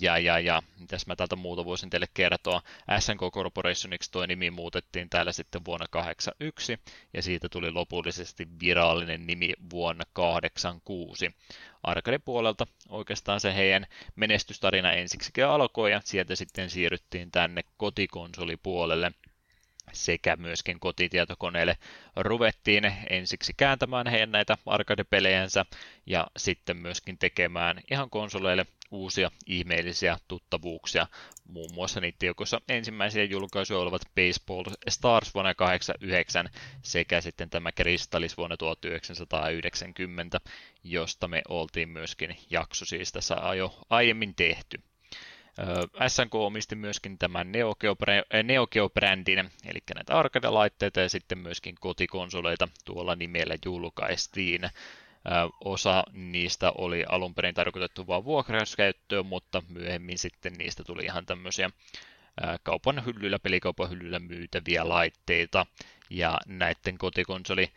Ja, ja, ja, mitäs mä täältä muuta voisin teille kertoa. SNK Corporationiksi tuo nimi muutettiin täällä sitten vuonna 81, ja siitä tuli lopullisesti virallinen nimi vuonna 86. Arcade puolelta oikeastaan se heidän menestystarina ensiksikin alkoi, ja sieltä sitten siirryttiin tänne kotikonsolipuolelle sekä myöskin kotitietokoneelle ruvettiin ensiksi kääntämään heidän näitä arcade-pelejänsä ja sitten myöskin tekemään ihan konsoleille uusia ihmeellisiä tuttavuuksia, muun muassa niitä joukossa ensimmäisiä julkaisuja olivat Baseball Stars vuonna 1989 sekä sitten tämä Kristallis vuonna 1990, josta me oltiin myöskin jakso siis tässä jo aiemmin tehty. SNK omisti myöskin tämän Neo Geo-brändin, eli näitä arcade-laitteita ja sitten myöskin kotikonsoleita tuolla nimellä julkaistiin. Osa niistä oli alun perin tarkoitettu vain vuokrauskäyttöön, mutta myöhemmin sitten niistä tuli ihan tämmöisiä kaupan hyllyllä, pelikaupan hyllyllä myytäviä laitteita. Ja näiden kotikonsoli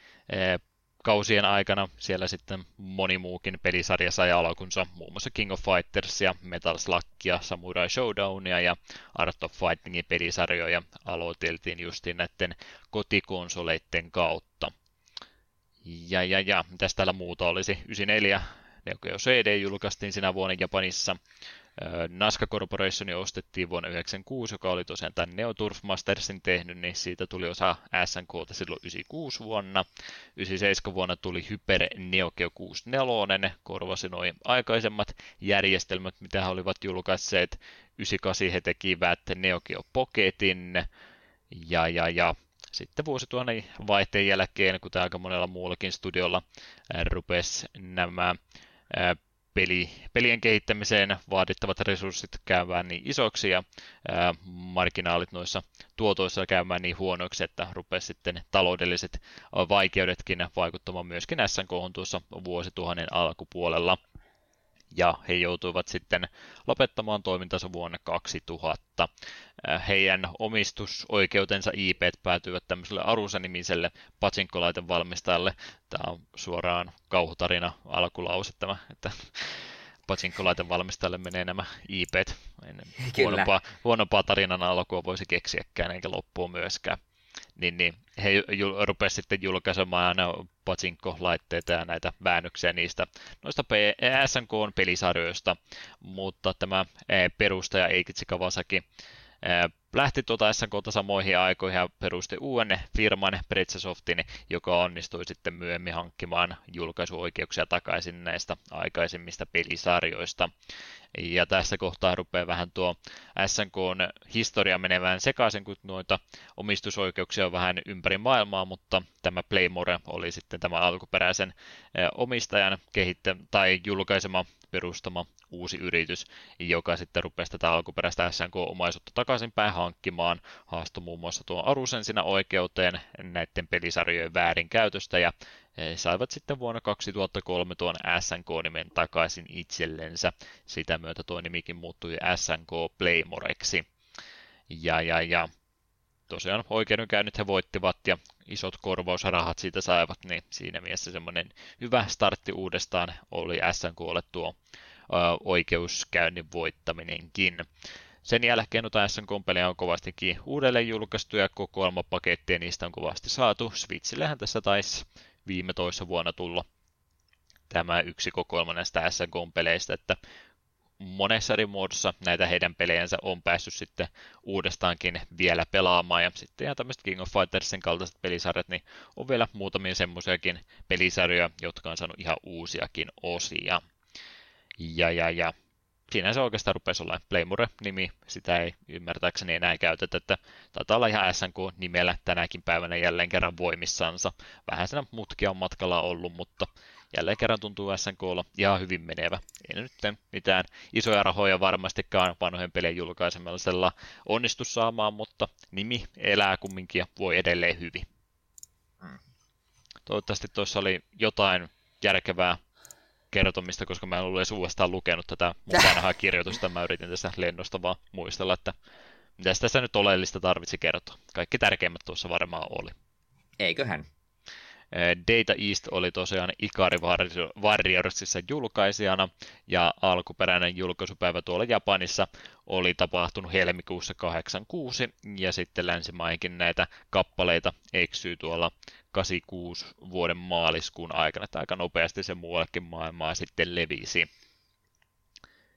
kausien aikana siellä sitten moni muukin pelisarja sai alkunsa, muun muassa King of Fighters ja Metal Sluggia, Samurai Showdownia ja Art of Fightingin pelisarjoja aloiteltiin justiin näiden kotikonsoleiden kautta. Ja, ja, ja, mitäs täällä muuta olisi? 94 Neo CD julkaistiin sinä vuonna Japanissa. Naska Corporation ostettiin vuonna 1996, joka oli tosiaan tämän Neo Turf Mastersin tehnyt, niin siitä tuli osa SNKta silloin 96 vuonna. 97 vuonna tuli Hyper Neo Geo 64, korvasi noin aikaisemmat järjestelmät, mitä he olivat julkaisseet. 98 he tekivät Neo Geo Pocketin, ja, ja, ja sitten vuosituhannen vaihteen jälkeen, kuten aika monella muullakin studiolla, rupesi nämä peli, pelien kehittämiseen vaadittavat resurssit käymään niin isoksi ja ää, marginaalit noissa tuotoissa käymään niin huonoiksi, että rupesi sitten taloudelliset vaikeudetkin vaikuttamaan myöskin SNK tuossa vuosituhannen alkupuolella ja he joutuivat sitten lopettamaan toimintansa vuonna 2000. Heidän omistusoikeutensa IP päätyivät tämmöiselle Arusa-nimiselle valmistajalle. Tämä on suoraan kauhutarina alkulause tämä, että patsinkolaiten valmistajalle menee nämä IP. Huonompaa, huonompaa tarinan alkua voisi keksiäkään, eikä loppua myöskään niin, niin he rupesivat sitten julkaisemaan Pachinko-laitteita ja näitä väännöksiä niistä noista SNK-pelisarjoista, mutta tämä perustaja Eikichi Kawasaki lähti tuota SNK samoihin aikoihin ja perusti uuden firman Pretsasoftin, joka onnistui sitten myöhemmin hankkimaan julkaisuoikeuksia takaisin näistä aikaisemmista pelisarjoista. Ja tässä kohtaa rupeaa vähän tuo SNKn historia menevään sekaisin, kun noita omistusoikeuksia on vähän ympäri maailmaa, mutta tämä Playmore oli sitten tämä alkuperäisen omistajan kehittä tai julkaisema perustama uusi yritys, joka sitten rupesi tätä alkuperäistä SNK-omaisuutta takaisinpäin hankkimaan, haastoi muun muassa tuon Arusen siinä oikeuteen näiden pelisarjojen väärinkäytöstä ja saivat sitten vuonna 2003 tuon SNK-nimen takaisin itsellensä. Sitä myötä tuo nimikin muuttui SNK Playmoreksi. Ja, ja, ja tosiaan oikeudenkäynnit he voittivat ja isot korvausrahat siitä saivat, niin siinä mielessä semmoinen hyvä startti uudestaan oli SNKlle tuo oikeuskäynnin voittaminenkin. Sen jälkeen noita SNK-pelejä on kovastikin uudelleen julkaistu ja kokoelmapaketteja niistä on kovasti saatu. Switchillähän tässä taisi viime toissa vuonna tulla tämä yksi kokoelma näistä SNK-peleistä, että monessa eri muodossa näitä heidän pelejänsä on päässyt sitten uudestaankin vielä pelaamaan. Ja sitten ihan tämmöiset King of Fightersin kaltaiset pelisarjat, niin on vielä muutamia semmoisiakin pelisarjoja, jotka on saanut ihan uusiakin osia. Ja, ja, ja siinä se oikeastaan rupesi olla Playmore-nimi, sitä ei ymmärtääkseni enää käytetä, että taitaa olla ihan SNK-nimellä tänäkin päivänä jälleen kerran voimissansa. Vähän siinä mutkia on matkalla ollut, mutta jälleen kerran tuntuu SNKlla ihan hyvin menevä. Ei nyt mitään isoja rahoja varmastikaan vanhojen pelien julkaisemisella onnistu saamaan, mutta nimi elää kumminkin ja voi edelleen hyvin. Hmm. Toivottavasti tuossa oli jotain järkevää kertomista, koska mä en ollut edes uudestaan lukenut tätä mun vanhaa kirjoitusta. Mä yritin tästä lennosta vaan muistella, että mitä tässä nyt oleellista tarvitsi kertoa. Kaikki tärkeimmät tuossa varmaan oli. Eiköhän. Data East oli tosiaan Ikari Warriorsissa julkaisijana ja alkuperäinen julkaisupäivä tuolla Japanissa oli tapahtunut helmikuussa 86 ja sitten länsimaihinkin näitä kappaleita eksyy tuolla 86 vuoden maaliskuun aikana, että aika nopeasti se muuallekin maailmaa sitten levisi.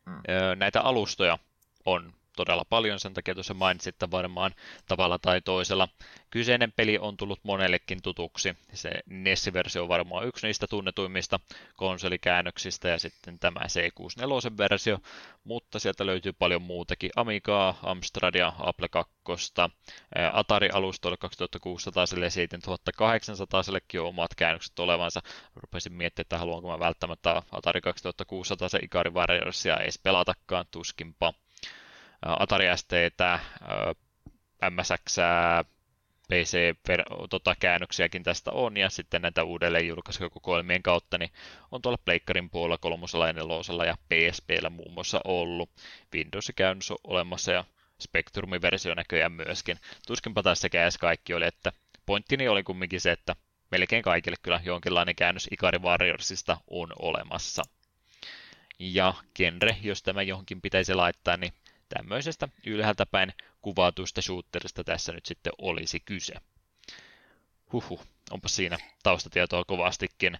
Hmm. Näitä alustoja on todella paljon, sen takia tuossa että varmaan tavalla tai toisella. Kyseinen peli on tullut monellekin tutuksi. Se NES-versio on varmaan yksi niistä tunnetuimmista konsolikäännöksistä ja sitten tämä C64-versio, mutta sieltä löytyy paljon muutakin. Amigaa, Amstradia, Apple 2, Atari-alustoille 2600 ja sitten 1800 on omat käännökset olevansa. Rupesin miettimään, että haluanko mä välttämättä Atari 2600 se Ikari Warriorsia edes pelatakaan, tuskinpa. Atari STtä, MSX, PC-käännöksiäkin tästä on, ja sitten näitä uudelleen julkaisukokoelmien kautta, niin on tuolla Pleikkarin puolella, kolmosella ja nelosella ja PSPllä muun muassa ollut. Windows-käännös on olemassa ja Spectrumin versio näköjään myöskin. Tuskinpa tässä edes kaikki oli, että pointtini oli kumminkin se, että melkein kaikille kyllä jonkinlainen käännös Ikari Warriorsista on olemassa. Ja genre, jos tämä johonkin pitäisi laittaa, niin tämmöisestä ylhäältä päin kuvatusta shooterista tässä nyt sitten olisi kyse. Huhu, onpa siinä taustatietoa kovastikin.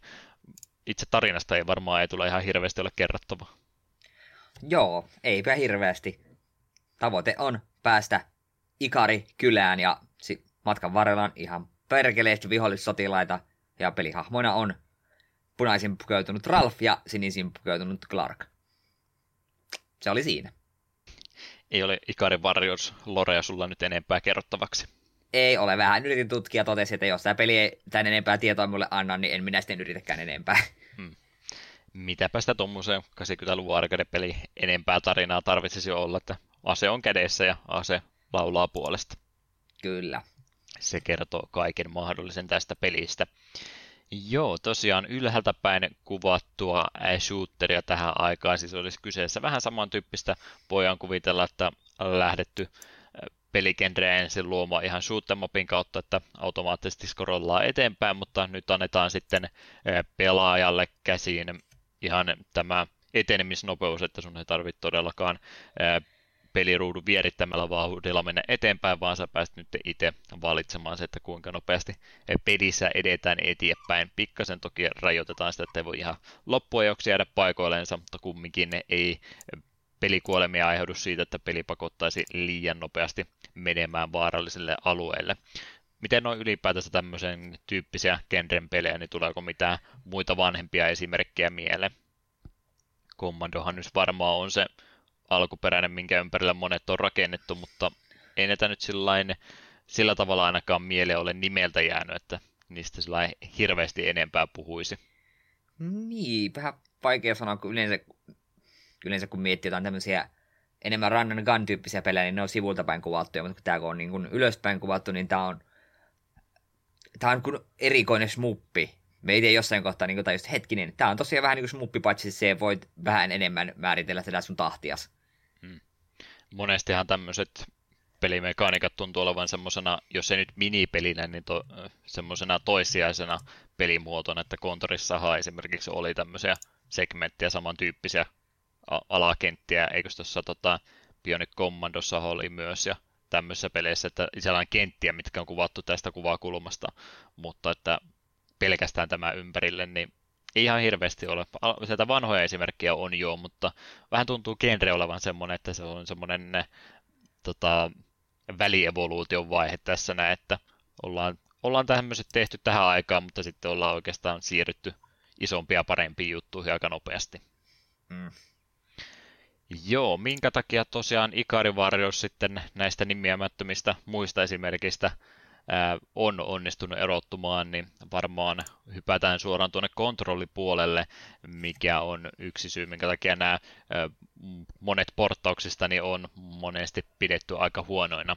Itse tarinasta ei varmaan ei tule ihan hirveästi ole kerrottava. Joo, eipä hirveästi. Tavoite on päästä Ikari kylään ja matkan varrella on ihan perkeleesti vihollissotilaita ja pelihahmoina on punaisin pukeutunut Ralph ja sinisin pukeutunut Clark. Se oli siinä ei ole Ikari Warriors Lorea sulla nyt enempää kerrottavaksi. Ei ole vähän. Yritin tutkia totesi, että jos tämä peli ei tämän enempää tietoa mulle anna, niin en minä sitten yritäkään enempää. Hmm. mitäpä sitä tuommoiseen 80-luvun arcade-peli enempää tarinaa tarvitsisi olla, että ase on kädessä ja ase laulaa puolesta. Kyllä. Se kertoo kaiken mahdollisen tästä pelistä. Joo, tosiaan ylhäältä päin kuvattua shooteria tähän aikaan, siis olisi kyseessä vähän samantyyppistä, voidaan kuvitella, että lähdetty pelikenreä ensin luomaan ihan shoot'em kautta, että automaattisesti scrollaa eteenpäin, mutta nyt annetaan sitten pelaajalle käsiin ihan tämä etenemisnopeus, että sun ei tarvitse todellakaan peliruudun vierittämällä vauhdilla mennä eteenpäin, vaan sä pääset nyt itse valitsemaan se, että kuinka nopeasti pelissä edetään eteenpäin. Pikkasen toki rajoitetaan sitä, että ei voi ihan loppuajoksi jäädä paikoilleensa, mutta kumminkin ne ei pelikuolemia aiheudu siitä, että peli pakottaisi liian nopeasti menemään vaaralliselle alueelle. Miten on ylipäätänsä tämmöisen tyyppisiä genren pelejä, niin tuleeko mitään muita vanhempia esimerkkejä mieleen? Commandohan nyt varmaan on se alkuperäinen, minkä ympärillä monet on rakennettu, mutta ei näitä nyt sillain, sillä tavalla ainakaan mieleen ole nimeltä jäänyt, että niistä sillä hirveästi enempää puhuisi. Niin, vähän vaikea sanoa, kun yleensä, yleensä kun miettii jotain tämmöisiä enemmän run and gun tyyppisiä pelejä, niin ne on sivulta päin kuvattuja, mutta kun tämä on niin kuin ylöspäin kuvattu, niin tämä on, tämä on kuin erikoinen smuppi. Me ei jossain kohtaa, niin kuin, tai just hetkinen, tämä on tosiaan vähän niin kuin smuppi, paitsi se voit vähän enemmän määritellä tätä sun tahtias. Monestihan tämmöiset pelimekaniikat tuntuu olevan semmoisena, jos ei nyt minipelinä, niin to, semmoisena toissijaisena pelimuotona, että kontorissahan esimerkiksi oli tämmöisiä segmenttejä samantyyppisiä alakenttiä, eikö tuossa tota, Bionic Commandossa oli myös, ja tämmöisissä peleissä, että siellä on kenttiä, mitkä on kuvattu tästä kuvakulmasta, mutta että pelkästään tämä ympärille, niin ei ihan hirveästi ole. Sieltä vanhoja esimerkkejä on jo, mutta vähän tuntuu genre olevan semmoinen, että se on semmoinen tota, välievoluution vaihe tässä näin, että ollaan, ollaan tämmöiset tehty tähän aikaan, mutta sitten ollaan oikeastaan siirrytty isompia parempiin juttuihin aika nopeasti. Mm. Joo, minkä takia tosiaan Ikari Warriors sitten näistä nimiämättömistä muista esimerkistä on onnistunut erottumaan, niin varmaan hypätään suoraan tuonne kontrollipuolelle, mikä on yksi syy, minkä takia nämä monet porttauksista on monesti pidetty aika huonoina.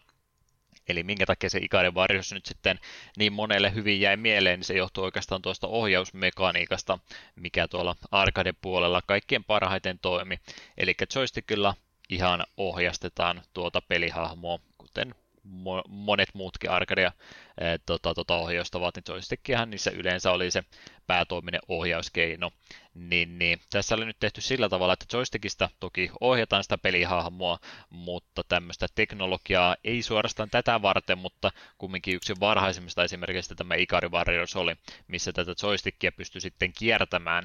Eli minkä takia se Ikarin varjos nyt sitten niin monelle hyvin jäi mieleen, niin se johtuu oikeastaan tuosta ohjausmekaniikasta, mikä tuolla arcade-puolella kaikkien parhaiten toimi. Eli joystickilla ihan ohjastetaan tuota pelihahmoa, kuten monet muutkin arcadea e, tota, tota ohjaustavat, niin joystickihan niissä yleensä oli se päätoiminen ohjauskeino. Niin, niin, tässä oli nyt tehty sillä tavalla, että joystickista toki ohjataan sitä pelihahmoa, mutta tämmöistä teknologiaa ei suorastaan tätä varten, mutta kumminkin yksi varhaisimmista esimerkiksi tämä Ikari Warriors oli, missä tätä joystickia pystyi sitten kiertämään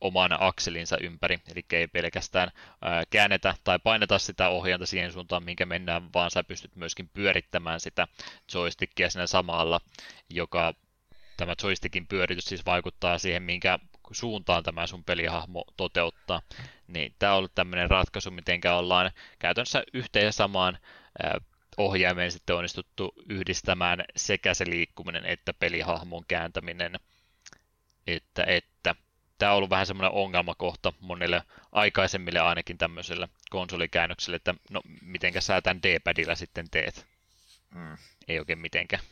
oman akselinsa ympäri, eli ei pelkästään ää, käännetä tai paineta sitä ohjanta siihen suuntaan, minkä mennään, vaan sä pystyt myöskin pyörittämään sitä joystickia siinä samalla, joka tämä joystickin pyöritys siis vaikuttaa siihen, minkä suuntaan tämä sun pelihahmo toteuttaa. Niin tämä on ollut tämmöinen ratkaisu, miten ollaan käytännössä yhteen ja samaan ohjaimeen sitten onnistuttu yhdistämään sekä se liikkuminen että pelihahmon kääntäminen. Että, että tämä on ollut vähän semmoinen ongelmakohta monille aikaisemmille ainakin tämmöiselle konsolikäännökselle, että no mitenkä sä tämän D-padilla sitten teet. Mm. Ei oikein mitenkään.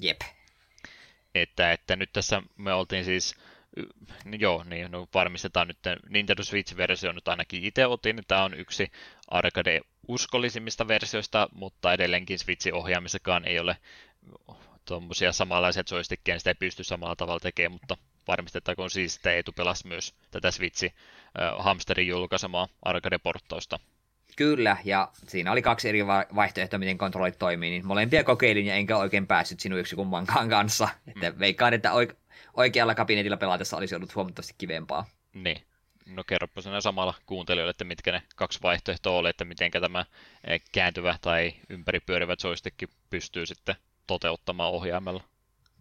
Jep. Että, että nyt tässä me oltiin siis joo, niin no varmistetaan nyt Nintendo Switch-versio nyt ainakin itse otin, niin tämä on yksi arcade uskollisimmista versioista, mutta edelleenkin Switchin ohjaamisessakaan ei ole tuommoisia samanlaisia joystickkejä, niin sitä ei pysty samalla tavalla tekemään, mutta varmistettakoon siis, että Eetu pelasi myös tätä Switchin äh, hamsterin julkaisemaa arcade-porttausta. Kyllä, ja siinä oli kaksi eri vaihtoehtoa, miten kontrollit toimii, niin molempia kokeilin ja enkä oikein päässyt sinun yksi kummankaan kanssa. Että mm. veikkaan, että oikealla kabinetilla pelatessa olisi ollut huomattavasti kivempaa. Niin. No kerropa sinä samalla kuuntelijoille, että mitkä ne kaksi vaihtoehtoa oli, että miten tämä eh, kääntyvä tai ympäripyörivä joystick pystyy sitten toteuttamaan ohjaimella.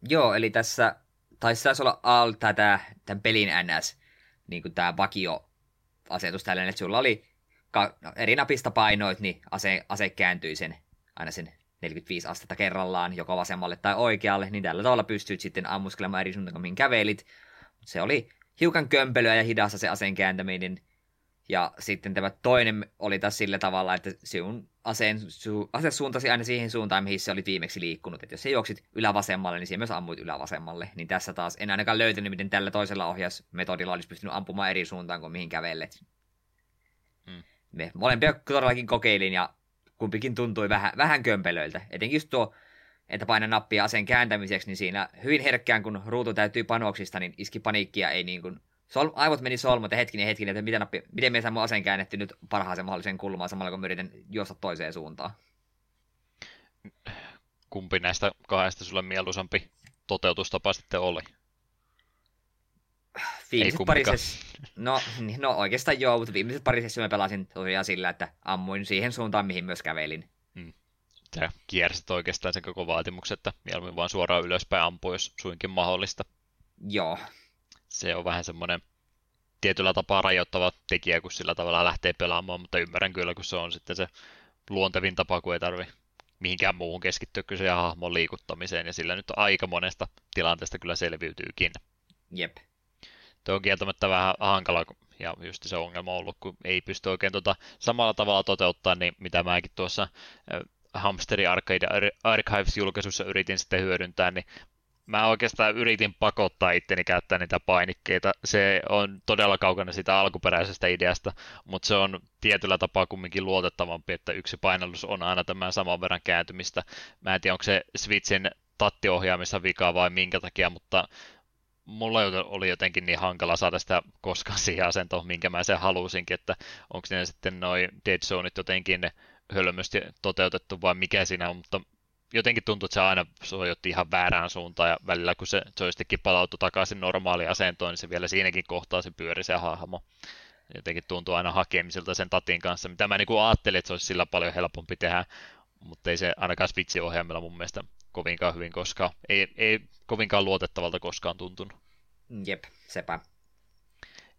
Joo, eli tässä taisi taisi olla all tätä, tämän pelin NS, niin kuin tämä vakio-asetus tällainen, että sulla oli ka- no, eri napista painoit, niin ase, ase kääntyi sen aina sen 45 astetta kerrallaan, joko vasemmalle tai oikealle, niin tällä tavalla pystyt sitten ammuskelemaan eri suuntaan, mihin kävelit. Se oli hiukan kömpelyä ja hidasta se aseen kääntäminen. Ja sitten tämä toinen oli taas sillä tavalla, että sinun aseen, su, ase suuntasi aina siihen suuntaan, mihin se oli viimeksi liikkunut. Että jos se juoksit ylävasemmalle, niin siihen myös ammuit ylävasemmalle. Niin tässä taas en ainakaan löytänyt, miten tällä toisella ohjausmetodilla olisi pystynyt ampumaan eri suuntaan kuin mihin kävellet. Me molempia todellakin kokeilin ja kumpikin tuntui vähän, vähän kömpelöiltä. Etenkin just tuo, että paina nappia aseen kääntämiseksi, niin siinä hyvin herkkään, kun ruutu täytyy panoksista, niin iski paniikkia, ei niin kuin Sol, aivot meni solmut ja hetkinen hetkinen, että miten, nappi, miten me saamme aseen käännetty nyt parhaaseen mahdolliseen kulmaan samalla kun yritän juosta toiseen suuntaan. Kumpi näistä kahdesta sulle mieluisampi toteutustapa sitten oli? Viimeiset pari no, niin, no oikeastaan joo, mutta viimeiset pari mä pelasin tosiaan sillä, että ammuin siihen suuntaan, mihin myös kävelin. Hmm. Sä kiersit oikeastaan sen koko vaatimuksen, että mieluummin vaan suoraan ylöspäin ampuu, jos suinkin mahdollista. Joo, se on vähän semmoinen tietyllä tapaa rajoittava tekijä, kun sillä tavalla lähtee pelaamaan, mutta ymmärrän kyllä, kun se on sitten se luontevin tapa, kun ei tarvi mihinkään muuhun keskittyä kuin se hahmon liikuttamiseen, ja sillä nyt aika monesta tilanteesta kyllä selviytyykin. Jep. Tuo on kieltämättä vähän hankala, ja just se ongelma on ollut, kun ei pysty oikein tota samalla tavalla toteuttaa, niin mitä mäkin tuossa Hamsteri Arcade Archives-julkaisussa yritin sitten hyödyntää, niin mä oikeastaan yritin pakottaa itteni käyttää niitä painikkeita. Se on todella kaukana sitä alkuperäisestä ideasta, mutta se on tietyllä tapaa kumminkin luotettavampi, että yksi painallus on aina tämän saman verran kääntymistä. Mä en tiedä, onko se Switchin tattiohjaamissa vika vai minkä takia, mutta mulla oli jotenkin niin hankala saada sitä koskaan siihen asentoon, minkä mä sen halusinkin, että onko ne sitten noin Dead Zoneit jotenkin hölmösti toteutettu vai mikä siinä on, mutta jotenkin tuntuu, että se aina sojotti ihan väärään suuntaan ja välillä kun se joystick palautui takaisin normaaliin asentoon, niin se vielä siinäkin kohtaa se pyöri se hahmo. Jotenkin tuntuu aina hakemiselta sen tatin kanssa, mitä mä niin ajattelin, että se olisi sillä paljon helpompi tehdä, mutta ei se ainakaan Switchin ohjaimella mun mielestä kovinkaan hyvin koskaan, ei, ei kovinkaan luotettavalta koskaan tuntunut. Jep, sepä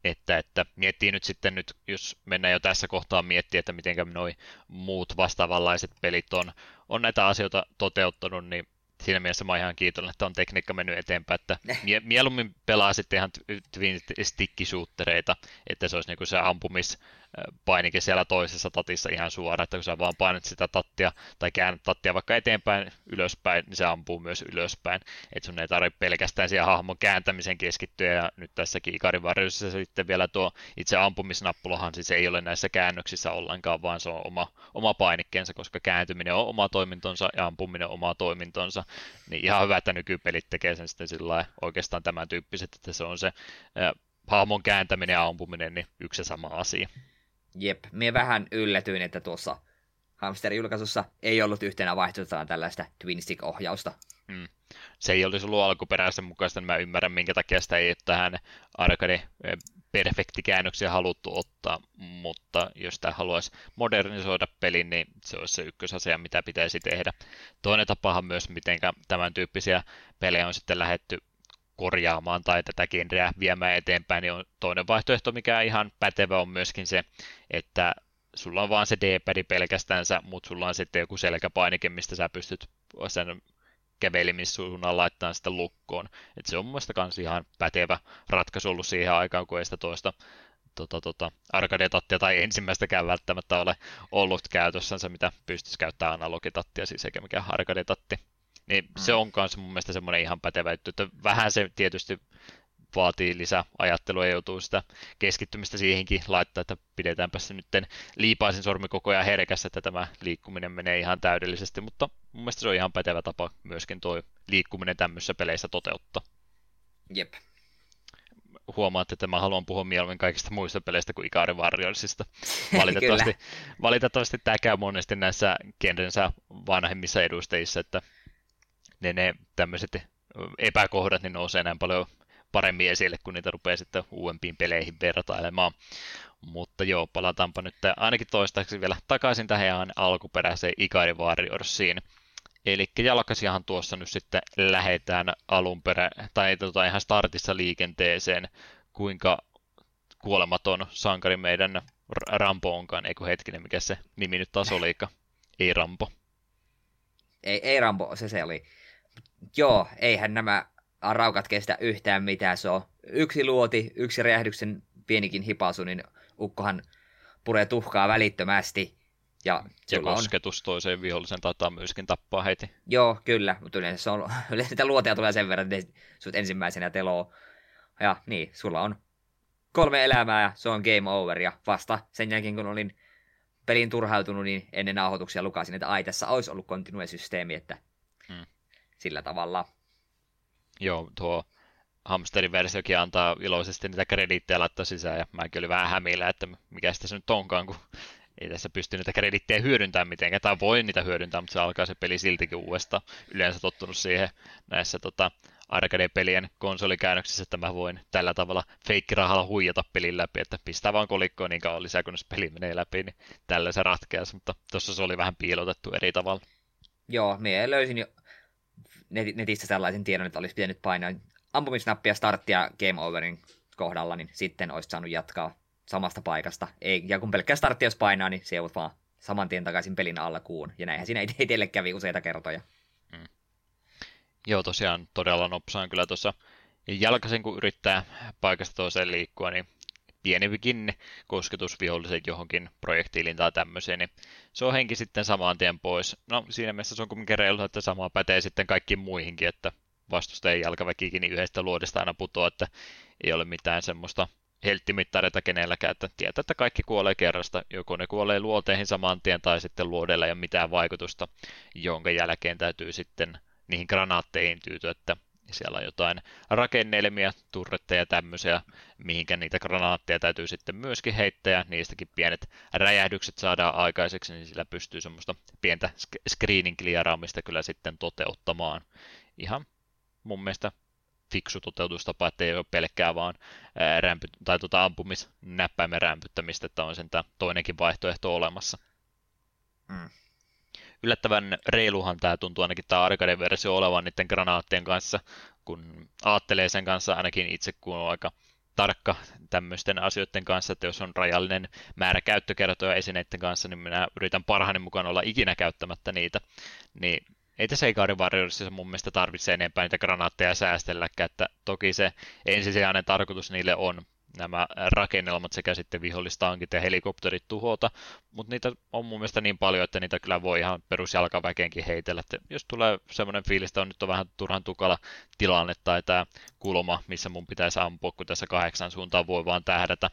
että, että miettii nyt sitten nyt, jos mennään jo tässä kohtaa miettiä, että miten noin muut vastaavanlaiset pelit on, on näitä asioita toteuttanut, niin siinä mielessä mä oon ihan kiitollinen, että on tekniikka mennyt eteenpäin, että mie- mieluummin pelaa sitten ihan twin stick että se olisi niinku se ampumis painike siellä toisessa tatissa ihan suora, että kun sä vaan painat sitä tattia tai käännät tattia vaikka eteenpäin, ylöspäin, niin se ampuu myös ylöspäin. Että sun ei tarvitse pelkästään siihen hahmon kääntämisen keskittyä ja nyt tässäkin Ikarin varjossa sitten vielä tuo itse ampumisnappulahan siis ei ole näissä käännöksissä ollenkaan, vaan se on oma, oma painikkeensa, koska kääntyminen on oma toimintonsa ja ampuminen on oma toimintonsa. Niin ihan hyvä, että nykypelit tekee sen sitten sillä oikeastaan tämän tyyppiset, että se on se hahmon kääntäminen ja ampuminen, niin yksi ja sama asia. Jep, minä vähän yllätyin, että tuossa Hamster-julkaisussa ei ollut yhtenä vaihtoehtona tällaista twin stick-ohjausta. Mm. Se ei olisi ollut alkuperäisen mukaista, niin mä ymmärrän, minkä takia sitä ei tähän arcade eh, perfekti käännöksiä haluttu ottaa, mutta jos tämä haluaisi modernisoida pelin, niin se olisi se ykkösasia, mitä pitäisi tehdä. Toinen tapahan myös, miten tämän tyyppisiä pelejä on sitten lähetty korjaamaan tai tätä genreä viemään eteenpäin, niin on toinen vaihtoehto, mikä ihan pätevä on myöskin se, että sulla on vaan se D-pad pelkästänsä, mutta sulla on sitten joku selkäpainike, mistä sä pystyt sen kävelimissuunnan laittaa sitä lukkoon. Et se on mun mielestä kans ihan pätevä ratkaisu ollut siihen aikaan, kun ei sitä toista tota, tota, arcade-tattia tai ensimmäistäkään välttämättä ole ollut käytössänsä, mitä pystyisi käyttämään analogitattia, siis eikä mikään arcade-tatti. Niin mm. se on myös mun mielestä semmoinen ihan pätevä juttu, että vähän se tietysti vaatii lisää ajattelua ja joutuu sitä keskittymistä siihenkin laittaa, että pidetäänpä se nyt liipaisin sormi koko ajan herkässä, että tämä liikkuminen menee ihan täydellisesti, mutta mun mielestä se on ihan pätevä tapa myöskin tuo liikkuminen tämmöisissä peleissä toteuttaa. Jep. Huomaat, että mä haluan puhua mieluummin kaikista muista peleistä kuin Ikari Warriorsista. Valitettavasti, valitettavasti tämä käy monesti näissä genrensä vanhemmissa edustajissa, että ne, ne tämmöiset epäkohdat niin nousee näin paljon paremmin esille, kun niitä rupeaa sitten uudempiin peleihin vertailemaan. Mutta joo, palataanpa nyt ainakin toistaiseksi vielä takaisin tähän alkuperäiseen Ikari Warriorsiin. Eli jalkasiahan tuossa nyt sitten lähetään alunperä, tai tota ihan startissa liikenteeseen, kuinka kuolematon sankari meidän Rampo onkaan, eikö hetkinen, mikä se nimi nyt taas oliika? Ei Rampo. Ei, ei Rampo, se se oli. Joo, eihän nämä raukat kestä yhtään mitään, se on yksi luoti, yksi räjähdyksen pienikin hipasu, niin ukkohan puree tuhkaa välittömästi. Ja, ja kosketus on... toiseen vihollisen taitaa myöskin tappaa heti. Joo, kyllä, mutta yleensä, se on, yleensä niitä luoteja tulee sen verran, että sut ensimmäisenä teloo. Ja niin, sulla on kolme elämää ja se on game over. Ja vasta sen jälkeen, kun olin pelin turhautunut, niin ennen nauhoituksia lukasin, että ai, tässä olisi ollut continue-systeemi, että. Sillä tavalla. Joo, tuo hamsterin versiokin antaa iloisesti niitä krediittejä laittaa sisään, ja mäkin olin vähän hämillä, että mikä sitä nyt onkaan, kun ei tässä pysty niitä kredittejä hyödyntämään mitenkään, tai voi niitä hyödyntää, mutta se alkaa se peli siltikin uudestaan. Yleensä tottunut siihen näissä tota, arcade-pelien konsolikäännöksissä, että mä voin tällä tavalla feikkirahalla huijata pelin läpi, että pistää vaan kolikkoa niin kauan lisää, kunnes peli menee läpi, niin tällä se ratkeaa, mutta tuossa se oli vähän piilotettu eri tavalla. Joo, minä löysin jo netistä sellaisen tiedon, että olisi pitänyt painaa ampumisnappia starttia game overin kohdalla, niin sitten olisi saanut jatkaa samasta paikasta. Ei, ja kun pelkkä startti jos painaa, niin se joudut vaan saman tien takaisin pelin alkuun. Ja näinhän siinä itselle kävi useita kertoja. Mm. Joo, tosiaan todella nopsaan kyllä tuossa jalkaisen, kun yrittää paikasta toiseen liikkua, niin pienivikin kosketus vihollisen johonkin projektiiliin tai tämmöiseen, niin se on henki sitten saman tien pois. No siinä mielessä se on kuitenkin reilu, että sama pätee sitten kaikkiin muihinkin, että vastustajien jalkaväkikin niin yhdestä luodesta aina putoaa, että ei ole mitään semmoista helttimittareita kenelläkään, että tietää, että kaikki kuolee kerrasta. Joko ne kuolee luoteihin saman tien tai sitten luodella ei ole mitään vaikutusta, jonka jälkeen täytyy sitten niihin granaatteihin tyytyä, että siellä on jotain rakennelmia, turretteja ja tämmöisiä, mihinkä niitä granaatteja täytyy sitten myöskin heittää, ja niistäkin pienet räjähdykset saadaan aikaiseksi, niin sillä pystyy semmoista pientä screening clearaamista kyllä sitten toteuttamaan. Ihan mun mielestä fiksu toteutustapa, että ei ole pelkkää vaan rämpy, tai tuota ampumisnäppäimen rämpyttämistä, että on sen toinenkin vaihtoehto olemassa. Mm. Yllättävän reiluhan tämä tuntuu ainakin tämä arcade-versio olevan niiden granaattien kanssa, kun ajattelee sen kanssa ainakin itse, kun on aika tarkka tämmöisten asioiden kanssa, että jos on rajallinen määrä käyttökertoja esineiden kanssa, niin minä yritän parhaani mukaan olla ikinä käyttämättä niitä. Niin ei tässä Ikarin Warriorsissa mun mielestä tarvitse enempää niitä granaatteja säästelläkään, että toki se ensisijainen tarkoitus niille on nämä rakennelmat sekä sitten vihollistankit ja helikopterit tuhota, mutta niitä on mun mielestä niin paljon, että niitä kyllä voi ihan perusjalkaväkeenkin heitellä. Että jos tulee semmoinen fiilis, että on nyt on vähän turhan tukala tilanne tai tämä kulma, missä mun pitäisi ampua, kun tässä kahdeksan suuntaan voi vaan tähdätä,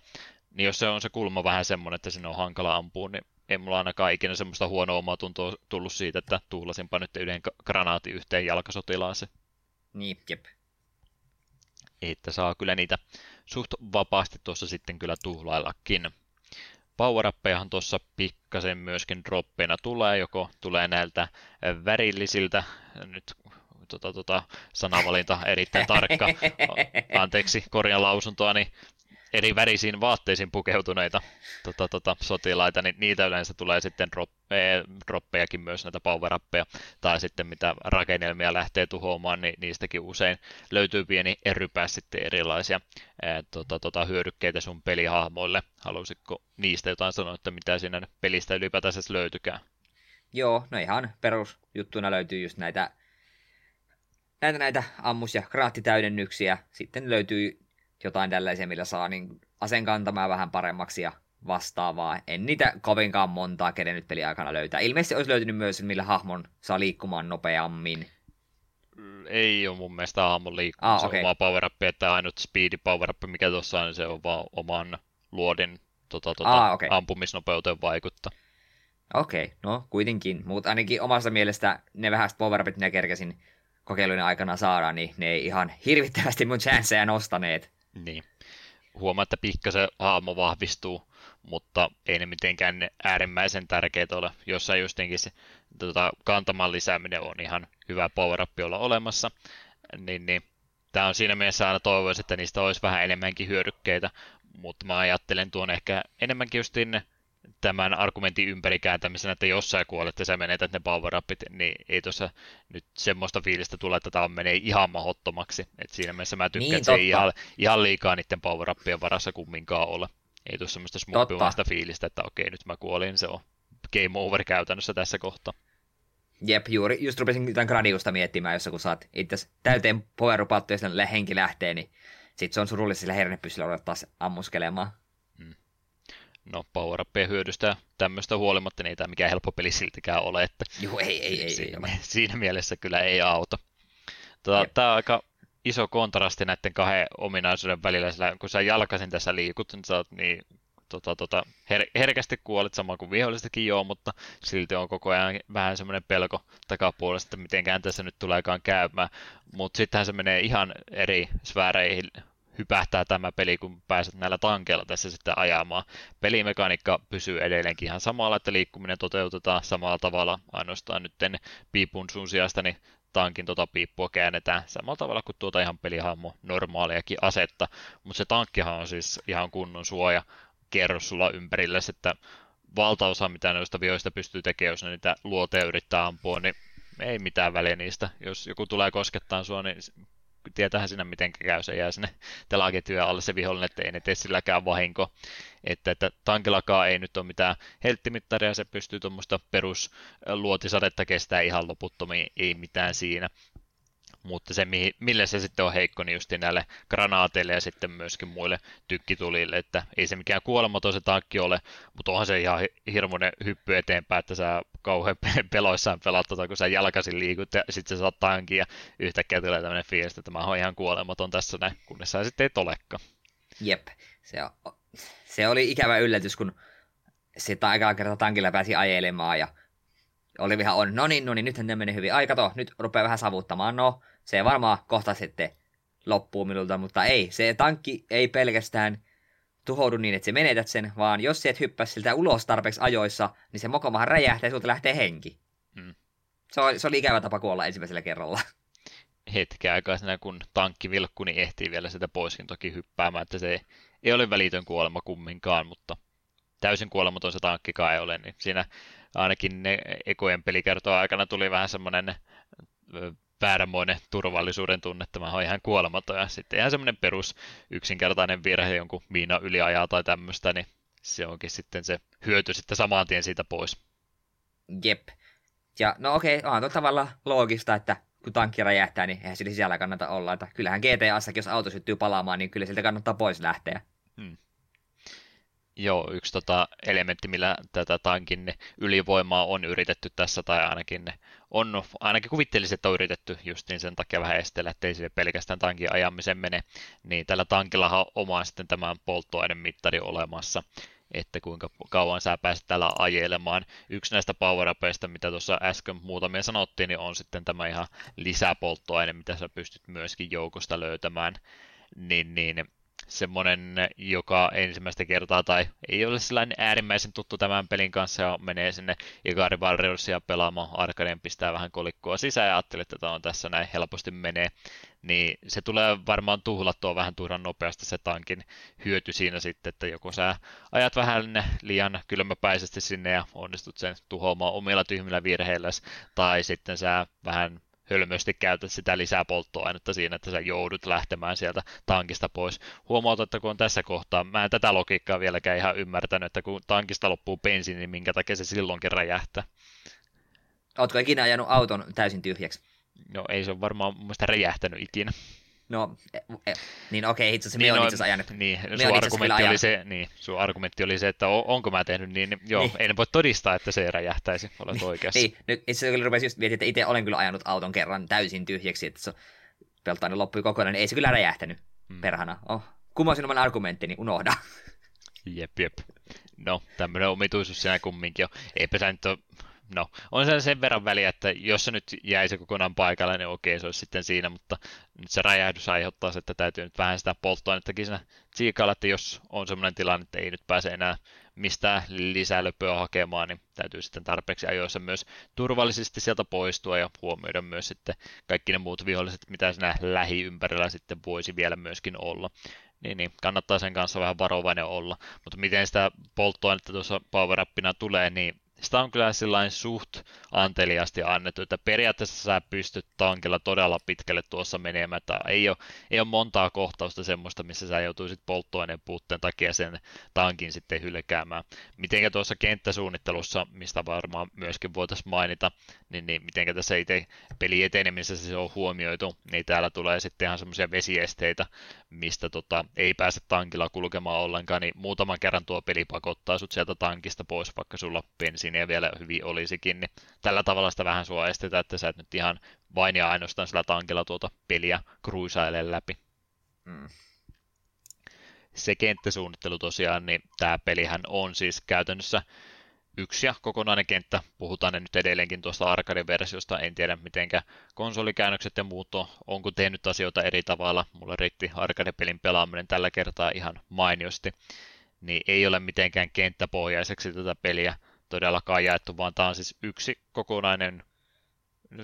niin jos se on se kulma vähän semmoinen, että sinne on hankala ampua, niin ei mulla ainakaan ikinä semmoista huonoa omaa tuntoa tullut siitä, että tuhlasinpa nyt yhden granaatin yhteen jalkasotilaaseen. Niin, jep. Että saa kyllä niitä suht vapaasti tuossa sitten kyllä tuhlaillakin. power tuossa pikkasen myöskin droppeina tulee, joko tulee näiltä värillisiltä, nyt tota, tota, sanavalinta erittäin tarkka, anteeksi korjan lausuntoa, niin eri värisiin vaatteisiin pukeutuneita tota, tota, sotilaita, niin niitä yleensä tulee sitten drop, ee, droppejakin myös, näitä power tai sitten mitä rakennelmia lähtee tuhoamaan, niin niistäkin usein löytyy pieni erypää sitten erilaisia ee, tota, tota, hyödykkeitä sun pelihahmoille. Haluaisitko niistä jotain sanoa, että mitä siinä pelistä ylipäätään löytykään? Joo, no ihan perusjuttuna löytyy just näitä näitä, näitä ammus- ja kraattitäydennyksiä. Sitten löytyy jotain tällaisia, millä saa niin aseen kantamaan vähän paremmaksi ja vastaavaa. En niitä kovinkaan montaa kerennyt peliaikana löytää. Ilmeisesti olisi löytynyt myös, millä hahmon saa liikkumaan nopeammin. Ei ole mun mielestä hahmon liikkumaan, ah, se okay. on vaan power up, että ainut speed power up, mikä tuossa on, niin se on vaan oman luodin tota, tota, ah, okay. ampumisnopeuteen vaikuttaa. Okei, okay, no kuitenkin. Mutta ainakin omasta mielestä ne vähäiset power upit, mitä kerkesin kokeilujen aikana saada, niin ne ei ihan hirvittävästi mun chanceja nostaneet. Niin. Huomaa, että pikkasen hahmo vahvistuu, mutta ei ne mitenkään ne äärimmäisen tärkeitä ole. Jossain justinkin se tota, kantaman lisääminen on ihan hyvä power olla olemassa, niin, niin tämä on siinä mielessä aina toivoisin, että niistä olisi vähän enemmänkin hyödykkeitä, mutta mä ajattelen tuon ehkä enemmänkin justin tämän argumentin ympärikääntämisen, että jos sä kuolet ja sä menetät ne power upit, niin ei tuossa nyt semmoista fiilistä tule, että tämä menee ihan mahottomaksi. Et siinä mielessä mä tykkään, niin, että se ei ihan, ihan liikaa niiden power upien varassa kumminkaan ole. Ei tule semmoista smuppimaista fiilistä, että okei, nyt mä kuolin, se on game over käytännössä tässä kohtaa. Jep, juuri just rupesin tämän Gradiusta miettimään, jossa kun saat itse täyteen power upattu ja henki lähtee, niin sitten se on surullista sillä hernepyssyllä odottaa ammuskelemaan. No, power hyödystä tämmöistä huolimatta, niin ei tämä mikään helppo peli siltikään ole, että Joo, ei, ei, ei, siinä, ei siinä mielessä kyllä ei auta. Tota, tämä on aika iso kontrasti näiden kahden ominaisuuden välillä, sillä kun sä jalkasin tässä liikut, niin sä oot niin tota, tota, her- herkästi kuolet sama kuin vihollistakin joo, mutta silti on koko ajan vähän semmoinen pelko takapuolesta, että mitenkään tässä nyt tuleekaan käymään. Mutta sittenhän se menee ihan eri sfääreihin hypähtää tämä peli, kun pääset näillä tankeilla tässä sitten ajamaan. Pelimekaniikka pysyy edelleenkin ihan samalla, että liikkuminen toteutetaan samalla tavalla, ainoastaan nyt piipun sun sijasta, niin tankin tota piippua käännetään samalla tavalla kuin tuota ihan pelihahmo normaaliakin asetta, mutta se tankkihan on siis ihan kunnon suoja kerros sulla ympärillä, että valtaosa mitä noista vioista pystyy tekemään, jos ne niitä luoteja yrittää ampua, niin ei mitään väliä niistä. Jos joku tulee koskettaa sua, niin tietäähän sinä miten käy, se jää sinne telaketjujen alle se vihollinen, että ei ne tee silläkään vahinko. Että, että tankillakaan ei nyt ole mitään helttimittaria, se pystyy tuommoista perusluotisadetta kestää ihan loputtomiin, ei mitään siinä mutta se, millä se sitten on heikko, niin just näille granaateille ja sitten myöskin muille tykkitulille, että ei se mikään kuolematon se tankki ole, mutta onhan se ihan hirmuinen hyppy eteenpäin, että sä kauhean peloissaan pelaat, tota, kun sä jalkasin liikut ja sitten sä saat tankin ja yhtäkkiä tulee tämmöinen fiilis, että mä oon ihan kuolematon tässä näin, kunnes sä sitten ei olekaan. Jep, se, on, se oli ikävä yllätys, kun sitä aikaa kertaa tankilla pääsi ajelemaan ja oli ihan on, no niin, no niin, nythän ne menee hyvin. Aika to, nyt rupeaa vähän savuttamaan. No, se varmaan kohta sitten loppuu minulta, mutta ei, se tankki ei pelkästään tuhoudu niin, että se menetät sen, vaan jos se et hyppää siltä ulos tarpeeksi ajoissa, niin se mokomahan räjähtää ja sulta lähtee henki. Hmm. Se, oli, se oli ikävä tapa kuolla ensimmäisellä kerralla. Hetken aikaa kun tankki vilkku, niin ehtii vielä sitä poiskin toki hyppäämään, että se ei, ei ole välitön kuolema kumminkaan, mutta täysin kuolematon se tankkikaan ei ole, niin siinä ainakin ne ekojen pelikertoa aikana tuli vähän semmoinen väärämoinen turvallisuuden tunne, että mä oon ihan kuolematon. Ja sitten ihan semmoinen perus yksinkertainen virhe, jonkun miina yliajaa tai tämmöistä, niin se onkin sitten se hyöty sitten saman tien siitä pois. Jep. Ja no okei, okay, on tavalla loogista, että kun tankki räjähtää, niin eihän sillä sisällä kannata olla. Että kyllähän GTAssakin, jos auto syttyy palaamaan, niin kyllä siltä kannattaa pois lähteä. Hmm. Joo, yksi tota elementti, millä tätä tankin ylivoimaa on yritetty tässä, tai ainakin on, ainakin kuvittelisin, että on yritetty justiin sen takia vähän estellä, ettei se pelkästään tankin ajamisen mene, niin tällä tankilla on oma sitten tämän polttoainemittari olemassa, että kuinka kauan sä pääset tällä ajelemaan. Yksi näistä power mitä tuossa äsken muutamia sanottiin, niin on sitten tämä ihan lisäpolttoaine, mitä sä pystyt myöskin joukosta löytämään. Niin, niin semmoinen, joka ensimmäistä kertaa tai ei ole sellainen äärimmäisen tuttu tämän pelin kanssa ja menee sinne Igari Warriorsia pelaamaan arkadeen, pistää vähän kolikkoa sisään ja ajattelee, että tämä on tässä näin helposti menee, niin se tulee varmaan tuhlattua vähän turhan nopeasti se tankin hyöty siinä sitten, että joko sä ajat vähän liian kylmäpäisesti sinne ja onnistut sen tuhoamaan omilla tyhmillä virheillä, tai sitten sä vähän hölmösti käytät sitä lisää polttoainetta siinä, että sä joudut lähtemään sieltä tankista pois. Huomauta, että kun on tässä kohtaa, mä en tätä logiikkaa vieläkään ihan ymmärtänyt, että kun tankista loppuu bensiini, niin minkä takia se silloinkin räjähtää. Ootko ikinä ajanut auton täysin tyhjäksi? No ei se ole varmaan mun mielestä räjähtänyt ikinä. No, e, e, niin okei, itse asiassa niin, me on no, itse asiassa ajanut. Niin, sun argumentti, oli se, niin, sun argumentti oli se, että onko mä tehnyt niin, niin joo, niin. en voi todistaa, että se räjähtäisi, olet oikeassa. niin, nyt itse asiassa rupesi just miettiä, että itse olen kyllä ajanut auton kerran täysin tyhjäksi, että se peltaani loppui kokonaan, niin ei se kyllä räjähtänyt, hmm. perhana. Oh, kumosin oman argumenttini, unohda. Jep, jep. No, tämmöinen omituisuus siinä kumminkin on. Eipä sä nyt ole no, on se sen verran väliä, että jos se nyt jäisi kokonaan paikalle, niin okei, se olisi sitten siinä, mutta nyt se räjähdys aiheuttaa se, että täytyy nyt vähän sitä polttoainettakin siinä tsiikailla, että jos on sellainen tilanne, että ei nyt pääse enää mistään lisää löpöä hakemaan, niin täytyy sitten tarpeeksi ajoissa myös turvallisesti sieltä poistua ja huomioida myös sitten kaikki ne muut viholliset, mitä siinä lähiympärillä sitten voisi vielä myöskin olla. Niin, niin, kannattaa sen kanssa vähän varovainen olla. Mutta miten sitä polttoainetta tuossa power tulee, niin sitä on kyllä sillain suht anteliasti annettu, että periaatteessa sä pystyt tankilla todella pitkälle tuossa menemään, että ei ole, ei ole montaa kohtausta semmoista, missä sä joutuisit polttoaineen puutteen takia sen tankin sitten hylkäämään. Mitenkä tuossa kenttäsuunnittelussa, mistä varmaan myöskin voitaisiin mainita, niin, niin mitenkä tässä itse peli etenemisessä se on huomioitu, niin täällä tulee sitten ihan semmoisia vesiesteitä, mistä tota, ei pääse tankilla kulkemaan ollenkaan, niin muutaman kerran tuo peli pakottaa sut sieltä tankista pois, vaikka sulla bensiiniä vielä hyvin olisikin, niin tällä tavalla sitä vähän sua estetään, että sä et nyt ihan vain ja ainoastaan sillä tankilla tuota peliä kruisaile läpi. Mm. Se kenttäsuunnittelu tosiaan, niin tämä pelihän on siis käytännössä yksi ja kokonainen kenttä. Puhutaan ne nyt edelleenkin tuosta arcade-versiosta. En tiedä, mitenkä konsolikäännökset ja muut on, onko tehnyt asioita eri tavalla. Mulla riitti arcade-pelin pelaaminen tällä kertaa ihan mainiosti. Niin ei ole mitenkään kenttäpohjaiseksi tätä peliä todellakaan jaettu, vaan tämä on siis yksi kokonainen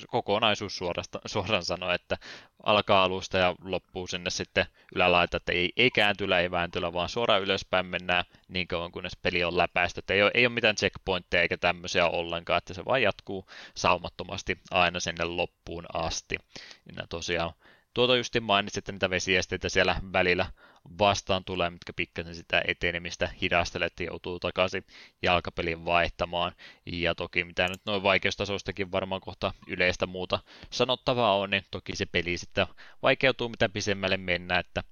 kokonaisuus suorasta, suoraan sanoa, että alkaa alusta ja loppuu sinne sitten ylälaita, että ei, ei kääntyllä, ei vääntyllä, vaan suoraan ylöspäin mennään niin kauan, kunnes peli on läpäistä. Että ei ole, ei ole mitään checkpointteja eikä tämmöisiä ollenkaan, että se vaan jatkuu saumattomasti aina sinne loppuun asti. Ja tosiaan tuota justin mainitsit, että niitä vesiesteitä siellä välillä vastaan tulee, mitkä pikkasen sitä etenemistä hidastelee, että joutuu takaisin jalkapelin vaihtamaan. Ja toki mitä nyt noin vaikeustasoistakin varmaan kohta yleistä muuta sanottavaa on, niin toki se peli sitten vaikeutuu mitä pisemmälle mennään, että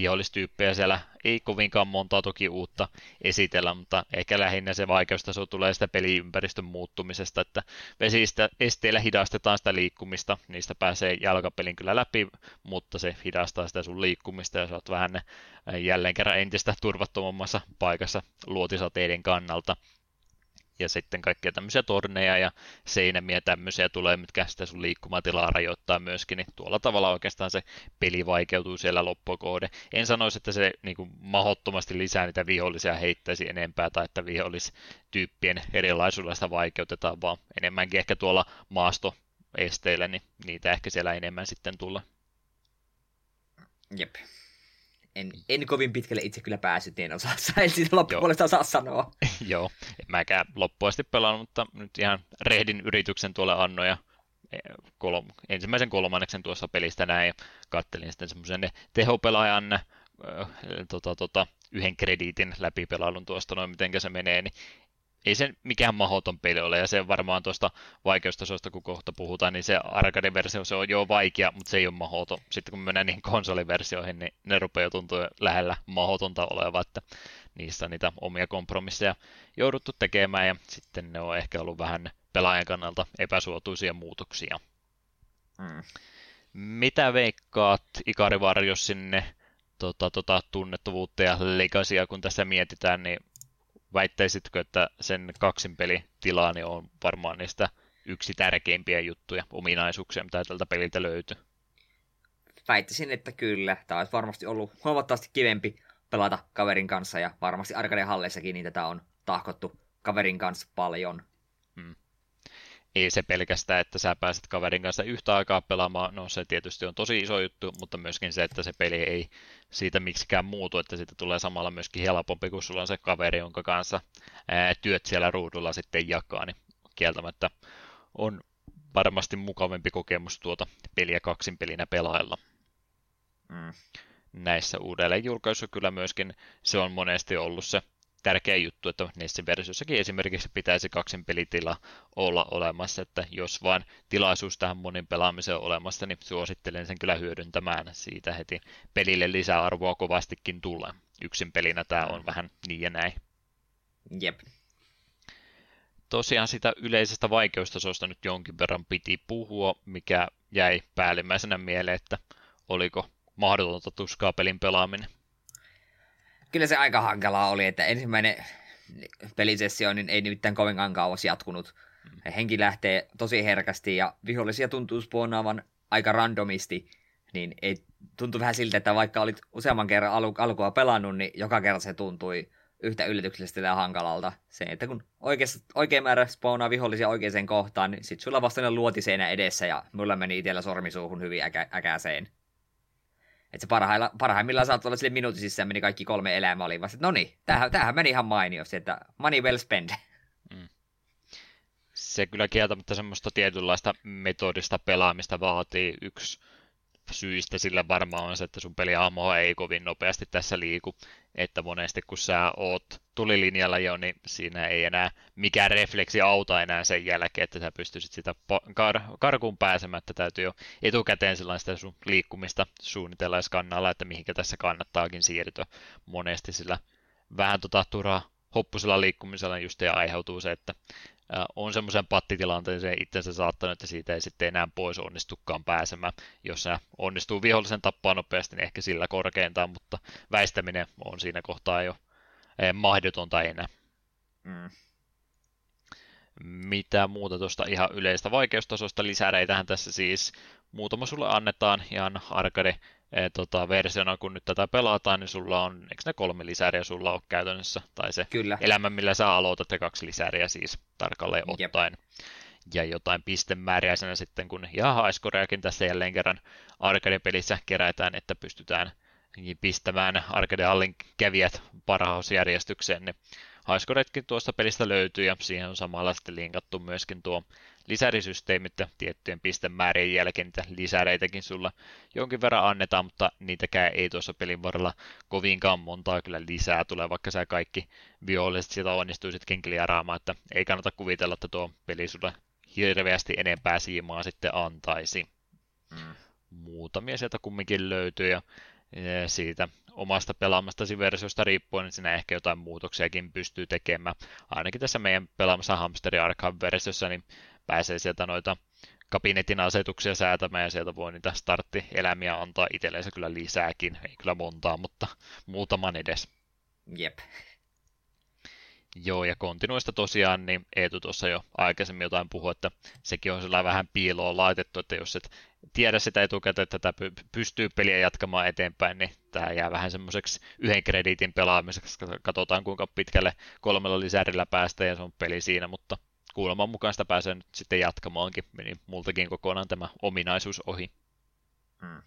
vihollistyyppejä siellä. Ei kovinkaan montaa toki uutta esitellä, mutta ehkä lähinnä se vaikeustaso tulee sitä peliympäristön muuttumisesta, että vesistä esteillä hidastetaan sitä liikkumista, niistä pääsee jalkapelin kyllä läpi, mutta se hidastaa sitä sun liikkumista ja sä oot vähän jälleen kerran entistä turvattomammassa paikassa luotisateiden kannalta ja sitten kaikkia tämmöisiä torneja ja seinämiä tämmöisiä tulee, mitkä sitä sun liikkumatilaa rajoittaa myöskin, niin tuolla tavalla oikeastaan se peli vaikeutuu siellä loppukohde. En sanoisi, että se niin kuin, mahottomasti lisää niitä vihollisia heittäisi enempää, tai että vihollistyyppien erilaisuudella sitä vaikeutetaan, vaan enemmänkin ehkä tuolla maastoesteillä, niin niitä ehkä siellä enemmän sitten tulee. Jep en, en kovin pitkälle itse kyllä päässyt, en osaa en siitä loppupuolesta osaa sanoa. Joo, en mäkään loppuasti pelannut, mutta nyt ihan rehdin yrityksen tuolle annoja e, kolm, ensimmäisen kolmanneksen tuossa pelistä näin ja kattelin sitten semmoisen tehopelaajan äh, tota, tota, yhden krediitin läpipelailun tuosta noin, miten se menee, niin ei se mikään mahdoton peli ole, ja se varmaan tuosta vaikeustasosta, kun kohta puhutaan, niin se arcade-versio se on jo vaikea, mutta se ei ole mahdoton. Sitten kun mennään niihin konsoliversioihin, niin ne rupeaa tuntua lähellä mahdotonta oleva, että niistä on niitä omia kompromisseja jouduttu tekemään, ja sitten ne on ehkä ollut vähän pelaajan kannalta epäsuotuisia muutoksia. Hmm. Mitä veikkaat Ikari Varjos sinne tota, tota, tunnettavuutta ja legasia, kun tässä mietitään, niin väittäisitkö, että sen kaksin pelitilaani on varmaan niistä yksi tärkeimpiä juttuja, ominaisuuksia, mitä tältä peliltä löytyy? Väittäisin, että kyllä. Tämä olisi varmasti ollut huomattavasti kivempi pelata kaverin kanssa, ja varmasti arcade halleissakin niin tätä on tahkottu kaverin kanssa paljon ei se pelkästään, että sä pääset kaverin kanssa yhtä aikaa pelaamaan, no se tietysti on tosi iso juttu, mutta myöskin se, että se peli ei siitä miksikään muutu, että siitä tulee samalla myöskin helpompi, kun sulla on se kaveri, jonka kanssa ää, työt siellä ruudulla sitten jakaa, niin kieltämättä on varmasti mukavampi kokemus tuota peliä kaksin pelinä pelailla. Mm. Näissä uudelleen julkaisuissa kyllä myöskin se on monesti ollut se tärkeä juttu, että niissä versiossakin esimerkiksi pitäisi kaksin pelitila olla olemassa, että jos vain tilaisuus tähän monin pelaamiseen on olemassa, niin suosittelen sen kyllä hyödyntämään siitä heti pelille lisäarvoa kovastikin tulee. Yksin pelinä tämä on vähän niin ja näin. Jep. Tosiaan sitä yleisestä vaikeustasosta nyt jonkin verran piti puhua, mikä jäi päällimmäisenä mieleen, että oliko mahdotonta tuskaa pelin pelaaminen kyllä se aika hankalaa oli, että ensimmäinen pelisessio niin ei nimittäin kovinkaan kauas jatkunut. Mm. Henki lähtee tosi herkästi ja vihollisia tuntuu spoonaavan aika randomisti, niin ei tuntuu vähän siltä, että vaikka olit useamman kerran alu, alkua pelannut, niin joka kerta se tuntui yhtä yllätyksellisesti ja hankalalta. Se, että kun oikeas, oikein määrä spoonaa vihollisia oikeaan kohtaan, niin sit sulla vasta luotiseinä edessä ja mulla meni itsellä sormisuuhun hyvin äkä, äkäseen. Että se parhailla, parhaimmillaan saattoi olla sille minuutin sisään meni kaikki kolme elämää, oli vasta, no niin, tämähän, tämähän meni ihan mainiosti, että money well spent. Mm. se kyllä kieltämättä semmoista tietynlaista metodista pelaamista vaatii. Yksi syistä sillä varmaan on se, että sun peliahmo ei kovin nopeasti tässä liiku, että monesti kun sä oot tulilinjalla jo, niin siinä ei enää mikään refleksi auta enää sen jälkeen, että sä pystyisit sitä kar- karkuun pääsemään, että täytyy jo etukäteen sellaista sun liikkumista suunnitella ja skannalla, että mihinkä tässä kannattaakin siirtyä monesti sillä vähän tota turhaa hoppusella liikkumisella just ja aiheutuu se, että on semmoisen pattitilanteeseen itsensä saattanut, että siitä ei sitten enää pois onnistukaan pääsemään. Jos se onnistuu vihollisen tappaa nopeasti, niin ehkä sillä korkeintaan, mutta väistäminen on siinä kohtaa jo mahdotonta enää. Mm. Mitä muuta tuosta ihan yleistä vaikeustasosta lisäreitähän tässä siis muutama sulle annetaan ihan arcade e, tota, versiona, kun nyt tätä pelataan, niin sulla on, eikö ne kolme lisäriä sulla on käytännössä, tai se Kyllä. elämä, millä sä aloitat, ja kaksi lisäriä siis tarkalleen ottaen. Jep. Ja jotain pistemääriä sen sitten, kun ihan haiskoreakin tässä jälleen kerran arcade-pelissä kerätään, että pystytään pistämään arcade-hallin kävijät parhausjärjestykseen, niin Haiskoretkin tuosta pelistä löytyy ja siihen on samalla sitten linkattu myöskin tuo lisärisysteemit ja tiettyjen pistemäärien jälkeen niitä lisäreitäkin sulla jonkin verran annetaan, mutta niitäkään ei tuossa pelin varrella kovinkaan montaa kyllä lisää tulee, vaikka sä kaikki viholliset sitä onnistuisitkin kliaraamaan, että ei kannata kuvitella, että tuo peli sulle hirveästi enempää siimaa sitten antaisi. Mm. Muutamia sieltä kumminkin löytyy ja siitä omasta pelaamastasi versiosta riippuen, niin siinä ehkä jotain muutoksiakin pystyy tekemään. Ainakin tässä meidän pelaamassa Hamsteri Arkham-versiossa, niin pääsee sieltä noita kabinetin asetuksia säätämään ja sieltä voi niitä starttielämiä antaa itselleensä kyllä lisääkin. Ei kyllä montaa, mutta muutaman edes. Jep. Joo, ja kontinuista tosiaan, niin Eetu tuossa jo aikaisemmin jotain puhui, että sekin on sellainen vähän piiloon laitettu, että jos et tiedä sitä etukäteen, että tätä pystyy peliä jatkamaan eteenpäin, niin tämä jää vähän semmoiseksi yhden krediitin pelaamiseksi, katsotaan kuinka pitkälle kolmella lisärillä päästä ja se on peli siinä, mutta kuuleman mukaan sitä pääsee nyt sitten jatkamaankin, meni multakin kokonaan tämä ominaisuus ohi. Hmm.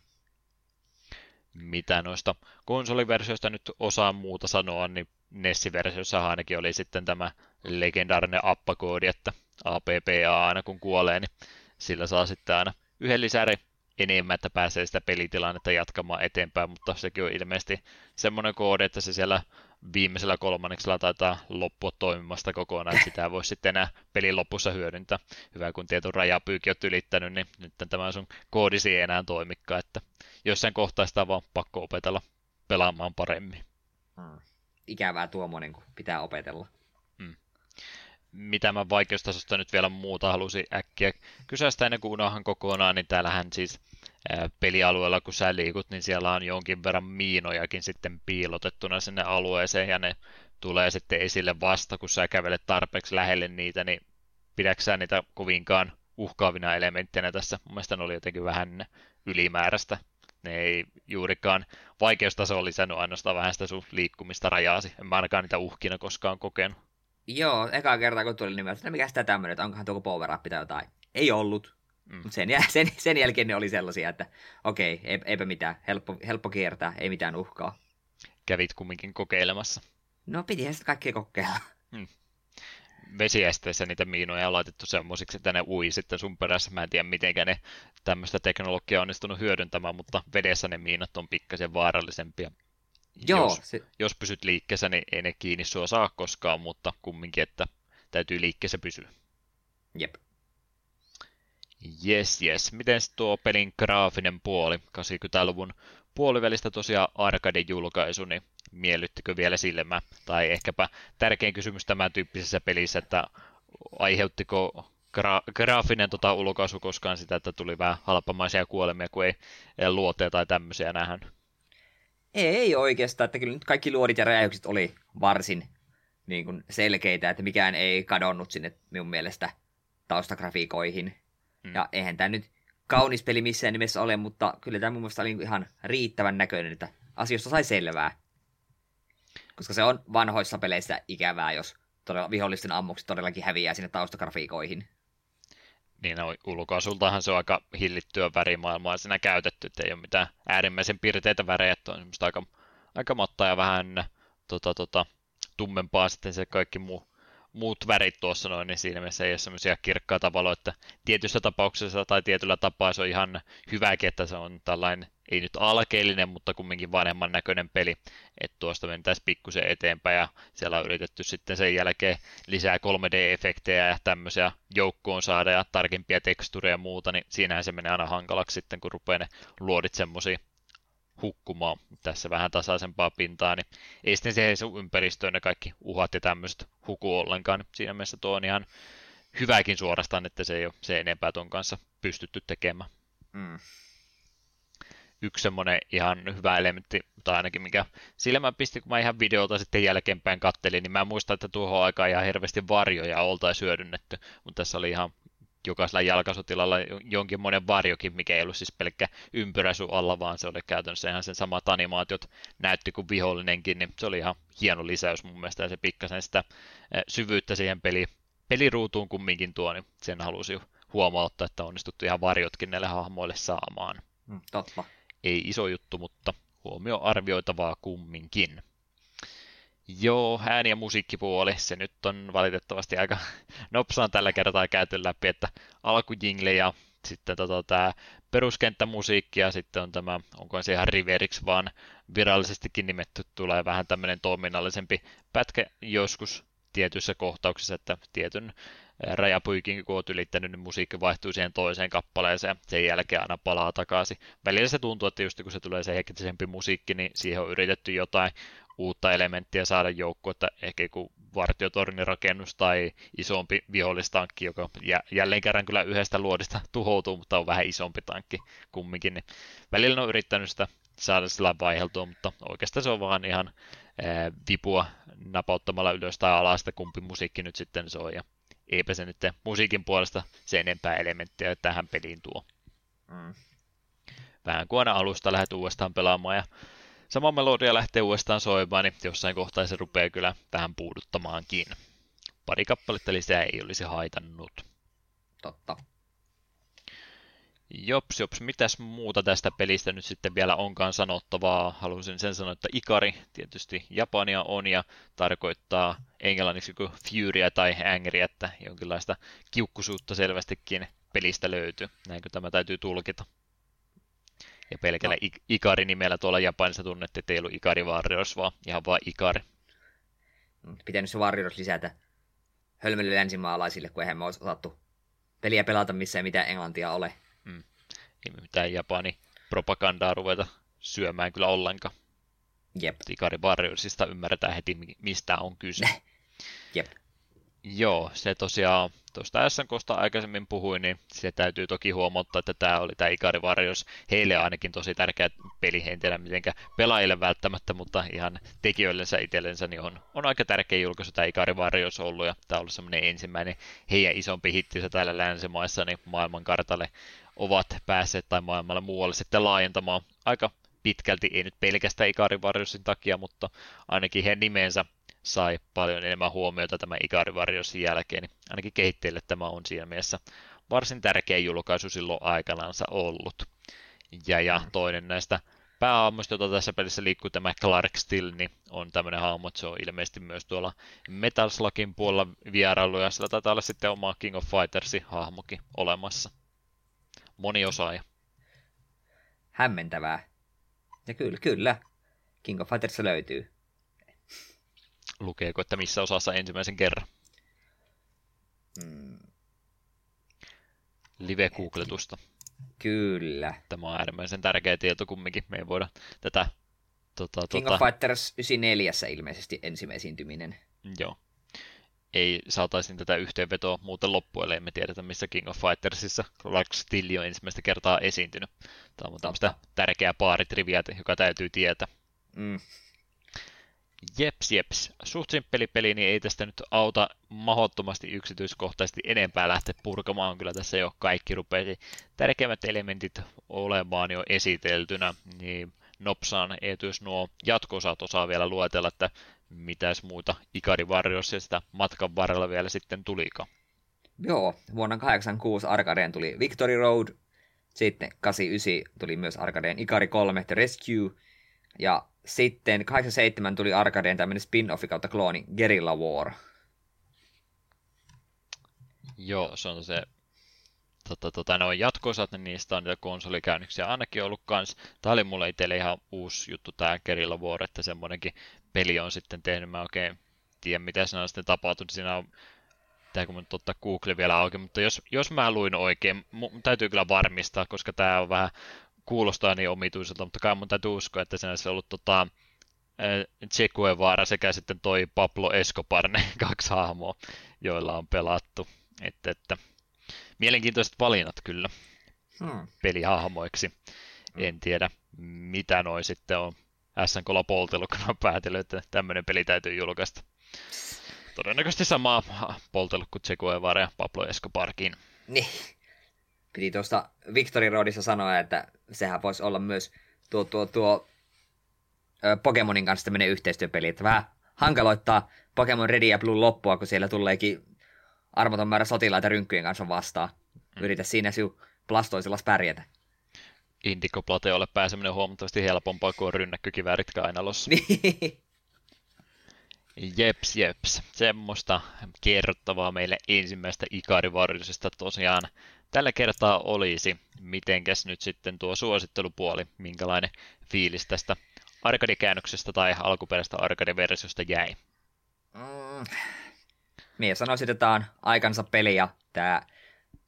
Mitä noista konsoliversioista nyt osaan muuta sanoa, niin NES-versiossa ainakin oli sitten tämä legendaarinen appakoodi, että APPA aina kun kuolee, niin sillä saa sitten aina yhden lisäri enemmän, että pääsee sitä pelitilannetta jatkamaan eteenpäin, mutta sekin on ilmeisesti semmoinen koodi, että se siellä viimeisellä kolmanneksella taitaa loppua toimimasta kokonaan, että sitä voi sitten enää pelin lopussa hyödyntää. Hyvä, kun tieto rajapyyki on ylittänyt, niin nyt tämä sun koodisi ei enää toimikaan, että jossain kohtaa sitä on vaan pakko opetella pelaamaan paremmin. Hmm. Ikävää tuommoinen, kun pitää opetella mitä mä vaikeustasosta nyt vielä muuta halusin äkkiä kysästä ennen kuin unohan kokonaan, niin täällähän siis pelialueella, kun sä liikut, niin siellä on jonkin verran miinojakin sitten piilotettuna sinne alueeseen, ja ne tulee sitten esille vasta, kun sä kävelet tarpeeksi lähelle niitä, niin pidätkö sä niitä kovinkaan uhkaavina elementteinä tässä? Mun mielestä ne oli jotenkin vähän ylimääräistä. Ne ei juurikaan vaikeustaso lisännyt ainoastaan vähän sitä sun liikkumista rajaasi. En mä ainakaan niitä uhkina koskaan kokenut. Joo, eka kerta kun tuli nimeltä, no mikä sitä tämmöinen, että onkohan tuo power up tai jotain. Ei ollut. Mm. Mutta sen, sen, sen, jälkeen ne oli sellaisia, että okei, okay, eipä mitään, helppo, helppo kiertää, ei mitään uhkaa. Kävit kumminkin kokeilemassa. No pitihän sitä kaikkea kokeilla. Hmm. Vesiesteessä niitä miinoja on laitettu semmoisiksi, että ne ui sitten sun perässä. Mä en tiedä, miten ne tämmöistä teknologiaa on onnistunut hyödyntämään, mutta vedessä ne miinat on pikkasen vaarallisempia. Joo, jos, se... jos pysyt liikkeessä, niin ei ne kiinni sua saa koskaan, mutta kumminkin, että täytyy liikkeessä pysyä. Jep. Yes, yes. Miten tuo pelin graafinen puoli? 80-luvun puolivälistä tosiaan arcade-julkaisu, niin miellyttikö vielä silmä? Tai ehkäpä tärkein kysymys tämän tyyppisessä pelissä, että aiheuttiko gra- graafinen tota ulkoasu koskaan sitä, että tuli vähän halpamaisia kuolemia, kun ei luoteja tai tämmöisiä nähdä? Ei oikeastaan, että kyllä nyt kaikki luodit ja räjäykset oli varsin niin kuin selkeitä, että mikään ei kadonnut sinne minun mielestä taustagrafiikoihin. Hmm. Ja eihän tämä nyt kaunis peli missään nimessä ole, mutta kyllä tämä mun mielestä oli ihan riittävän näköinen, että asioista sai selvää. Koska se on vanhoissa peleissä ikävää, jos todella, vihollisten ammukset todellakin häviää sinne taustagrafiikoihin. Niin no, ulkoasultahan se on aika hillittyä värimaailmaa siinä käytetty, että ei ole mitään äärimmäisen piirteitä värejä, että on semmoista aika, aika mattaa ja vähän tota, tota, tummempaa sitten se kaikki muu muut värit tuossa noin, niin siinä mielessä ei ole semmoisia kirkkaita valoja, että tietyssä tapauksessa tai tietyllä tapaa se on ihan hyväkin, että se on tällainen, ei nyt alkeellinen, mutta kumminkin vanhemman näköinen peli, että tuosta mentäisiin pikkusen eteenpäin ja siellä on yritetty sitten sen jälkeen lisää 3D-efektejä ja tämmöisiä joukkoon saada ja tarkempia tekstureja ja muuta, niin siinähän se menee aina hankalaksi sitten, kun rupeaa ne luodit semmoisia hukkumaan tässä vähän tasaisempaa pintaa, niin ei sitten se sun ympäristöön ne kaikki uhat ja tämmöiset huku ollenkaan. Niin siinä mielessä tuo on ihan hyväkin suorastaan, että se ei ole se enempää ton kanssa pystytty tekemään. Mm. Yksi semmoinen ihan hyvä elementti, tai ainakin mikä silmään pisti, kun mä ihan videota sitten jälkeenpäin kattelin, niin mä muistan, että tuohon aikaan ihan hirveästi varjoja oltaisiin hyödynnetty, mutta tässä oli ihan jokaisella jalkasotilalla jonkinmoinen varjokin, mikä ei ollut siis pelkkä ympyrä sun alla, vaan se oli käytännössä ihan sen samat animaatiot näytti kuin vihollinenkin, niin se oli ihan hieno lisäys mun mielestä, ja se pikkasen sitä syvyyttä siihen peli, peliruutuun kumminkin tuo, niin sen halusi huomauttaa, että onnistuttu ihan varjotkin näille hahmoille saamaan. Mm, totta. Ei iso juttu, mutta huomio arvioitavaa kumminkin. Joo, ääni- ja musiikkipuoli, se nyt on valitettavasti aika nopsaan tällä kertaa käyty läpi, että alkujingle ja sitten tota, tämä peruskenttämusiikki ja sitten on tämä, onko se ihan riveriksi vaan virallisestikin nimetty, tulee vähän tämmöinen toiminnallisempi pätkä joskus tietyissä kohtauksissa, että tietyn rajapuikin, kun olet ylittänyt, niin musiikki vaihtuu siihen toiseen kappaleeseen, sen jälkeen aina palaa takaisin. Välillä se tuntuu, että just kun se tulee se hektisempi musiikki, niin siihen on yritetty jotain uutta elementtiä saada joukkoon, että ehkä joku vartiotornin rakennus tai isompi vihollistankki, joka jälleen kerran kyllä yhdestä luodista tuhoutuu, mutta on vähän isompi tankki kumminkin, niin välillä on yrittänyt sitä saada sillä vaiheltua, mutta oikeastaan se on vaan ihan ää, vipua napauttamalla ylös tai alas, että kumpi musiikki nyt sitten soi, ja eipä se nyt musiikin puolesta se enempää elementtiä tähän peliin tuo. Mm. Vähän kuin aina alusta lähdet uudestaan pelaamaan ja sama melodia lähtee uudestaan soimaan, niin jossain kohtaa se rupeaa kyllä vähän puuduttamaankin. Pari kappaletta lisää ei olisi haitannut. Totta. Jops, jops, mitäs muuta tästä pelistä nyt sitten vielä onkaan sanottavaa? Haluaisin sen sanoa, että Ikari tietysti Japania on ja tarkoittaa englanniksi kuin Furyä tai Angry, että jonkinlaista kiukkusuutta selvästikin pelistä löytyy. Näinkö tämä täytyy tulkita? Ja pelkällä no. Ikari-nimellä tuolla Japanissa tunnettiin, että ei ollut Ikari Warriors, vaan ihan vaan Ikari. Mm, pitänyt se Warriors lisätä hölmöille länsimaalaisille, kun eihän me osattu peliä pelata, missä ei mitään englantia ole. Mm. Ei mitään Japani propagandaa ruveta syömään kyllä ollenkaan. Jep. Ikari Warriorsista ymmärretään heti, mistä on kyse. Jep. Joo, se tosiaan, tuosta SNKsta aikaisemmin puhuin, niin se täytyy toki huomauttaa, että tämä oli tämä Ikari Warriors heille ainakin tosi tärkeä peli, en tiedä mitenkä pelaajille välttämättä, mutta ihan tekijöillensä itsellensä niin on, on aika tärkeä julkaisu tämä Ikari Warriors ollut, ja tämä on ollut semmoinen ensimmäinen heidän isompi hittinsä täällä länsimaissa, niin maailmankartalle ovat päässeet tai maailmalla muualle sitten laajentamaan. Aika pitkälti, ei nyt pelkästään Ikari Warriorsin takia, mutta ainakin heidän nimensä sai paljon enemmän huomiota tämän Ikari Warriorsin jälkeen, niin ainakin kehittäjille tämä on siinä mielessä varsin tärkeä julkaisu silloin aikanaansa ollut. Ja, ja mm. toinen näistä päähahmoista, jota tässä pelissä liikkuu tämä Clark Still, niin on tämmöinen hahmo, että se on ilmeisesti myös tuolla Metal Slugin puolella vierailu, ja sillä taitaa olla sitten oma King of Fightersin hahmokin olemassa. Moni osaaja. Hämmentävää. Ja kyllä, kyllä. King of Fighters löytyy. Lukeeko, että missä osassa ensimmäisen kerran? Hmm. Live-googletusta. Kyllä. Tämä on äärimmäisen tärkeä tieto kumminkin. Me ei voida tätä... Tota, King tota... of Fighters 94 ilmeisesti ensimmäisiintyminen. Joo. Ei saataisiin tätä yhteenvetoa muuten loppuun, ellei me tiedetä, missä King of Fightersissa Clark Still on ensimmäistä kertaa esiintynyt. Tämä on tämmöistä tärkeää paaritriviä, joka täytyy tietää. Mm. Jeps, jeps. Suht simppeli peli, niin ei tästä nyt auta mahdottomasti yksityiskohtaisesti enempää lähteä purkamaan. Kyllä tässä jo kaikki rupeisi tärkeimmät elementit olemaan jo esiteltynä. Niin nopsaan etyys nuo jatkoosat osaa vielä luetella, että mitäs muuta Ikari Warriors ja sitä matkan varrella vielä sitten tulikaan. Joo, vuonna 86 Arcadeen tuli Victory Road, sitten 89 tuli myös Arcadeen Ikari 3 The Rescue, ja sitten 87 tuli Arcadeen tämmöinen spin-offi kautta klooni Guerrilla War. Joo, se on se tota, tota, ne on jatkoisat, niin niistä on niitä konsolikäynniksiä ainakin ollut kans. Tämä oli mulle itselle ihan uusi juttu, tämä Kerilla War, että semmoinenkin peli on sitten tehnyt. Mä oikein tiedä, mitä siinä on sitten tapahtunut. Siinä on pitääkö mun ottaa Google vielä auki, mutta jos, jos mä luin oikein, mun täytyy kyllä varmistaa, koska tämä on vähän kuulostaa niin omituiselta, mutta kai mun täytyy uskoa, että siinä olisi ollut tota, Che Guevara sekä sitten toi Pablo Escobar, ne kaksi hahmoa, joilla on pelattu. Että, että mielenkiintoiset valinnat kyllä hmm. pelihahmoiksi. Hmm. En tiedä, mitä noin sitten on SNKlla poltellut, kun on päätellyt, että tämmöinen peli täytyy julkaista. Todennäköisesti samaa poltellut kuin Che Guevara ja Pablo Escobarkin. Niin. Piti tuosta Victory Roadissa sanoa, että sehän voisi olla myös tuo, tuo, tuo Pokemonin kanssa tämmöinen yhteistyöpeli, että vähän hankaloittaa Pokemon Red ja Blue loppua, kun siellä tuleekin armoton määrä sotilaita rynkkyjen kanssa vastaan. Mm. Yritä siinä sinun plastoisella pärjätä. Indigo Plateolle pääseminen huomattavasti helpompaa kuin rynnäkkökiväärit kainalossa. jeps, jeps. Semmoista kertovaa meille ensimmäistä Ikarivarjosesta tosiaan. Tällä kertaa olisi, mitenkäs nyt sitten tuo suosittelupuoli, minkälainen fiilis tästä arcade-käännöksestä tai alkuperäisestä arcade-versiosta jäi? Mm, Mie sanoisin, että tämä on aikansa peli ja tämä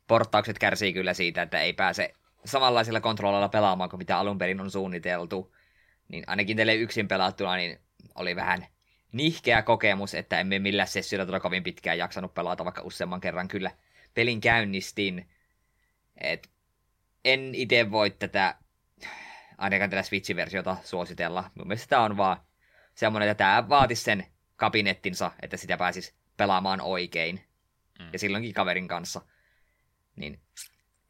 porttaukset kärsii kyllä siitä, että ei pääse samanlaisilla kontrollilla pelaamaan kuin mitä alun perin on suunniteltu. Niin ainakin teille yksin pelattuna niin oli vähän nihkeä kokemus, että emme millään sessiolla tuolla kovin pitkään jaksanut pelata, vaikka useamman kerran kyllä pelin käynnistin. Et en itse voi tätä, ainakaan tätä Switch-versiota suositella. Mun mielestä tämä on vaan semmoinen, että tämä vaatisi sen kabinettinsa, että sitä pääsisi pelaamaan oikein. Mm. Ja silloinkin kaverin kanssa. Niin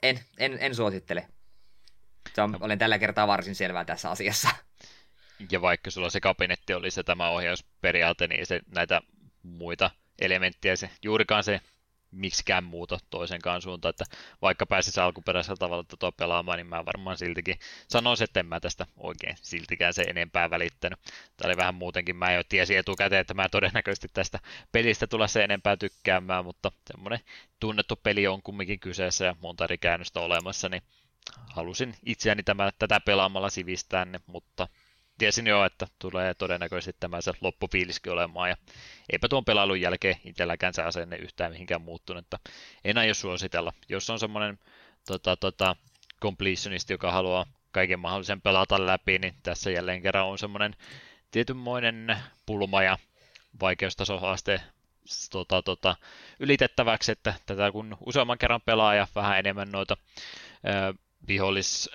en, en, en suosittele. Se on, no. olen tällä kertaa varsin selvää tässä asiassa. Ja vaikka sulla se kabinetti oli se tämä ohjausperiaate, niin se näitä muita elementtejä, se, juurikaan se miksikään muuta toisenkaan suuntaan, että vaikka pääsisi alkuperäisellä tavalla tuota pelaamaan, niin mä varmaan siltikin sanoisin, että en mä tästä oikein siltikään se enempää välittänyt. Tämä oli vähän muutenkin, mä jo tiesin etukäteen, että mä todennäköisesti tästä pelistä tulla se enempää tykkäämään, mutta semmoinen tunnettu peli on kumminkin kyseessä ja monta eri käännöstä olemassa, niin halusin itseäni tämä, tätä pelaamalla sivistää mutta tiesin jo, että tulee todennäköisesti tämä se loppufiiliskin olemaan, ja eipä tuon pelailun jälkeen itselläkään se asenne yhtään mihinkään muuttunut, että en aio suositella. Jos on semmoinen tota, tota, completionisti, joka haluaa kaiken mahdollisen pelata läpi, niin tässä jälleen kerran on semmoinen tietynmoinen pulma ja vaikeustasohaaste tota, tota, ylitettäväksi, että tätä kun useamman kerran pelaa ja vähän enemmän noita vihollis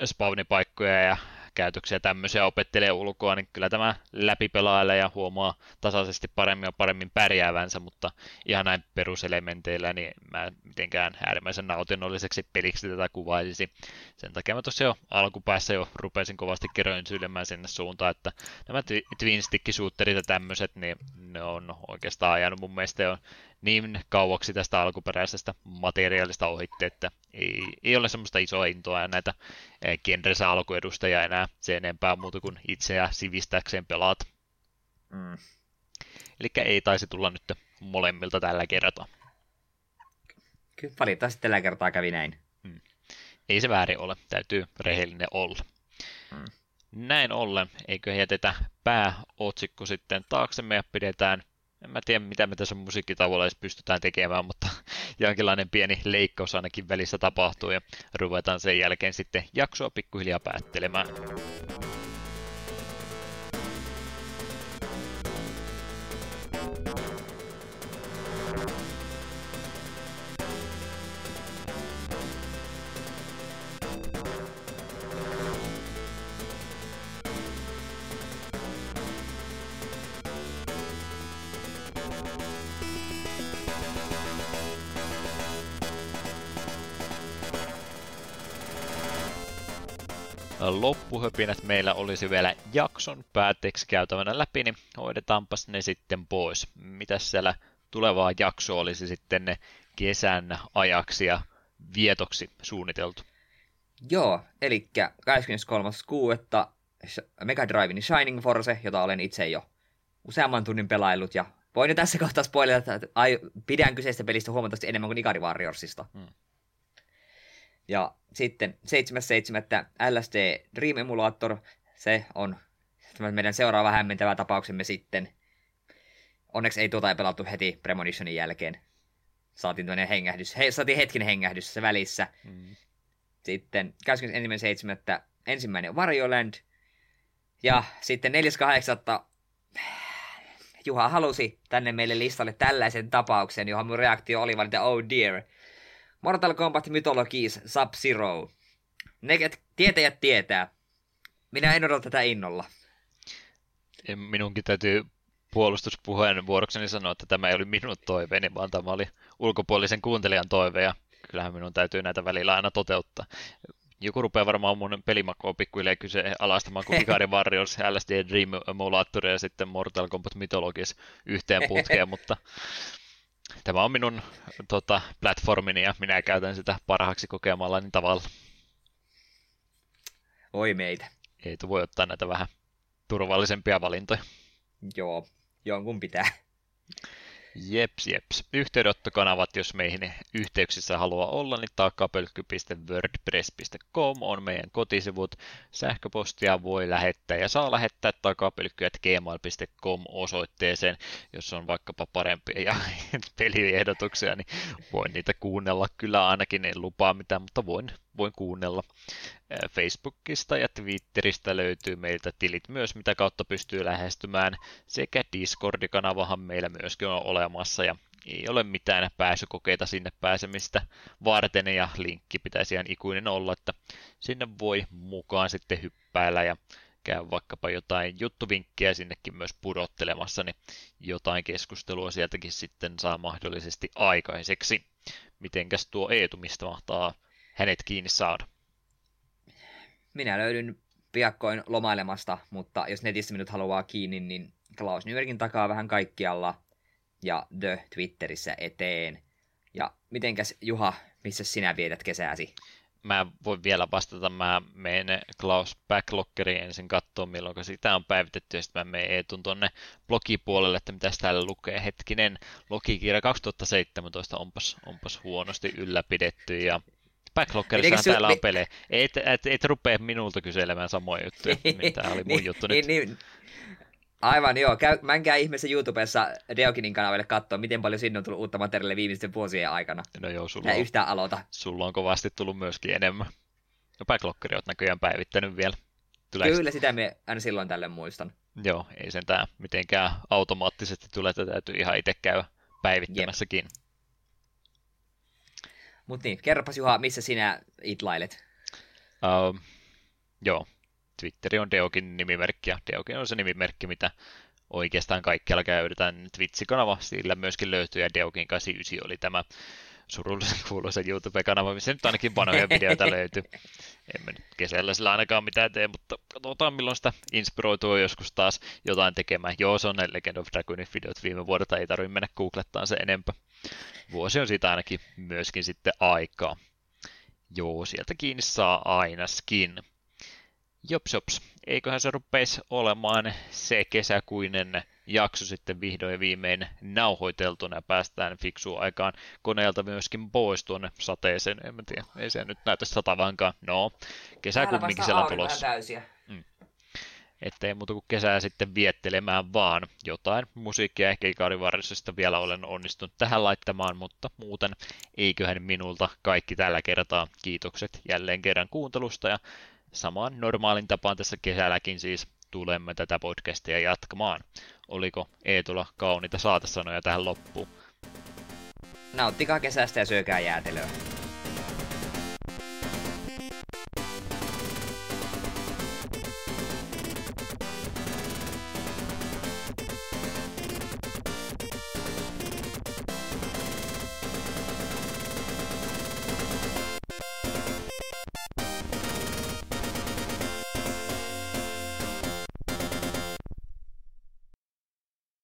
ja käytöksiä tämmöisiä opettelee ulkoa, niin kyllä tämä läpipelaajalle ja huomaa tasaisesti paremmin ja paremmin pärjäävänsä, mutta ihan näin peruselementeillä, niin mä mitenkään äärimmäisen nautinnolliseksi peliksi tätä kuvailisi. Sen takia mä tosiaan jo alkupäässä jo rupesin kovasti kerroin sinne suuntaan, että nämä twin stick ja tämmöiset, niin ne on oikeastaan ajanut mun mielestä jo niin kauaksi tästä alkuperäisestä materiaalista ohitte, että ei, ei ole semmoista isoa intoa ja näitä eh, genrensä alkuedustajia enää se enempää muuta kuin itseä sivistäkseen pelaat. Mm. Eli ei taisi tulla nyt molemmilta tällä kertaa. Kyllä valitettavasti tällä kertaa kävi näin. Mm. Ei se väärin ole, täytyy rehellinen olla. Mm. Näin ollen, eikö jätetä pääotsikko sitten taaksemme ja pidetään en mä tiedä, mitä me tässä musiikkitavoilla edes pystytään tekemään, mutta jonkinlainen pieni leikkaus ainakin välissä tapahtuu ja ruvetaan sen jälkeen sitten jaksoa pikkuhiljaa päättelemään. Loppuhöpinät meillä olisi vielä jakson päätteeksi käytävänä läpi, niin hoidetaanpas ne sitten pois. Mitäs siellä tulevaa jakso olisi sitten ne kesän ajaksi ja vietoksi suunniteltu? Joo, eli 23.6. Mega Drivein Shining Force, jota olen itse jo useamman tunnin pelaillut ja voin jo tässä kohtaa spoilata, että ai, pidän kyseistä pelistä huomattavasti enemmän kuin Ikari Warriorsista. Hmm. Ja sitten 7.7. LSD Dream Emulator, se on meidän seuraava hämmentävä tapauksemme sitten. Onneksi ei tuota ei pelattu heti Premonitionin jälkeen. Saatiin toinen hengähdys, he, saatiin hetken hengähdys tässä välissä. Hmm. Sitten 21.7. ensimmäinen Varjoland. Ja sitten 4.8. Juha halusi tänne meille listalle tällaisen tapauksen, johon mun reaktio oli vain, että oh dear. Mortal Kombat Mythologies Sub-Zero. Ne tietäjät tietää. Minä en odota tätä innolla. Minunkin täytyy puolustuspuheen vuorokseni sanoa, että tämä ei oli minun toiveeni, vaan tämä oli ulkopuolisen kuuntelijan toive, ja kyllähän minun täytyy näitä välillä aina toteuttaa. Joku rupeaa varmaan mun pelimakkoa pikkuhiljaa kyse alastamaan kuin Ikari Warriors, LSD Dream Emulator ja sitten Mortal Kombat Mythologies yhteen putkeen, mutta tämä on minun tota, platformini ja minä käytän sitä parhaaksi kokemallani tavalla. Oi meitä. Ei voi ottaa näitä vähän turvallisempia valintoja. Joo, jonkun pitää. Jeps, jeps. Yhteydenottokanavat, jos meihin yhteyksissä haluaa olla, niin takapölkky.wordpress.com on meidän kotisivut. Sähköpostia voi lähettää ja saa lähettää takapölkky.gmail.com osoitteeseen, jos on vaikkapa parempia ja peliehdotuksia, niin voin niitä kuunnella. Kyllä ainakin en lupaa mitään, mutta voin, voin kuunnella. Facebookista ja Twitteristä löytyy meiltä tilit myös, mitä kautta pystyy lähestymään, sekä Discord-kanavahan meillä myöskin on olemassa, ja ei ole mitään pääsykokeita sinne pääsemistä varten, ja linkki pitäisi ihan ikuinen olla, että sinne voi mukaan sitten hyppäillä ja käy vaikkapa jotain juttuvinkkiä sinnekin myös pudottelemassa, niin jotain keskustelua sieltäkin sitten saa mahdollisesti aikaiseksi. Mitenkäs tuo Eetu, mistä mahtaa hänet kiinni saada? minä löydyn piakkoin lomailemasta, mutta jos netissä minut haluaa kiinni, niin Klaus Nybergin takaa vähän kaikkialla ja The Twitterissä eteen. Ja mitenkäs Juha, missä sinä vietät kesäsi? Mä voin vielä vastata, mä menen Klaus Backloggeriin ensin katsoa, milloin sitä on päivitetty, ja sitten mä menen Eetun tonne blogipuolelle, että mitä täällä lukee. Hetkinen, logikirja 2017 onpas, onpas huonosti ylläpidetty, ja Backloggerissa täällä on pelejä. Et, et, et rupea minulta kyselemään samoja juttuja, mitä oli mun juttu nyt. Niin, niin. Aivan joo, Käy, menkää ihmeessä YouTubessa Deokinin kanavalle katsoa, miten paljon sinne on tullut uutta materiaalia viimeisten vuosien aikana. No joo, sulla on, yhtään aloita. Sulla on kovasti tullut myöskin enemmän. No backloggeri oot näköjään päivittänyt vielä. Tuleeko... Kyllä, sitä me aina silloin tälle muistan. Joo, ei sentään mitenkään automaattisesti tule, että täytyy ihan itse käydä päivittämässäkin. Jep. Mutta niin, kerropas Juha, missä sinä itlailet? Uh, joo, Twitteri on Deokin nimimerkki, ja Deokin on se nimimerkki, mitä oikeastaan kaikkialla käytetään. Twitch-kanava, sillä myöskin löytyy, ja Deokin 89 oli tämä surullisen kuuluisa YouTube-kanava, missä nyt ainakin vanhoja videoita löytyy. Emme nyt kesällä sillä ainakaan mitään tee, mutta katsotaan milloin sitä inspiroituu joskus taas jotain tekemään. Joo, se on ne Legend of Dragoonin videot viime vuodelta, ei tarvitse mennä googlettaan se enempää. Vuosi on siitä ainakin myöskin sitten aikaa. Joo, sieltä kiinni saa aina skin. Jops, jops. Eiköhän se rupeisi olemaan se kesäkuinen jakso sitten vihdoin ja viimein nauhoiteltuna ja päästään fiksua aikaan koneelta myöskin pois tuonne sateeseen. En mä tiedä, ei se nyt näytä satavankaan. No, kesä kumminkin siellä on tulossa. Täysiä. Mm. Ettei muuta kuin kesää sitten viettelemään vaan. Jotain musiikkia ehkä Ikarivarjosta vielä olen onnistunut tähän laittamaan, mutta muuten eiköhän minulta kaikki tällä kertaa. Kiitokset jälleen kerran kuuntelusta ja samaan normaalin tapaan tässä kesälläkin siis tulemme tätä podcastia jatkamaan. Oliko Eetulla kauniita saatesanoja tähän loppuun? Nauttikaa kesästä ja syökää jäätelöä.